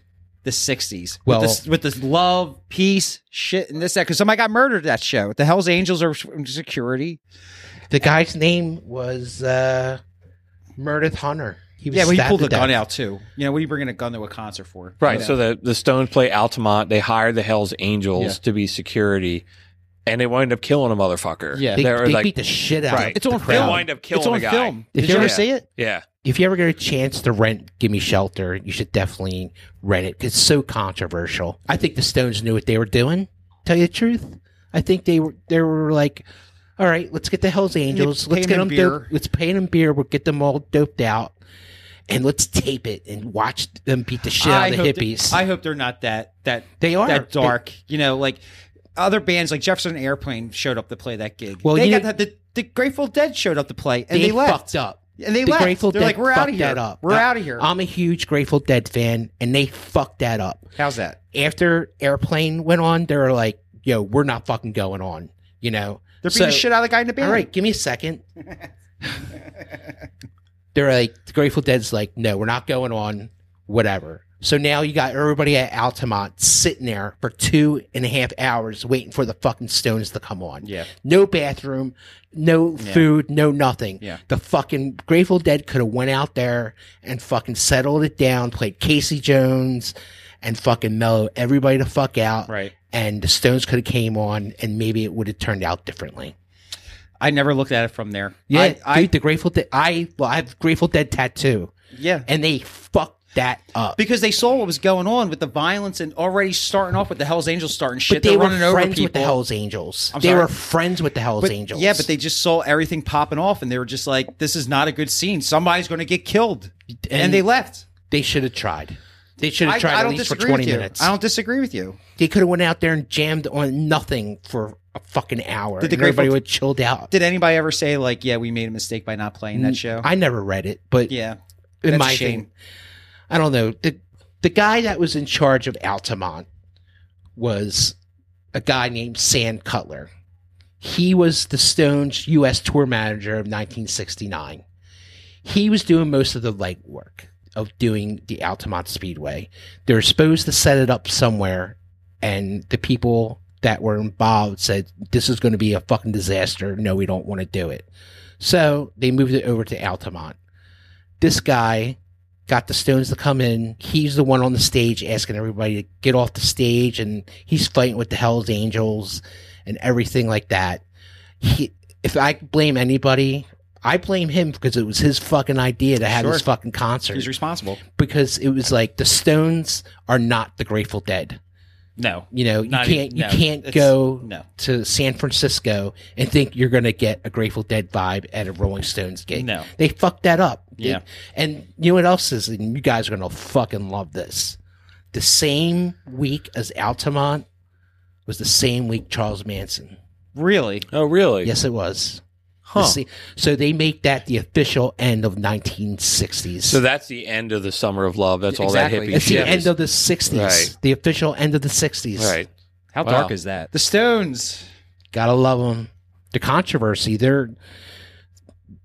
The '60s, Well- with, this, with this love, peace, shit, and this that. Because somebody got murdered at that show. The Hell's Angels are security. the guy's name was uh, Meredith Hunter. He was Yeah, well, he pulled to the gun out too. You know, what are you bringing a gun to a concert for? Right. You know? So the the Stones play Altamont. They hired the Hell's Angels Yeah. to be security, and they wind up killing a motherfucker. Yeah. They, they like, beat the shit out right. of it's the on crowd. film. wind up killing it's on a guy. film. If Did you you ever ever- see it? yeah. If you ever get a chance to rent "Give Me Shelter," you should definitely rent it. 'cause It's so controversial. I think the Stones knew what they were doing. Tell you the truth, I think they were they were like, "All right, let's get the Hell's Angels. Let's them get them beer." dope. Let's pay them beer. We'll get them all doped out, and let's tape it and watch them beat the shit out of the hippies." They, I hope they're not that that They are. that dark. you know, like other bands like Jefferson Airplane showed up to play that gig. Well, they you got the, the Grateful Dead showed up to play and they, they, left. fucked up. And they the left. Grateful They're Dead like, we're out of here. up. We're out of here. I'm a huge Grateful Dead fan, and they fucked that up. How's that? After Airplane went on, they were like, "Yo, we're not fucking going on." You know, They're beating the shit out of the guy in the band. All right, give me a second. They're like, the Grateful Dead's like, no, we're not going on, whatever. So now you got everybody at Altamont sitting there for two and a half hours waiting for the fucking Stones to come on. Yeah. No bathroom, no food, no nothing. Yeah. The fucking Grateful Dead could have went out there and fucking settled it down, played Casey Jones and fucking mellow everybody to fuck out. Right. And the Stones could have came on and maybe it would have turned out differently. I never looked at it from there. Yeah, I, I the Grateful Dead. I well, I have Grateful Dead tattoo, yeah. and they fucked that up. because they saw what was going on with the violence and already starting off with the Hell's Angels starting shit. but they They're were running over friends people. with the Hell's Angels. I'm they sorry? were friends with the Hell's But- Angels. Yeah, but they just saw everything popping off, and they were just like, "This is not a good scene. Somebody's going to get killed," and, And- they left. they should have tried. They should I, have tried I at don't least for disagree twenty with you. minutes. I don't disagree with you. They could have went out there and jammed on nothing for a fucking hour. Did the and everybody would chilled out. Did anybody ever say like, "Yeah, we made a mistake by not playing that show"? I never read it, but yeah, in that's my a shame. thing, I don't know. The the guy that was in charge of Altamont was a guy named Sam Cutler. He was the Stones U.S. tour manager of 1969. He was doing most of the legwork of doing the Altamont Speedway. They were supposed to set it up somewhere, and the people that were involved said, This is going to be a fucking disaster. No, we don't want to do it. So they moved it over to Altamont. This guy got the Stones to come in. He's the one on the stage asking everybody to get off the stage, and he's fighting with the Hell's Angels and everything like that. He, if I blame anybody, I blame him because it was his fucking idea to have Sure. this fucking concert. He's responsible. because it was like the Stones are not the Grateful Dead. No, You know, you can't even- you no, can't go no. to San Francisco and think you're going to get a Grateful Dead vibe at a Rolling Stones gig. No. they fucked that up. Yeah. and you know what else is? And you guys are going to fucking love this. The same week as Altamont was the same week Charles Manson. really. Oh, really? Yes, it was. Huh. The So they make that the official end of 1960s. So that's the end of the Summer of Love. That's all that hippie it's the end of the 60s. Right. The official end of the 60s. Right. How Wow. dark is that? The Stones. Gotta love them. The controversy. They're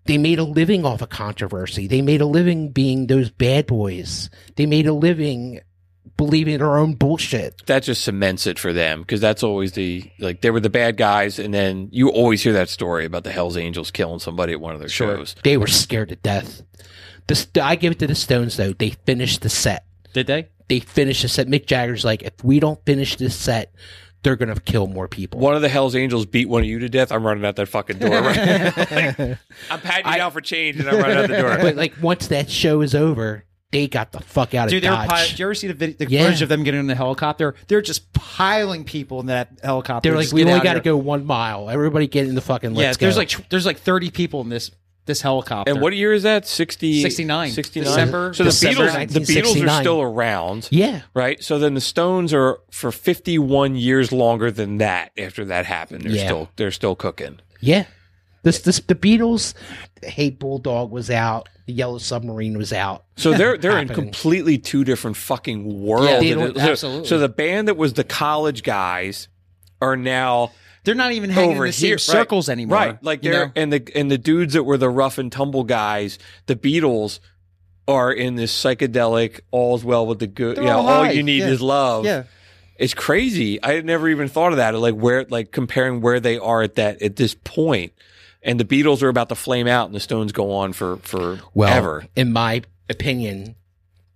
they made a living off of controversy. They made a living being those bad boys. They made a living believing their own bullshit. That just cements it for them because that's always the like they were the bad guys, and then you always hear that story about the Hell's Angels killing somebody at one of their Sure. shows. They were scared to death. This, I give it to the Stones though. They finished the set. Did they? They finished the set. Mick Jagger's like, if we don't finish this set, they're gonna kill more people. One of the Hell's Angels beat one of you to death. I'm running out that fucking door. Right? I'm patting you down for change, and I'm running out the door. But like once that show is over, they got the fuck out Dude, of they were Dodge. pi- did you ever see the, vid- the Yeah. footage of them getting in the helicopter? They're just piling people in that helicopter. They're like, we only got to go one mile. Everybody get in the fucking. Yeah, Let's there's go. like tw- there's like 30 people in this this helicopter. and what year is that? 60, 69. 69? December- So the December Beatles, the Beatles are still around. yeah, Right. So then the Stones are for 51 years longer than that after that happened. They're Yeah. still they're still cooking. yeah. This this the Beatles. Hey Bulldog was out. The Yellow Submarine was out. So they're they're in completely two different fucking worlds. Yeah, it- so- absolutely. So the band that was the college guys are now They're not even hanging over in the same here circles right, anymore. Right. Like they're know? and the and the dudes that were the rough and tumble guys, the Beatles are in this psychedelic all's well with the good yeah, all all you need Yeah. is love. yeah. It's crazy. I had never even thought of that. Like where, like comparing where they are at that at this point, and the Beatles are about to flame out, and the Stones go on for for Well, ever. in my opinion,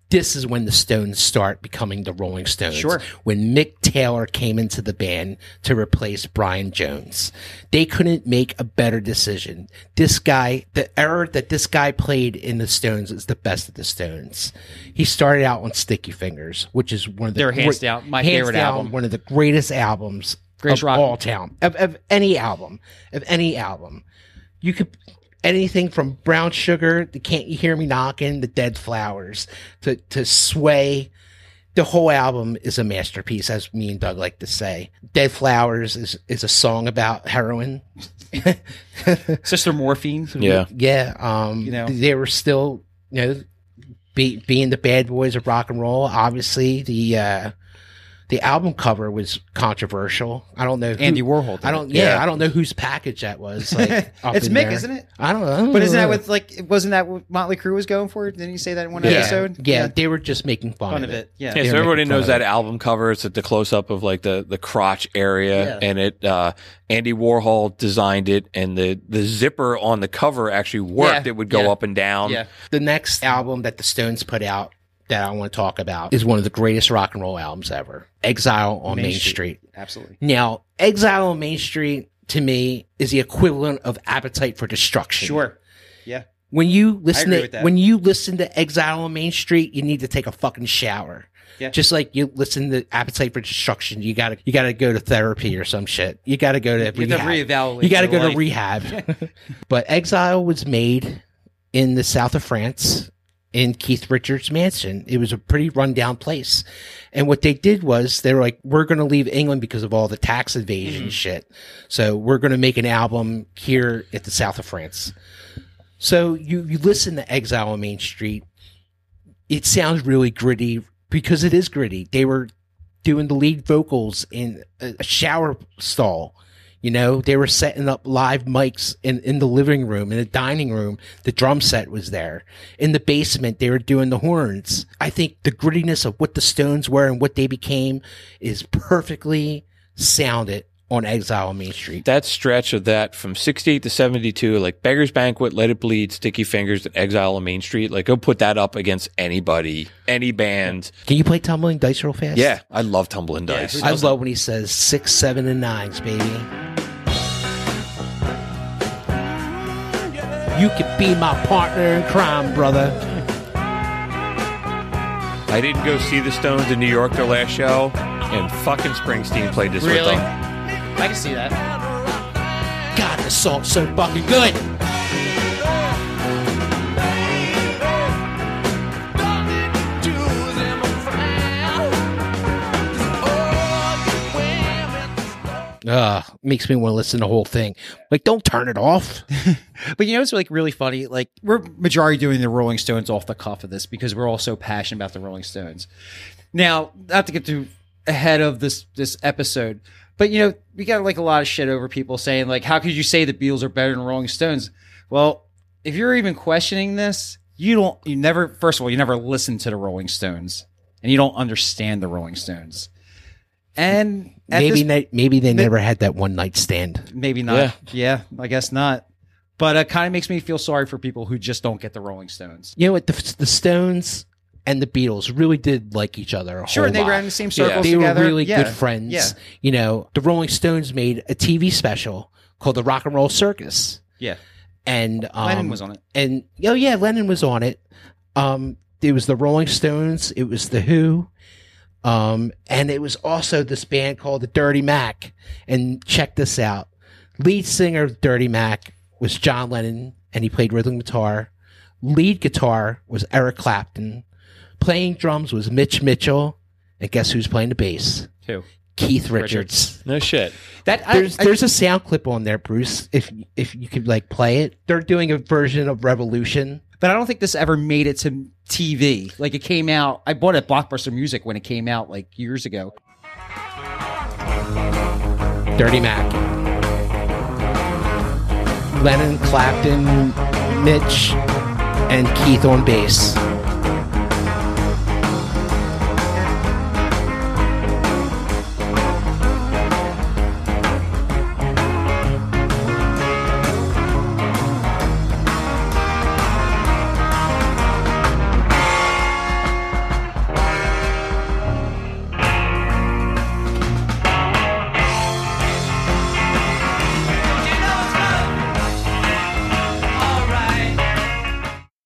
this is when the Stones start becoming the Rolling Stones. Sure. When Mick Taylor came into the band to replace Brian Jones, they couldn't make a better decision. This guy, the era that this guy played in the Stones is the best of the Stones. He started out on Sticky Fingers, which is one of the They're hands down my hands favorite down album. One of the greatest albums Greatest of rock- all time of, of any album of any album. You could anything from Brown Sugar to Can't You Hear Me Knocking, the Dead Flowers to to Sway the whole album is a masterpiece, as me and Doug like to say. Dead Flowers is is a song about heroin. Sister Morphine. Yeah. Yeah, um, You know? they were still, you know, be, being the bad boys of rock and roll. Obviously, the uh, the album cover was controversial. I don't know. who- Andy Warhol. did I don't. Yeah, Yeah. I don't know whose package that was. Like, it's in Mick, there. isn't it? I don't know. But isn't that what like wasn't that what Motley Crue was going for? Didn't you say that in one Yeah, episode? yeah, they were just making fun, fun of it. Yeah. Yeah, so everybody knows that it. album cover. It's at the close up of like the the crotch area, Yeah. and it uh, Andy Warhol designed it, and the the zipper on the cover actually worked. Yeah, It would go yeah. up and down. Yeah. The next album that the Stones put out that I want to talk about is one of the greatest rock and roll albums ever. Exile on Main, Main Street. Street. Absolutely. Now, Exile on Main Street to me is the equivalent of Appetite for Destruction. Sure. Yeah. When you listen to when you listen to Exile on Main Street, you need to take a fucking shower. Yeah. Just like you listen to Appetite for Destruction, you gotta you gotta go to therapy or some shit. You gotta go to You rehab. You gotta go to rehab. but Exile was made in the south of France in Keith Richards' mansion. It was a pretty rundown place. And what they did was they were like, we're going to leave England because of all the tax evasion mm-hmm. shit. So we're going to make an album here at the south of France. So you, you listen to Exile on Main Street. It sounds really gritty because it is gritty. They were doing the lead vocals in a a shower stall. You know, they were setting up live mics in, in the living room, in the dining room. The drum set was there. In the basement, they were doing the horns. I think the grittiness of what the Stones were and what they became is perfectly sounded on Exile on Main Street. That stretch of that from 68 to 72, like Beggar's Banquet, Let It Bleed, Sticky Fingers, and Exile on Main Street, like go put that up against anybody, any band. Can you play Tumbling Dice real fast? Yeah, I love Tumbling Dice. I love when he says six, seven, and nines, baby. You could be my partner in crime, brother. I didn't go see the Stones in New York their last show, and fucking Springsteen played this with Really? them. I can see that. God, this song's so fucking good. Ugh, makes me want to listen to the whole thing. Like, don't turn it off. But you know, it's like really funny. Like we're majority doing the Rolling Stones off the cuff of this because we're all so passionate about the Rolling Stones. Now, not to get too ahead of this this episode, but you know, we got like a lot of shit over people saying like, "How could you say the Beatles are better than Rolling Stones?" Well, if you're even questioning this, you don't. You never. First of all, you never listened to the Rolling Stones, and you don't understand the Rolling Stones. And Maybe this they, maybe they never had that one night stand. Maybe not. Yeah, I guess not. But it kind of makes me feel sorry for people who just don't get the Rolling Stones. You know what? The, the Stones and the Beatles really did like each other. A Sure, they lot. ran in the same circles they together. were really Yeah. good friends. Yeah, You know, the Rolling Stones made a TV special called The Rock and Roll Circus. yeah. And um, Lennon was on it. And oh yeah, Lennon was on it. Um, it was the Rolling Stones. It was the Who. Um, and it was also this band called the Dirty Mac. And check this out: lead singer of Dirty Mac was John Lennon, and he played rhythm guitar. Lead guitar was Eric Clapton. Playing drums was Mitch Mitchell, and guess who's playing the bass? Who? Keith Richards. No shit. That I, There's I- there's a sound clip on there, Bruce. If if you could like play it, they're doing a version of Revolution. but I don't think this ever made it to TV. Like it came out. I bought it at Blockbuster Music when it came out like years ago. Dirty Mac. Lennon, Clapton, Mitch, and Keith on bass.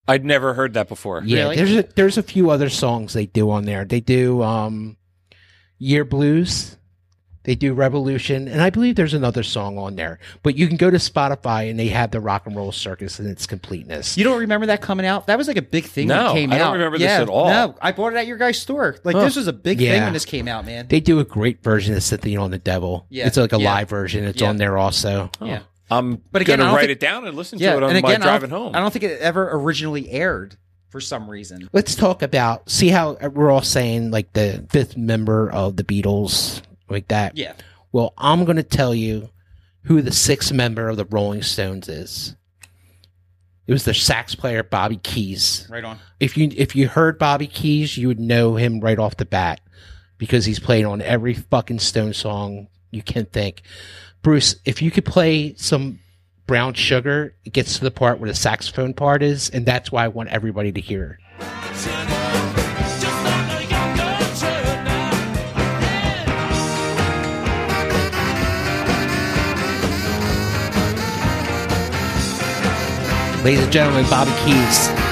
I'd never heard that before. Yeah, Really? there's a, there's a few other songs they do on there. They do um, Yer Blues. They do Revolution, and I believe there's another song on there. But you can go to Spotify and they have the Rock and Roll Circus in its completeness. You don't remember that coming out? That was like a big thing when No, it came I don't out. remember this at all. No, I bought it at your guys' store. Like this was a big thing when this came out, man. they do a great version of Sympathy for the Devil. Yeah. It's like a Yeah. live version. It's Yeah. on there also. yeah. I'm But again, gonna write think- it down and listen Yeah, to it on and my again, I driving don't, home. I don't think it ever originally aired for some reason. Let's talk about see how we're all saying like the fifth member of the Beatles like that. Yeah. Well, I'm going to tell you who the sixth member of the Rolling Stones is. It was the sax player Bobby Keys. Right on. If you if you heard Bobby Keys, you would know him right off the bat because he's played on every fucking Stone song you can think. Bruce, if you could play some Brown Sugar, it gets to the part where the saxophone part is, and that's why I want everybody to hear. Ladies and gentlemen, Bobby Keys.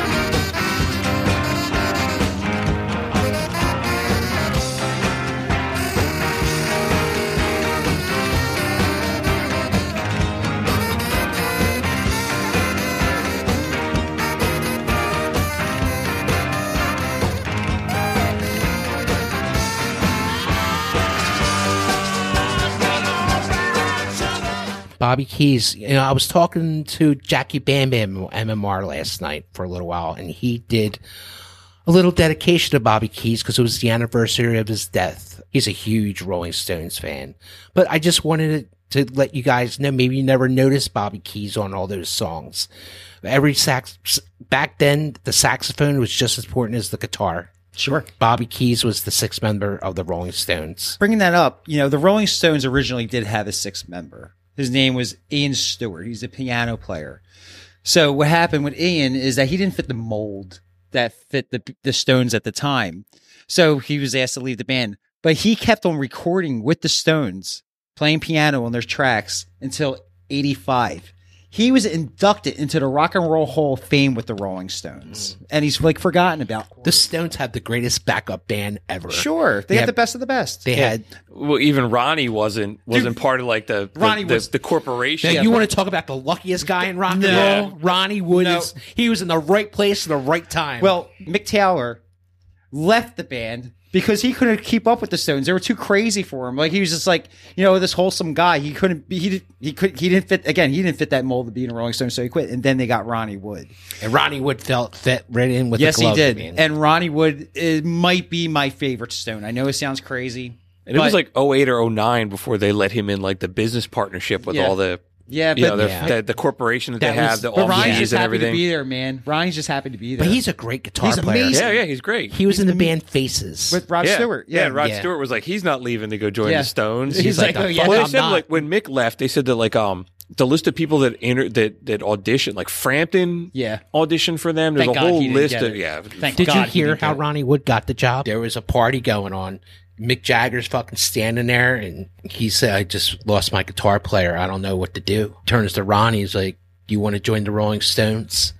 Bobby Keys. You know, I was talking to Jackie Bam Bam MMR last night for a little while, and he did a little dedication to Bobby Keys because it was the anniversary of his death. He's a huge Rolling Stones fan. But I just wanted to let you guys know maybe you never noticed Bobby Keys on all those songs. Every sax back then, the saxophone was just as important as the guitar. Sure. Bobby Keys was the sixth member of the Rolling Stones. Bringing that up, you know, the Rolling Stones originally did have a sixth member. His name was Ian Stewart. He's a piano player. So what happened with Ian is that he didn't fit the mold that fit the the Stones at the time. So he was asked to leave the band, but he kept on recording with the Stones, playing piano on their tracks until 85. He was inducted into the Rock and Roll Hall of Fame with the Rolling Stones, mm. and he's like forgotten about. The Stones had the greatest backup band ever. Sure, they Yeah. had the best of the best. They had well, even Ronnie wasn't wasn't part of like the the, Ronnie the, was- the corporation. Now, you want to talk about the luckiest guy in rock and No. roll? Ronnie Wood. No. Is, he was in the right place at the right time. Well, Mick Taylor left the band because he couldn't keep up with the Stones. They were too crazy for him. Like he was just like, you know, this wholesome guy. He couldn't be. He did, he could. He didn't fit. Again, he didn't fit that mold of being a Rolling Stone, so he quit. And then they got Ronnie Wood. and Ronnie Wood felt fit right in with yes, the he glove. did. man. And Ronnie Wood it might be my favorite Stone. I know it sounds crazy. and it was like 08 or 09 before they let him in like the business partnership with Yeah. all the yeah, but you know the, Yeah. the, the corporation that, That they was- have, the but Ronnie's offices just and happy everything. to be there, man. Ronnie's just happy to be there. but he's a great guitar He's player. amazing. yeah, yeah, he's great. He was in the band Faces. with Rod yeah. Stewart. Yeah, Yeah, and Rod Yeah. Stewart was like, he's not leaving to go join Yeah. the Stones. He's like, the oh, yeah, well, they I'm said not. like when Mick left, they said that like um the list of people that enter that that auditioned, like Frampton, Yeah. auditioned for them. There's Thank a God whole list of yeah. Thank Did God you hear didn't how. Ronnie Wood got the job? There was a party going on. Mick Jagger's fucking standing there, and he said, "I just lost my guitar player. I don't know what to do." Turns to Ronnie. He's like, "Do you want to join the Rolling Stones?"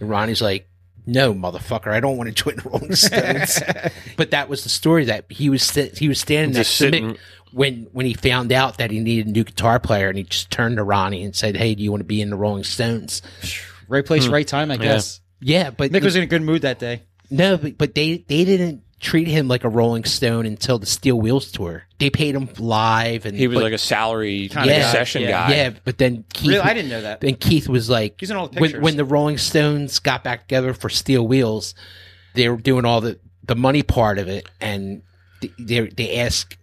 And Ronnie's like, "No, motherfucker. I don't want to join the Rolling Stones." but that was the story that he was st- he was standing Just next to Mick when when he found out that he needed a new guitar player, and he just turned to Ronnie and said, "Hey, do you want to be in the Rolling Stones?" right place, hmm. right time. I guess Yeah, but Mick was in a good mood that day. no, but, but they they didn't treat him like a Rolling Stone until the Steel Wheels tour. They paid him live, and He was but- like a salary Kinda session yeah. guy. yeah. But then Keith, Really, I didn't know that. Then Keith was like, He's in all the when, pictures. when the Rolling Stones got back together for Steel Wheels, they were doing all the the money part of it, and they they, they asked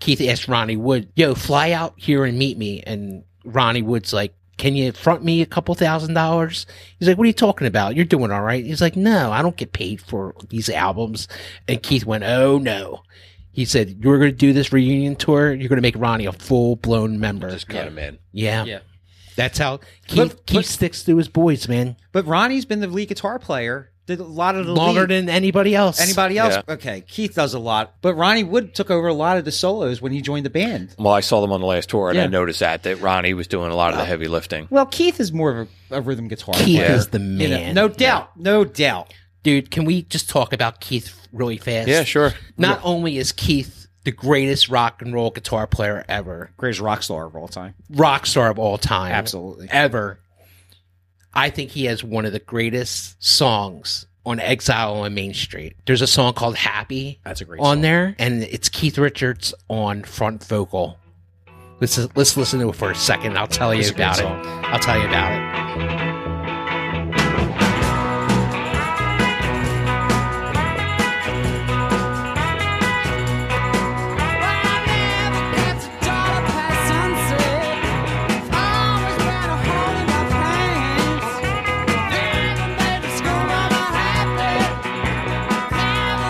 Keith asked Ronnie Wood, "Yo, fly out here and meet me," and Ronnie Wood's like. Can you front me a couple thousand dollars? He's like, What are you talking about? You're doing all right. He's like, No, I don't get paid for these albums. And Keith went, Oh no. He said, You're going to do this reunion tour. You're going to make Ronnie a full blown member. Just cut him in. Yeah. Yeah. That's how Keith, But- Keith but- sticks to his boys, man. But Ronnie's been the lead guitar player. Did a lot of the Longer lead. than anybody else. anybody else. Yeah. Okay, Keith does a lot, but Ronnie Wood took over a lot of the solos when he joined the band. Well, I saw them on the last tour, and Yeah. I noticed that that Ronnie was doing a lot of the heavy lifting. Well, Keith is more of a, a rhythm guitar Keith player. is the You know, man. no doubt, no doubt. Dude, can we just talk about Keith really fast? Yeah, sure. Not only is Keith the greatest rock and roll guitar player ever, Greatest rock star of all time. rock star of all time, Absolutely. ever. I think he has one of the greatest songs on Exile on Main Street. There's a song called Happy That's a great on song. there, and it's Keith Richards on front vocal. Let's let's listen to it for a second. I'll tell you a great about it. I'll tell you about it.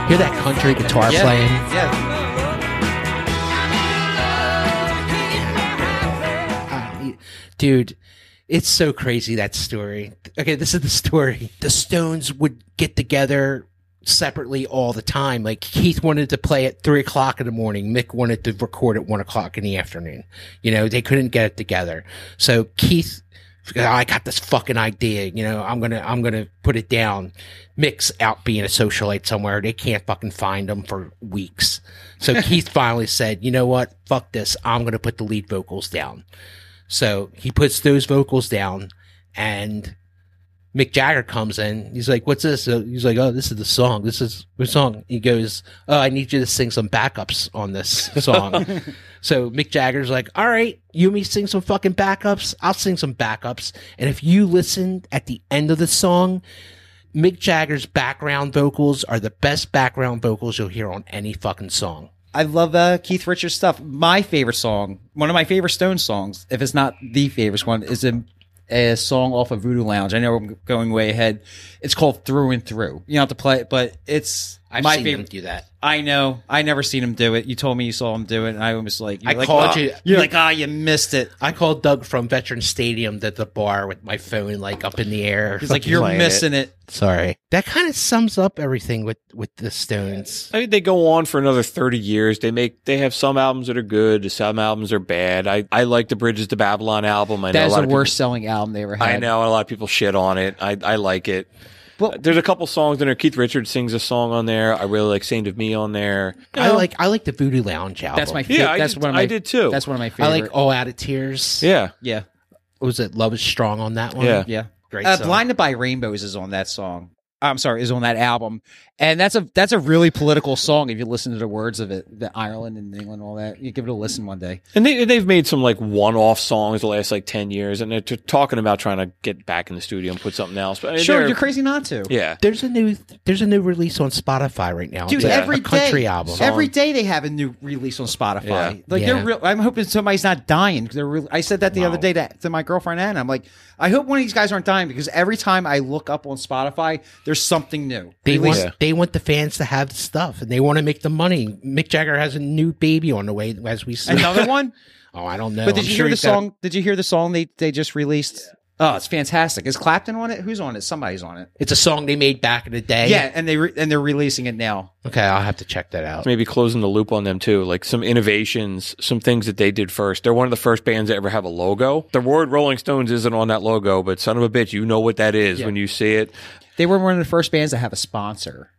Hear that country guitar Yeah. playing? Yeah. Dude it's so crazy that story okay this is the story the stones would get together separately all the time like keith wanted to play at three o'clock in the morning mick wanted to record at one o'clock in the afternoon you know they couldn't get it together so keith I got this fucking idea, you know, I'm gonna, I'm gonna put it down. Mick's out being a socialite somewhere. They can't fucking find him for weeks. So Keith finally said, you know what? Fuck this. I'm gonna put the lead vocals down. So he puts those vocals down and Mick Jagger comes in. He's like, what's this? Uh, He's like, oh, this is the song. This is the song. He goes, oh, I need you to sing some backups on this song. so Mick Jagger's like, all right, you and me sing some fucking backups. I'll sing some backups. And if you listen at the end of the song, Mick Jagger's background vocals are the best background vocals you'll hear on any fucking song. I love uh, Keith Richards stuff. My favorite song, one of my favorite Stone songs, if it's not the favorite one, is a, a song off of Voodoo Lounge. I know I'm going way ahead. It's called Through and Through. You don't have to play it, but it's I've my seen favorite. them do that. I know. I never seen him do it. You told me you saw him do it, and I was like, you're I like, called "Oh." you- You're like, ah, you missed it. I called Doug from Veteran Stadium at the bar with my phone like up in the air. He's like, you're missing it. Sorry. That kind of sums up everything with with the Stones. I mean, they go on for another 30 years. They make, they have some albums that are good. Some albums are bad. I, I like the Bridges to Babylon album. I know That a is lot the of people- worst selling album they ever had. I know a lot of people shit on it. I, I like it. Well- There's a couple songs in there. Keith Richards sings a song on there. I really like Saint of Me on there. You I know, like I like the Voodoo Lounge album. That's my Yeah, favorite. I that's did- one of my. I did too. That's one of my favorite. I like All Out of Tears. Yeah. yeah, What was it Love is Strong on that one? Yeah. yeah. Great Uh, song. Blinded by Rainbows is on that song. I'm sorry, is on that album, and that's a that's a really political song. If you listen to the words of it, the Ireland and England, all that, you give it a listen one day. And they, they've made some like one-off songs the last like 10 years. And they're t- talking about trying to get back in the studio and put something else. But Sure, they're- you're crazy not to. Yeah. There's a new there's a new release on Spotify right now. Dude, It's a- every a country day- album. Every day they have a new release on Spotify. Yeah. Like Yeah. they're real. I'm hoping somebody's not dying They're real. I said that the No. other day to, to my girlfriend Anna. I'm like, I hope one of these guys aren't dying because every time I look up on Spotify, there's something new. They want Released- Yeah. They want the fans to have the stuff and they want to make the money. Mick Jagger has a new baby on the way as we see. Another one. oh, I don't know. But did I'm you sure hear the he's got- song? Did you hear the song they they just released? Oh, it's fantastic. Is Clapton on it? Who's on it? Somebody's on it. It's a song they made back in the day. Yeah, and they re- and they're releasing it now. Okay, I'll have to check that out. maybe closing the loop on them too. Like some innovations, some things that they did first. They're one of the first bands that ever have a logo. The word Rolling Stones isn't on that logo, but son of a bitch, you know what that is when you see it. They were one of the first bands to have a sponsor,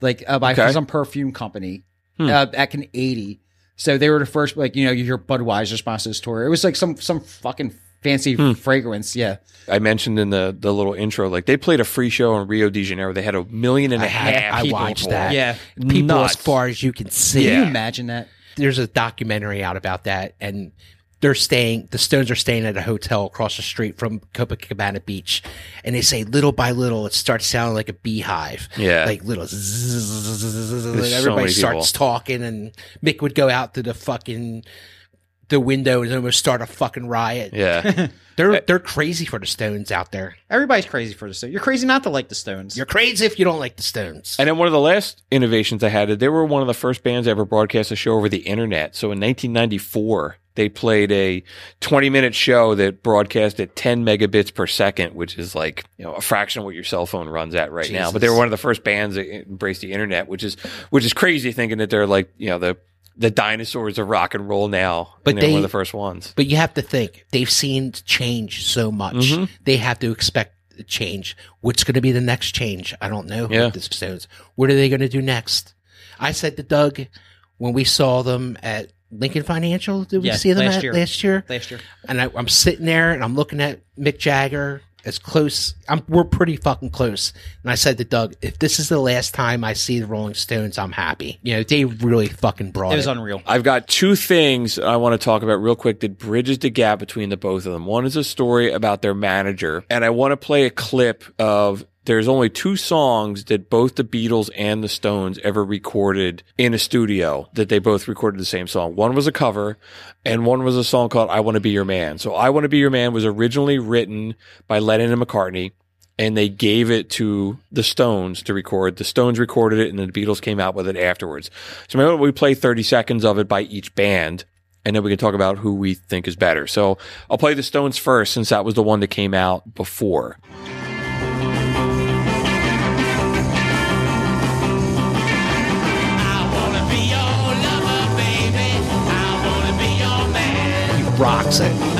like uh, by Okay. some perfume company Hmm. uh, back in '80. So they were the first, like you know, you hear Budweiser sponsor this tour. It was like some some fucking fancy Hmm. fragrance. Yeah, I mentioned in the the little intro, like they played a free show in Rio de Janeiro. They had a million and a I half had- I people watched that. yeah. People Nuts. as far as you can see. Can you imagine that? There's a documentary out about that, and they're staying. The Stones are staying at a hotel across the street from Copacabana Beach, and they say little by little it starts sounding like a beehive. Yeah. like little. zzz, and so everybody starts people. talking, and Mick would go out to the fucking the window and almost start a fucking riot. Yeah. They're they're crazy for the Stones out there. Everybody's crazy for the Stones. You're crazy not to like the Stones. You're crazy if you don't like the Stones. And then one of the last innovations I had, they were one of the first bands to ever broadcast a show over the internet. So in 1994, they played a 20 minute show that broadcast at 10 megabits per second, which is like, you know, a fraction of what your cell phone runs at right now. But they were one of the first bands that embraced the internet, which is, which is crazy thinking that they're like, you know, the, the dinosaurs of rock and roll now. But they're they- one of the first ones. But you have to think they've seen change so much. Mhm. They have to expect change. What's going to be the next change? I don't know. Yeah. Stones. What are they going to do next? I said to Doug, when we saw them at Lincoln Financial. Did we Yeah, see them last at, year. last year? Last year. And I, I'm sitting there and I'm looking at Mick Jagger as close. I'm, we're pretty fucking close. And I said to Doug, if this is the last time I see the Rolling Stones, I'm happy. You know, they really fucking brought It it. was unreal. I've got two things I want to talk about real quick that bridges the gap between the both of them. One is a story about their manager, and I want to play a clip of there's only two songs that both the Beatles and the Stones ever recorded in a studio that they both recorded the same song. One was a cover and one was a song called I Want to Be Your Man. So I Want to Be Your Man was originally written by Lennon and McCartney and they gave it to the Stones to record. The Stones recorded it, and the Beatles came out with it afterwards. So maybe we play 30 seconds of it by each band, and then we can talk about who we think is better. So I'll play the Stones first, since that was the one that came out before. Rocks it.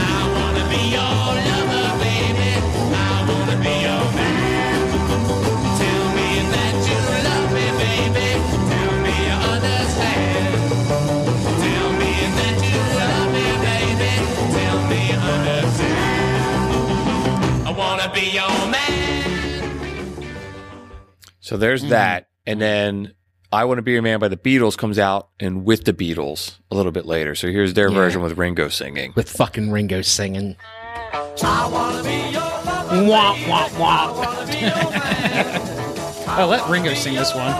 So there's mm-hmm. that. And then I Want to Be Your Man by the Beatles comes out and with the Beatles a little bit later. So here's their Yeah. version with Ringo singing. With fucking Ringo singing. I wanna be your man. Wah, wah, wah. Oh, let Ringo sing this one.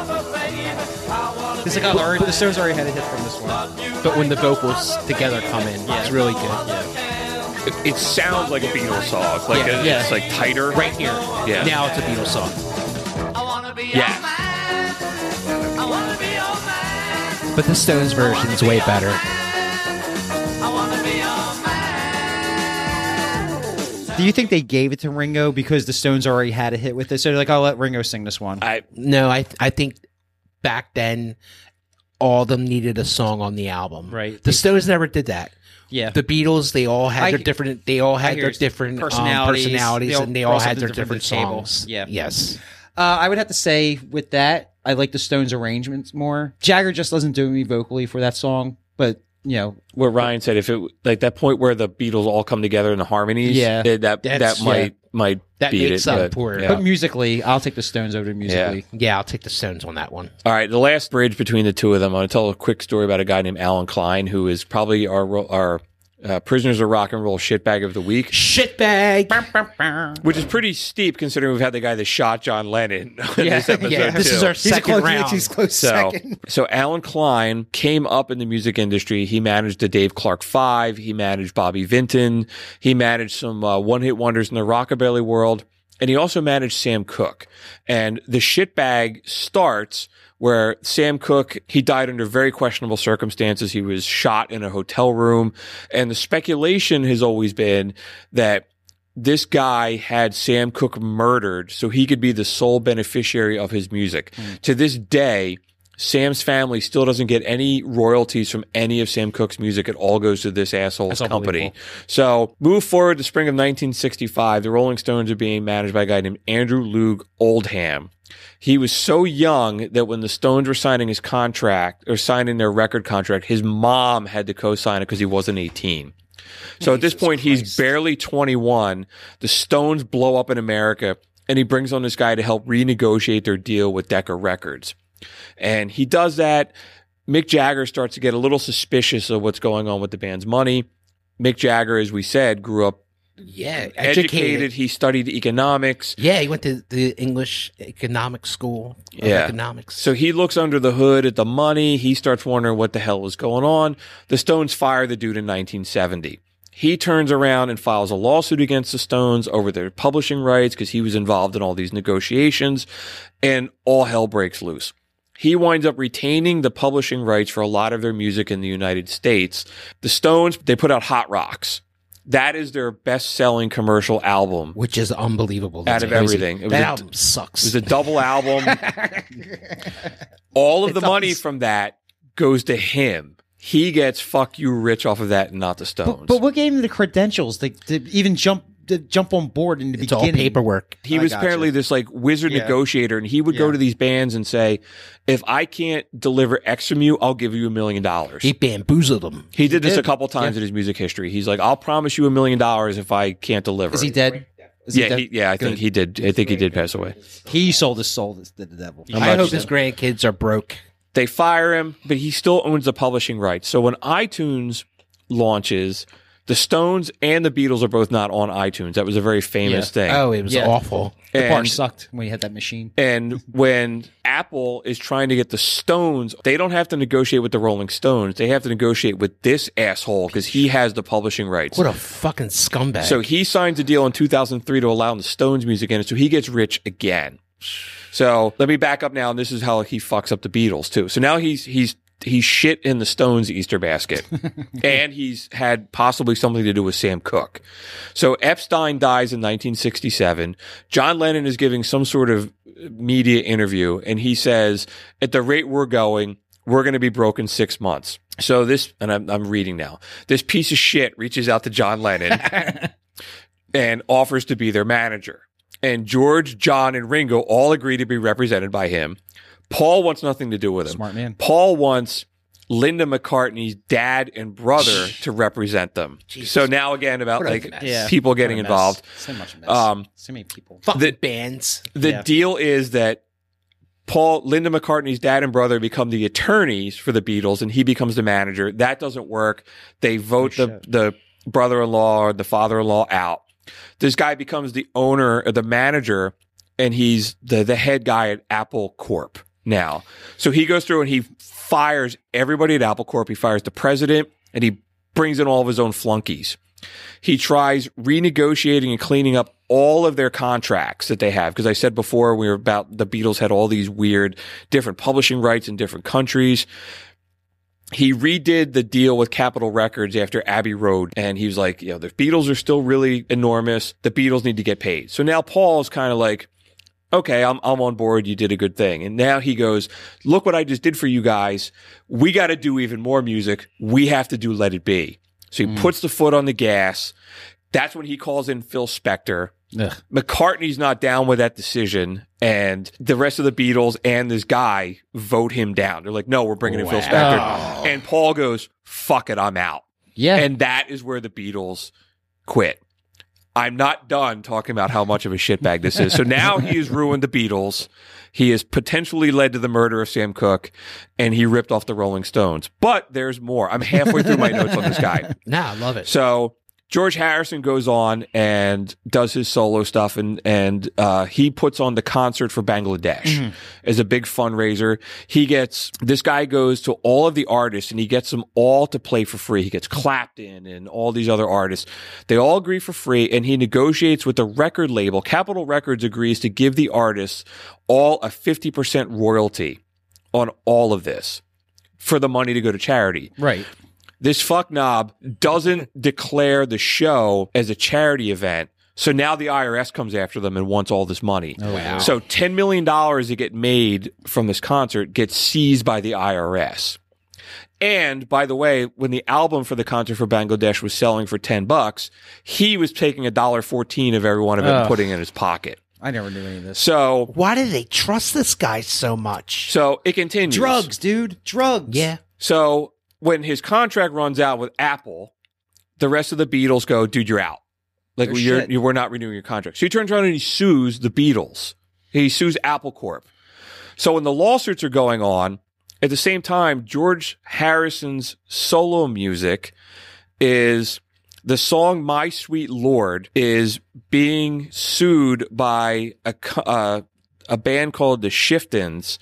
It's like, oh, already, the Stones already had a hit from this one. But when the vocals together come in, it's really good. It, it sounds like a Beatles song. Like Yeah. it- Yeah. it's like tighter. Right here. Yeah. Now it's a Beatles song. I want to be your man. Yeah. But the Stones version is way better. Do you think they gave it to Ringo because the Stones already had a hit with this? So they're like, I'll let Ringo sing this one. I No, I I think back then all of them needed a song on the album. Right. The Stones never did that. yeah. The Beatles, they all had I- their different. They all had their different Personalities. personalities, um, personalities, They all and they all had their different different to the songs. Yeah. Yes. Uh, I would have to say with that, I like the Stones arrangements more. Jagger just doesn't do me vocally for that song, but you know, what Ryan said, if it like that point where the Beatles all come together in the harmonies, Yeah. Eh, that that, that might might That beat makes it. up but, for it. yeah. but musically, I'll take the Stones over musically. Yeah, I'll take the Stones on that one. All right, the last bridge between the two of them. I'm going to tell a quick story about a guy named Allen Klein, who is probably our ro- our uh, prisoners of rock and roll shitbag of the week, Shitbag. which is pretty steep considering we've had the guy that shot John Lennon. in Yeah, this episode yeah. This too. is our He's second close, round. he's close So, second. so Allen Klein came up in the music industry. He managed the Dave Clark Five. He managed Bobby Vinton. He managed some uh, one-hit wonders in the rockabilly world, and he also managed Sam Cooke. And the shitbag starts where Sam Cooke he died under very questionable circumstances. He was shot in a hotel room, and the speculation has always been that this guy had Sam Cooke murdered so he could be the sole beneficiary of his music. Hmm. To this day, Sam's family still doesn't get any royalties from any of Sam Cooke's music. It all goes to this asshole's That's company. So move forward to spring of 1965. The Rolling Stones are being managed by a guy named Andrew Loog Oldham. He was so young that when the Stones were signing his contract or signing their record contract, his mom had to co-sign it because he wasn't 18. So at this point, he's barely 21. The Stones blow up in America, and he brings on this guy to help renegotiate their deal with Decca Records. And he does that. Mick Jagger starts to get a little suspicious of what's going on with the band's money. Mick Jagger, as we said, grew up Yeah, educated. educated. He studied economics. Yeah, he went to the English economic school. Yeah. economics. So he looks under the hood at the money. He starts wondering what the hell was going on. The Stones fire the dude in 1970. He turns around and files a lawsuit against the Stones over their publishing rights because he was involved in all these negotiations and all hell breaks loose. He winds up retaining the publishing rights for a lot of their music in the United States. The Stones, they put out Hot Rocks. That is their best selling commercial album. which is unbelievable. Out of crazy. everything. It was that a- album sucks. It was a double album. All of It the money from that goes to him. He gets fuck you rich off of that and not the Stones. But, but what gave him the credentials to, to even jump to jump on board in the It's all paperwork. he I was gotcha. apparently this like wizard Yeah. negotiator and he would go to these bands and say if i can't deliver x from you i'll give you a million dollars He bamboozled them. he did this a couple times in his music history he's like i'll promise you a million dollars if i can't deliver Is he dead? Is he yeah dead? he, yeah i think he did i think he did pass away He sold his soul to the devil. I'm I hope sure. his grandkids are broke. they fire him but he still owns the publishing rights so when itunes launches the stones and the beatles are both not on itunes that was a very famous Yeah. thing Oh, it was Yeah. awful. The bar And- sucked when he had that machine. And when Apple is trying to get the Stones, they don't have to negotiate with the Rolling Stones. They have to negotiate with this asshole because he has the publishing rights. What a fucking scumbag. So he signs a deal in 2003 to allow the Stones music in it, so he gets rich again. So let me back up now, and this is how he fucks up the Beatles too. So now he's he's he's shit in the Stones Easter basket, and he's had possibly something to do with Sam Cooke. So Epstein dies in 1967. John Lennon is giving some sort of media interview, and he says, "At the rate we're going." We're going to be broke in six months. So this, and I'm, I'm reading now. This piece of shit reaches out to John Lennon and offers to be their manager. And George, John, and Ringo all agree to be represented by him. Paul wants nothing to do with him. Smart man. Paul wants Linda McCartney's dad and brother to represent them. So now again about What a like mess. Yeah. people getting What a mess. involved. So much mess. Um, so many people. fucking the- bands. The Yeah. deal is that Paul, Linda McCartney's dad and brother become the attorneys for the Beatles and he becomes the manager. That doesn't work. They vote Oh, the, shit. the brother-in-law or the father-in-law out. This guy becomes the owner or the manager and he's the, the head guy at Apple Corp now. So he goes through and he fires everybody at Apple Corp. He fires the president and he brings in all of his own flunkies. He tries renegotiating and cleaning up all of their contracts that they have. Because I said before, we were about the Beatles had all these weird different publishing rights in different countries. He redid the deal with Capitol Records after Abbey Road. And he was like, you know, the Beatles are still really enormous. The Beatles need to get paid. So now Paul's kind of like, okay, I'm, I'm on board. You did a good thing. And now he goes, look what I just did for you guys. We got to do even more music. We have to do Let It Be. So he hmm. puts the foot on the gas. That's when he calls in Phil Spector. Ugh. McCartney's not down with that decision, and the rest of the Beatles and this guy vote him down. They're like, "No, we're bringing in Phil Spector," oh. and Paul goes, "Fuck it, I'm out." Yeah. And that is where the Beatles quit. I'm not done talking about how much of a shitbag this is. So now he has ruined the Beatles. He has potentially led to the murder of Sam Cooke, and he ripped off the Rolling Stones. But there's more. I'm halfway through my notes on this guy. Nah, I love it. So George Harrison goes on and does his solo stuff, and and uh, he puts on the concert for Bangladesh as a big fundraiser. He gets this guy goes to all of the artists, and he gets them all to play for free. He gets Clapton and all these other artists. They all agree for free, and he negotiates with the record label. Capitol Records agrees to give the artists all a fifty percent royalty on all of this for the money to go to charity right. This fuck knob doesn't declare the show as a charity event. So now the IRS comes after them and wants all this money. Oh, wow. So $10 million that get made from this concert gets seized by the IRS. And by the way, when the album for the concert for Bangladesh was selling for 10 bucks, he was taking a dollar 14 of every one of it and Ugh. putting it in his pocket. I never knew any of this. So, Why do they trust this guy so much? so it continues. Drugs, dude. Drugs. Yeah. So when his contract runs out with Apple, the rest of the Beatles go, dude, you're out. Like Oh, you're, you we're not renewing your contract. So he turns around and he sues the Beatles. He sues Apple Corp. So when the lawsuits are going on, at the same time, George Harrison's solo music is the song "My Sweet Lord" is being sued by a uh, a band called the Chiffons,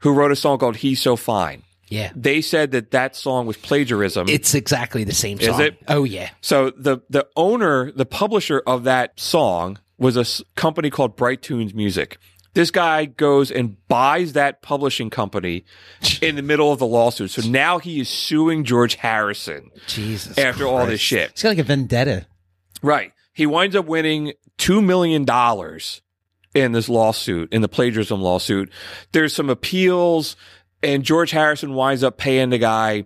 who wrote a song called "He's So Fine." Yeah. They said that that song was plagiarism. It's exactly the same Is it? Oh yeah. So the the owner, the publisher of that song was a s- company called Bright Tunes Music. This guy goes and buys that publishing company in the middle of the lawsuit. So now he is suing George Harrison Jesus. after all this shit. It's got like a vendetta. Right. He winds up winning $2 million in this lawsuit, in the plagiarism lawsuit. There's some appeals, and George Harrison winds up paying the guy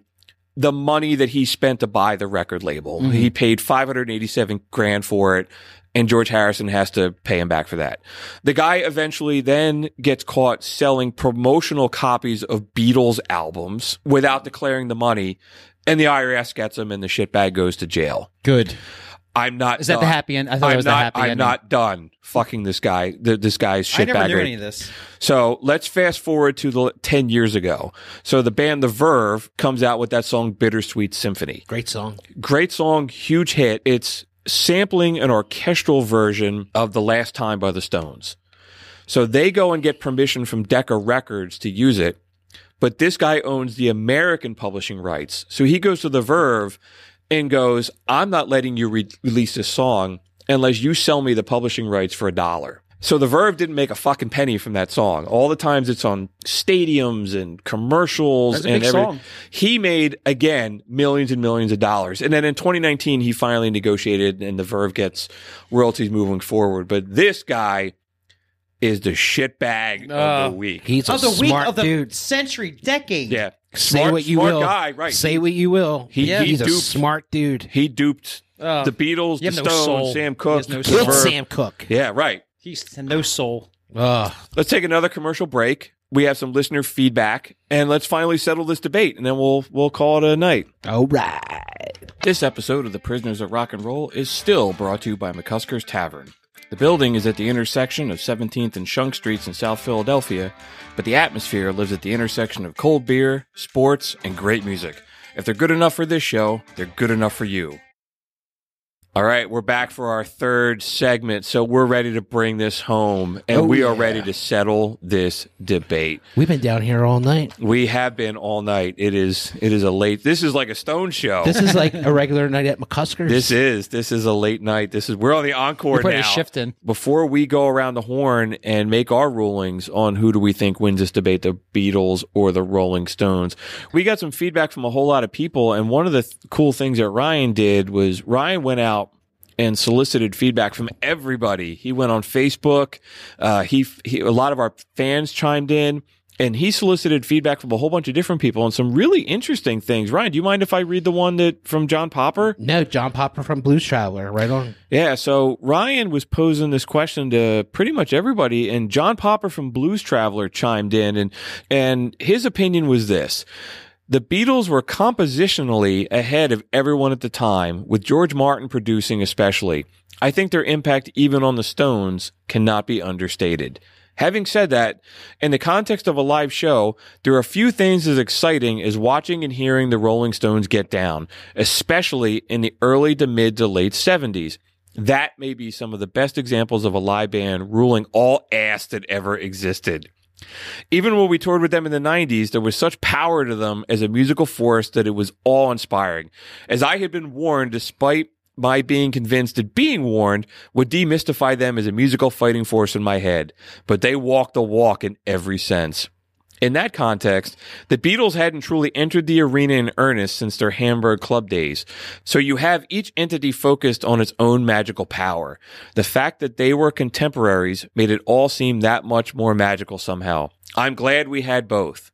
the money that he spent to buy the record label. Mm-hmm. He paid 587 grand for it. and George Harrison has to pay him back for that. The guy eventually then gets caught selling promotional copies of Beatles albums without declaring the money, and the IRS gets him, and the shitbag goes to jail. Good. I'm not. Is that the happy end? I thought it I'm was the not, happy I'm ending. not done fucking this guy. th this guy's shit. I never knew any of this. So let's fast forward to the 10 years ago. So the band The Verve comes out with that song Bittersweet Symphony. Great song. Great song, huge hit. It's sampling an orchestral version of The Last Time by the Stones. So they go and get permission from Decca Records to use it. But this guy owns the American publishing rights. So he goes to The Verve and goes, I'm not letting you re- release this song unless you sell me the publishing rights for a dollar. So the Verve didn't make a fucking penny from that song. All the times it's on stadiums and commercials That's a and big everything. song. He made again millions and millions of dollars. And then in 2019 he finally negotiated and the Verve gets royalties moving forward. But this guy is the shitbag Uh, of the week. He's a Of the week smart of the dude. century, decade. yeah. Say what you smart will. guy, right. Say what you will. He- he he's a duped- smart dude. He duped Uh, the Beatles, the no Stones, soul. Sam Cooke, no. Killed Sam Cooke. Yeah, right. He's no soul. Ugh. Let's take another commercial break. We have some listener feedback, and let's finally settle this debate, and then we'll we'll call it a night. All right. This episode of the Prisoners of Rock and Roll is still brought to you by McCusker's Tavern. The building is at the intersection of 17th and Shunk Streets in South Philadelphia, but the atmosphere lives at the intersection of cold beer, sports, and great music. If they're good enough for this show, they're good enough for you. All right, we're back for our third segment, so we're ready to bring this home, and Oh, we are yeah. ready to settle this debate. We've been down here all night. We have been all night. It is it is a late. This is like a Stone show. This is like a regular night at McCusker's. This is this is a late night. This is we're on the encore We're putting now. a shift in. Before we go around the horn and make our rulings on who do we think wins this debate, the Beatles or the Rolling Stones, we got some feedback from a whole lot of people. And one of the th- cool things that Ryan did was Ryan went out and solicited feedback from everybody. He went on Facebook. Uh, he, he a lot of our fans chimed in. And he solicited feedback from a whole bunch of different people on some really interesting things. Ryan, do you mind if I read the one that from John Popper? no John Popper from Blues Traveler. Right on. Yeah, so Ryan was posing this question to pretty much everybody, and John Popper from Blues Traveler chimed in, and and his opinion was this: the Beatles were compositionally ahead of everyone at the time, with George Martin producing especially. I think their impact, even on the Stones, cannot be understated. Having said that, in the context of a live show, there are few things as exciting as watching and hearing the Rolling Stones get down, especially in the early to mid to late 70s. That may be some of the best examples of a live band ruling all ass that ever existed. Even when we toured with them in the 90s, there was such power to them as a musical force that it was awe inspiring. As I had been warned, despite my being convinced that being warned would demystify them as a musical fighting force in my head, but they walked the walk in every sense. In that context, the Beatles hadn't truly entered the arena in earnest since their Hamburg club days. So you have each entity focused on its own magical power. The fact that they were contemporaries made it all seem that much more magical somehow. I'm glad we had both.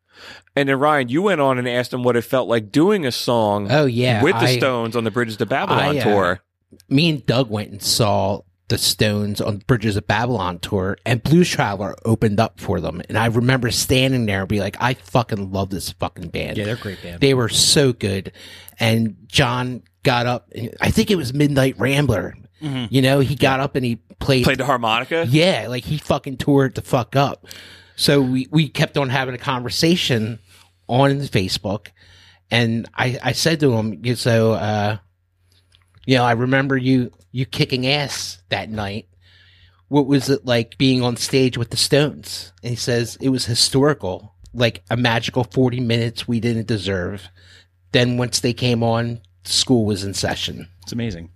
And then Ryan, you went on and asked him what it felt like doing a song Oh, yeah, with the I- Stones on the Bridges to Babylon I, uh, tour. Me and Doug went and saw the Stones on Bridges of Babylon tour, and Blues Traveler opened up for them. And I remember standing there and be like, I fucking love this fucking band. Yeah, they're a great band. They were so good. And John got up, and I think it was Midnight Rambler. You know, he got up and he played. Played the harmonica? Yeah, like he fucking tore it the fuck up. So we, we kept on having a conversation on Facebook. And I, I said to him, so, uh, you know, I remember you, you kicking ass that night. What was it like being on stage with the Stones? And he says it was historical, like a magical 40 minutes we didn't deserve. Then once they came on, school was in session. It's amazing.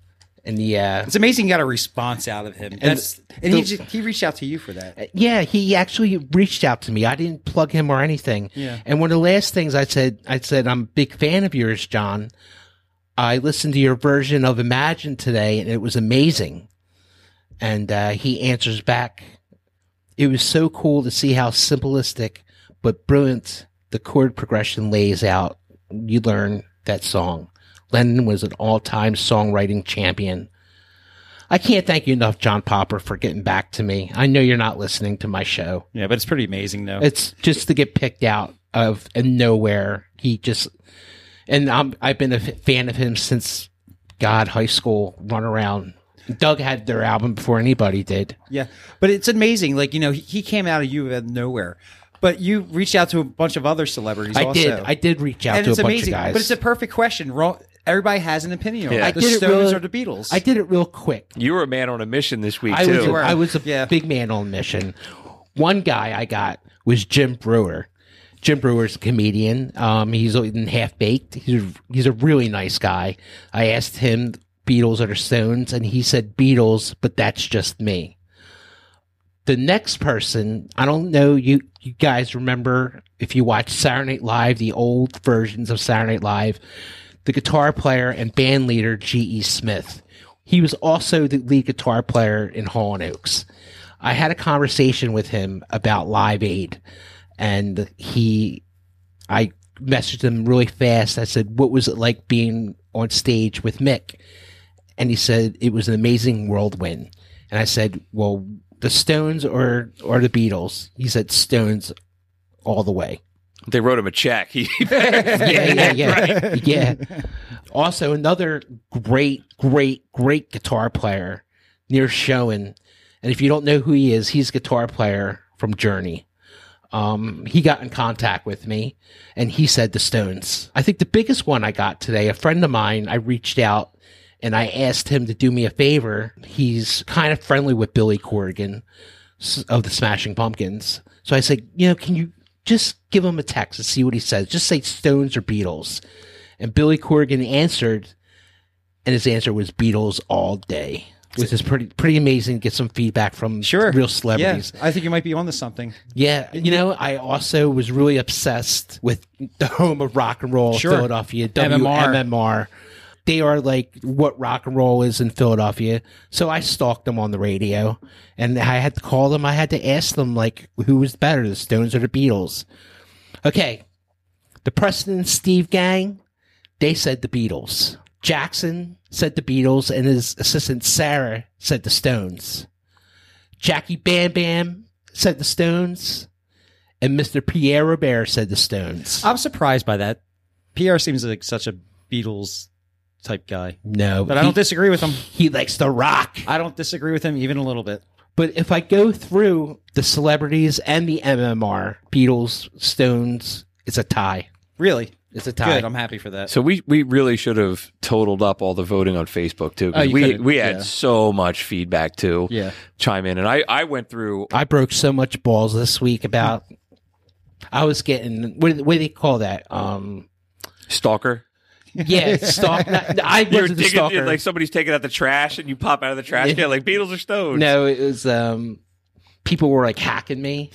And the, uh, It's amazing you got a response out of him. That's and, the- he just, he reached out to you for that. Yeah, he actually reached out to me. I didn't plug him or anything. Yeah. And one of the last things I said, I said, I'm a big fan of yours, John. I listened to your version of Imagine today and it was amazing. And uh, he answers back, it was so cool to see how simplistic but brilliant the chord progression lays out. You learn that song. Lennon was an all time songwriting champion. I can't thank you enough, John Popper, for getting back to me. I know you're not listening to my show. Yeah, but it's pretty amazing though. It's just to get picked out of nowhere. He just and I'm I've been a fan of him since God high school run around. Doug had their album before anybody did. Yeah, but it's amazing. Like you know, he, he came out of you out of nowhere, but you reached out to a bunch of other celebrities. I also. did. I did reach out and to a it's bunch amazing. of guys. But it's a perfect question. Ro- Everybody has an opinion. on Yeah. it. I The did it Stones or the Beatles. I did it real quick. You were a man on a mission this week I too. was a. I was a Yeah. big man on a mission. One guy I got was Jim Breuer. Jim Breuer's a comedian. Um, he's in Half Baked. He's a, he's a really nice guy. I asked him Beatles or Stones, and he said Beatles, but that's just me. The next person, I don't know you you guys remember if you watch Saturday Night Live, the old versions of Saturday Night Live, the guitar player and band leader G.E. Smith. He was also the lead guitar player in Hall and Oates. I had a conversation with him about Live Aid, and he, I messaged him really fast. I said, "What was it like being on stage with Mick?" And he said it was an amazing whirlwind. And I said, "Well, the Stones or or the Beatles?" He said, "Stones, all the way." They wrote him a check. He yeah, yeah, yeah, yeah. Also, another great, great, great guitar player Neal Schon. And if you don't know who he is, he's a guitar player from Journey. Um, he got in contact with me and he said the Stones. I think the biggest one I got today, a friend of mine, I reached out and I asked him to do me a favor. He's kind of friendly with Billy Corgan of the Smashing Pumpkins. So I said, you know, can you just give him a text and see what he says? Just say Stones or Beatles. And Billy Corgan answered, and his answer was Beatles all day, which is pretty pretty amazing to get some feedback from sure real celebrities. Yeah, I think you might be onto something. Yeah, you know, I also was really obsessed with the home of rock and roll, Sure. Philadelphia, MMR. They are like what rock and roll is in Philadelphia. So I stalked them on the radio, and I had to call them. I had to ask them like, who was better, the Stones or the Beatles? Okay, the Preston and Steve gang, they said the Beatles. Jackson said the Beatles, and his assistant Sarah said the Stones. Jackie Bam Bam said the Stones, and Mr. Pierre Robert said the Stones. I'm surprised by that. Pierre seems like such a Beatles type guy, no, but I he, don't disagree with him. he likes the rock. I don't disagree with him even a little bit. But if I go through the celebrities and the MMR, Beatles, Stones, it's a tie. Really, It's a tie. good. I'm happy for that. So we we really should have totaled up all the voting on Facebook too. 'cause Oh, you we could've, we had yeah. so much feedback too. Yeah. chime in, and I I went through. I broke so much balls this week about. I was getting what, do- what do they call that? Um, Stalker. yeah, stalk. not- I You're wasn't the digging stalker. like somebody's taking out the trash, and you pop out of the trash Yeah. can like Beatles or Stones. no, it was um, people were like hacking me.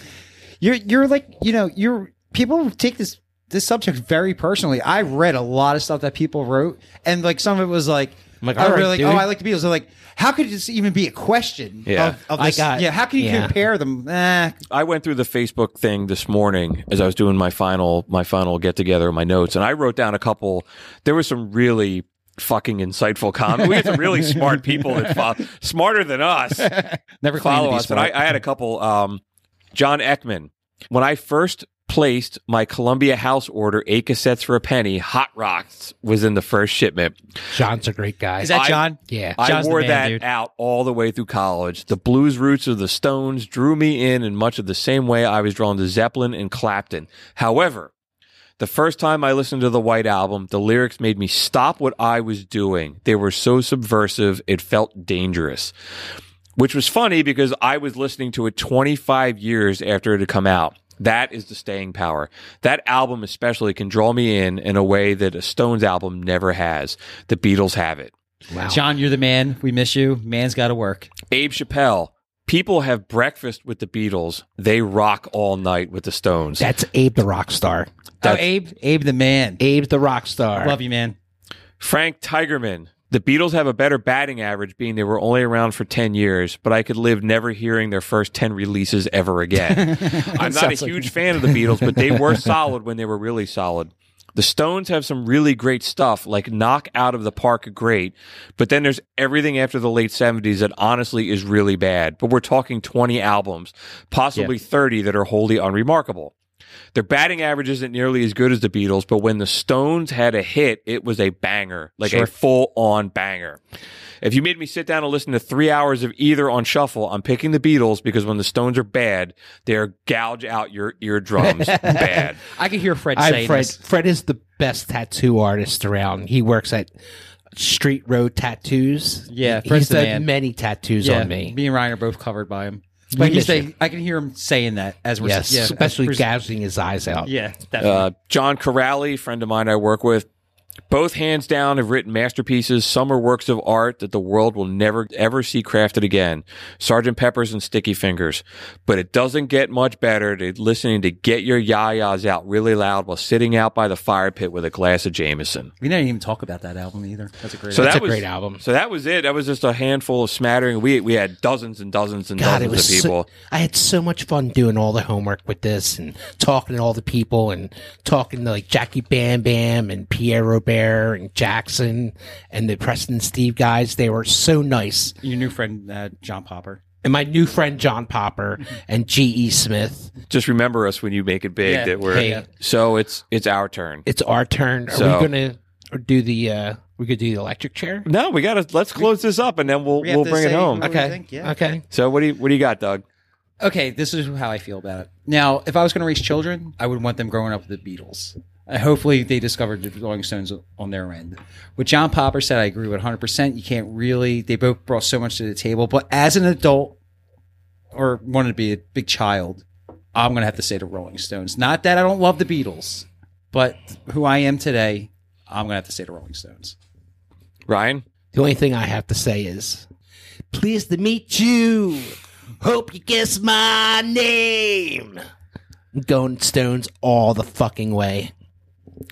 You're you're like you know you're people take this this subject very personally. I read a lot of stuff that people wrote, and like some of it was like, I'm like, oh, all right, really? dude. oh, I like the Beatles. They're like, how could this even be a question? Yeah. of, of I this? got- yeah. How can you yeah. compare them? Eh, I went through the Facebook thing this morning as I was doing my final my final get together, my notes, and I wrote down a couple. There was some really fucking insightful comments. We had some really smart people that follow, smarter than us never claimed to follow be us. And I. I had a couple. Um, John Ekman. When I first placed my Columbia House order, eight cassettes for a penny, Hot Rocks was in the first shipment. John's a great guy. Is that I- John? yeah. I John's the wore man, that dude. out all the way through college. The blues roots of the Stones drew me in in much of the same way I was drawn to Zeppelin and Clapton. However, the first time I listened to the White Album, the lyrics made me stop what I was doing. They were so subversive, it felt dangerous. Which was funny because I was listening to it 25 years after it had come out. That is the staying power. That album especially can draw me in in a way that a Stones album never has. The Beatles have it. wow. John, you're the man. We miss you. Man's got to work. Abe Chappelle. People have breakfast with the Beatles. They rock all night with the Stones. That's Abe the rock star. Oh, Abe, Abe the man. Abe the rock star. Love you, man. Frank Tigerman. The Beatles have a better batting average, being they were only around for 10 years, but I could live never hearing their first 10 releases ever again. I'm not a Sounds like- huge fan of the Beatles, but they were solid when they were really solid. The Stones have some really great stuff, like Knock Out of the Park, great. But then there's everything after the late 70s that honestly is really bad. But we're talking 20 albums, possibly 30 that are wholly unremarkable. Their batting average isn't nearly as good as the Beatles, but when the Stones had a hit, it was a banger, like a full on banger. If you made me sit down and listen to three hours of either on shuffle, I'm picking the Beatles because when the Stones are bad, they're gouge out your eardrums bad. I can hear Fred I saying Fred. this. Fred is the best tattoo artist around. He works at Street Road Tattoos. Yeah, He- Fred's he's done man. many tattoos Yeah, on me. me and Ryan are both covered by him. We But he's miss. I can hear him saying that as we're Yes, yeah, especially gouging his eyes out. Yeah, definitely. Uh, John Corrali, friend of mine I work with, both hands down have written masterpieces. Some are works of art that the world will never ever see crafted again. Sergeant Pepper's and Sticky Fingers. But it doesn't get much better to listening to Get Your Ya-Ya's Out really loud while sitting out by the fire pit with a glass of Jameson. we didn't even talk about that album either. That's a great. So album. that a was great album. So that was it. That was just a handful of smattering. We we had dozens and dozens and God, it dozens was of people. so, I had so much fun doing all the homework with this and talking to all the people and talking to like Jackie Bam Bam and Pierre Robert and Jackson and the Preston Steve guys. They were so nice. your new friend uh, John Popper. And my new friend John Popper and G.E. Smith. Just remember us when you make it big. Yeah. That we're Hey. so it's it's our turn. It's our turn. Are So- we gonna do the uh we could do the electric chair? No, we gotta let's close this up and then we'll We have we'll to bring it say home. what we Okay. think, yeah. Okay. So what do you what do you got, Doug? Okay, this is how I feel about it. Now, if I was going to raise children, I would want them growing up with the Beatles. Uh, hopefully, they discovered the Rolling Stones on their end. What John Popper said, I agree with 100%. You can't really, they both brought so much to the table. But as an adult, or wanted to be a big child, I'm going to have to say the Rolling Stones. Not that I don't love the Beatles, but who I am today, I'm going to have to say the Rolling Stones. Ryan? The only thing I have to say is, pleased to meet you. Hope you guess my name. I'm going Stones all the fucking way.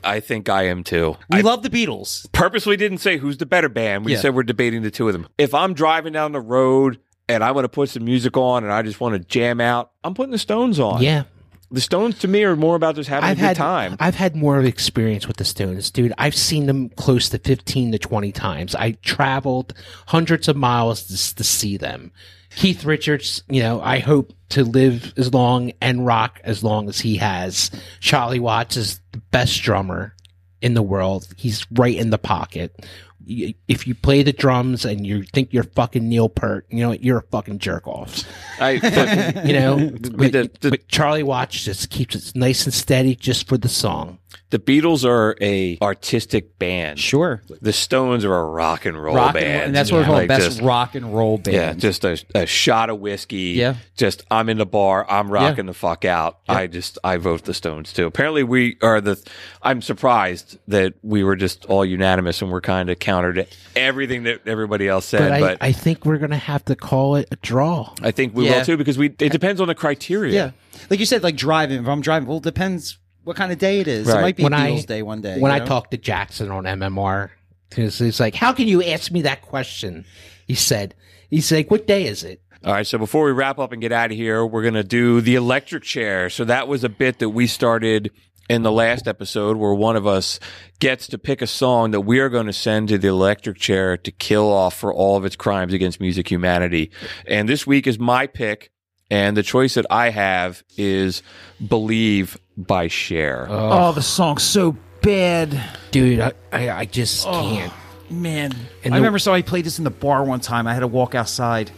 I think I am too. We I love the Beatles. purposely didn't say who's the better band. We Yeah. said we're debating the two of them. If I'm driving down the road and I want to put some music on and I just want to jam out, I'm putting the Stones on. Yeah, The Stones to me are more about just having I've a good had time. I've had more of experience with the Stones, dude. I've seen them close to fifteen to twenty times. I traveled hundreds of miles just to see them. Keith Richards, you know, I hope to live as long and rock as long as he has. Charlie Watts is the best drummer in the world. He's right in the pocket. If you play the drums and you think you're fucking Neil Peart, you know? You're a fucking jerk off. I, but You know, the- the- but Charlie Watts just keeps it nice and steady just for the song. The Beatles are a artistic band. Sure. The Stones are a rock and roll Rock band. and, and that's what we're Yeah. calling Like best just- rock and roll band. Yeah, just a, a shot of whiskey. Yeah. Just I'm in the bar. I'm rocking the fuck out. I just I vote the Stones too. Apparently we are the. I'm surprised that we were just all unanimous and we're kind of counter to everything that everybody else said. But, But, I, I think we're gonna have to call it a draw. I, think we Yeah. will too because we. It depends on the criteria. Yeah. Like you said, like driving. If I'm driving, well, it depends what kind of day it is. It might be When I- Beatles Day one day. when you I know? talked to Jackson on MMR, because he's like, "How can you ask me that question?" He said, "He's like, what day is it?" All right, so before we wrap up and get out of here, we're going to do the electric chair. So that was a bit that we started in the last episode where one of us gets to pick a song that we are going to send to the electric chair to kill off for all of its crimes against music humanity. And this week is my pick. And the choice that I have is Believe by Cher. Oh, oh, the song's so bad. Dude, I, I, I just Oh. can't. Man. And I the- remember somebody played this in the bar one time. I had to walk outside.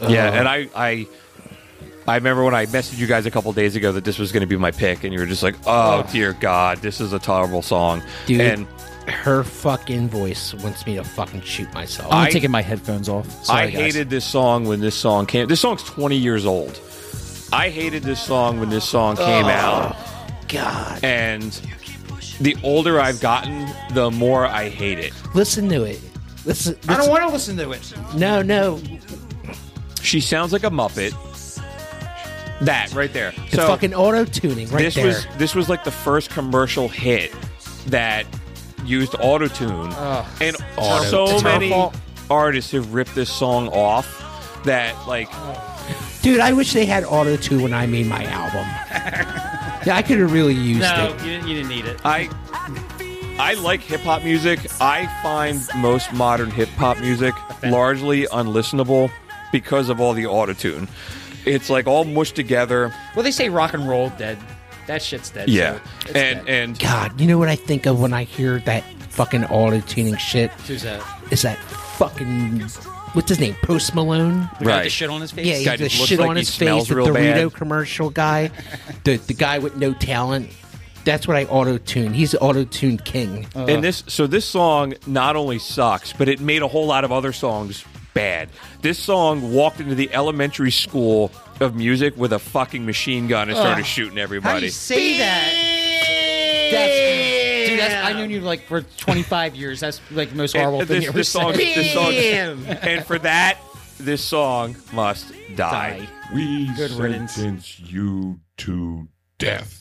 Yeah, uh, and I, I, I remember when I messaged you guys a couple days ago that this was going to be my pick, and you were just like, oh, "Oh dear God, this is a terrible song." Dude, and her fucking voice wants me to fucking shoot myself. I'm I- taking my headphones off. I guys. hated this song when this song came. This song's 20 years old. I hated this song when this song came oh, out, God, and the older I've gotten, the more I hate it. listen to it. Listen, I don't want to listen to it. No, no, She sounds like a muppet. That right there. it's fucking auto tuning right this there. was this was like the first commercial hit that used auto tune, and so It's many fault. artists have ripped this song off. That like Dude, I wish they had auto tune when I made my album. Yeah, I could have really used No, it. you didn't, you didn't need it. I I like hip hop music. I find most modern hip hop music largely unlistenable because of all the autotune. It's like all mushed together. Well, they say rock and roll dead. That shit's dead. Yeah. so it's And dead. and God, you know what I think of when I hear that fucking auto tuning shit? who's that? Is that fucking what's his name? Post Malone. The guy with Right. the shit on his face. Yeah, he guy has the shit like on his face. The Dorito bad. commercial guy, the the guy with no talent. That's what I auto tune. He's the auto tune king. and this so this song not only sucks, but it made a whole lot of other songs bad. This song walked into the elementary school of music with a fucking machine gun and started shooting How do everybody. you say that? That's, dude, that's, I've known you like for 25 years. That's like the most horrible And thing this, you ever this song, said. this song, and for that, this song must die. Die. We Good riddance. sentence you to death.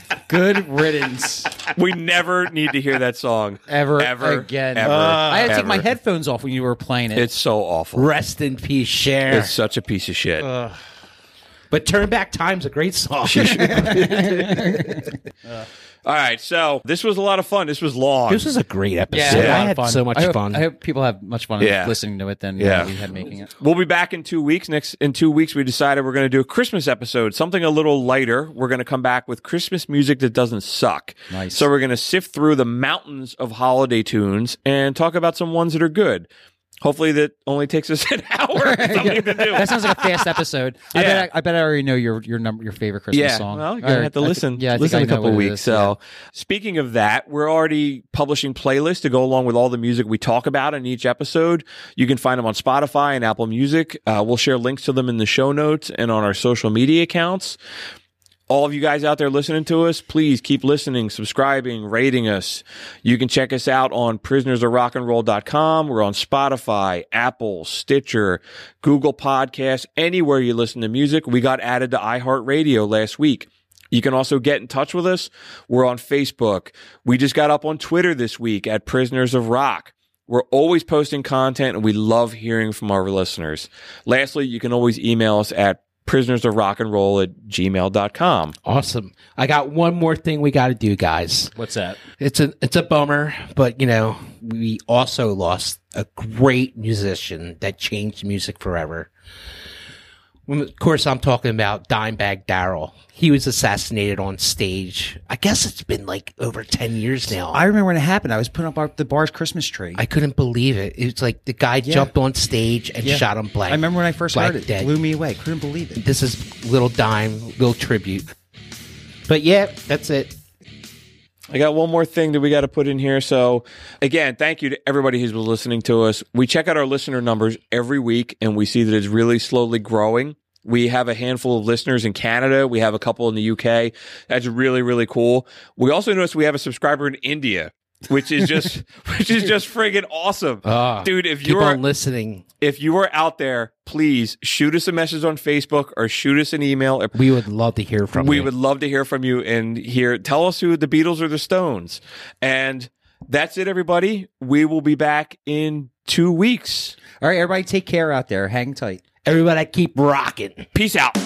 Good riddance. We never need to hear that song Ever, ever again. Ever, uh, I had to take my headphones off when you were playing it. It's so awful. Rest in peace, Cher. It's such a piece of shit. but Turn Back Time's a great song. All right, so this was a lot of fun. This was long. this was a great episode. yeah, Yeah. it was a lot I had fun. so much I hope, fun. I hope people have much fun Yeah. listening to it than Yeah. uh, we had making it. We'll be back in two weeks. Next in two weeks, we decided we're going to do a Christmas episode, something a little lighter. We're going to come back with Christmas music that doesn't suck. Nice. So we're going to sift through the mountains of holiday tunes and talk about some ones that are good. Hopefully, that only takes us an hour. Something to do. That sounds like a fast episode. I Yeah. bet I, I bet I already know your your number your favorite Christmas yeah, song. well, you're gonna have to I thi- listen. yeah, I think listen I a know couple what it weeks. is, so, speaking of that, we're already publishing playlists to go along with all the music we talk about in each episode. You can find them on Spotify and Apple Music. Uh, we'll share links to them in the show notes and on our social media accounts. All of you guys out there listening to us, please keep listening, subscribing, rating us. You can check us out on prisonersofrockandroll.com. We're on Spotify, Apple, Stitcher, Google Podcasts, anywhere you listen to music. We got added to iHeartRadio last week. You can also get in touch with us. We're on Facebook. We just got up on Twitter this week at Prisoners of Rock. We're always posting content and we love hearing from our listeners. Lastly, you can always email us at prisonersofrockandroll at gmail.com. awesome. I got one more thing we got to do, guys. What's that? It's a it's a bummer, but you know we also lost a great musician that changed music forever. Of course, I'm talking about Dimebag Darrell. He was assassinated on stage. I guess it's been like over ten years now. I remember when it happened. I was putting up our, the bar's Christmas tree. I couldn't believe it. It's like the guy jumped on stage and Yeah. shot him black. I remember when I first heard it. Dead. It blew me away. Couldn't believe it. This is little dime, little tribute. But yeah, that's it. I got one more thing that we got to put in here. So, again, thank you to everybody who's been listening to us. We check out our listener numbers every week and we see that it's really slowly growing. We have a handful of listeners in Canada. We have a couple in the UK. That's really, really cool. We also noticed we have a subscriber in India, which is just, which is just friggin' awesome. Ah, Dude, if you're, listening. if you are out there, please shoot us a message on Facebook or shoot us an email. We would love to hear from you. we you. would love to hear from you and hear tell us who the Beatles or the Stones. And that's it, everybody. We will be back in two weeks. All right, everybody, take care out there. Hang tight. Everybody keep rocking. Peace out.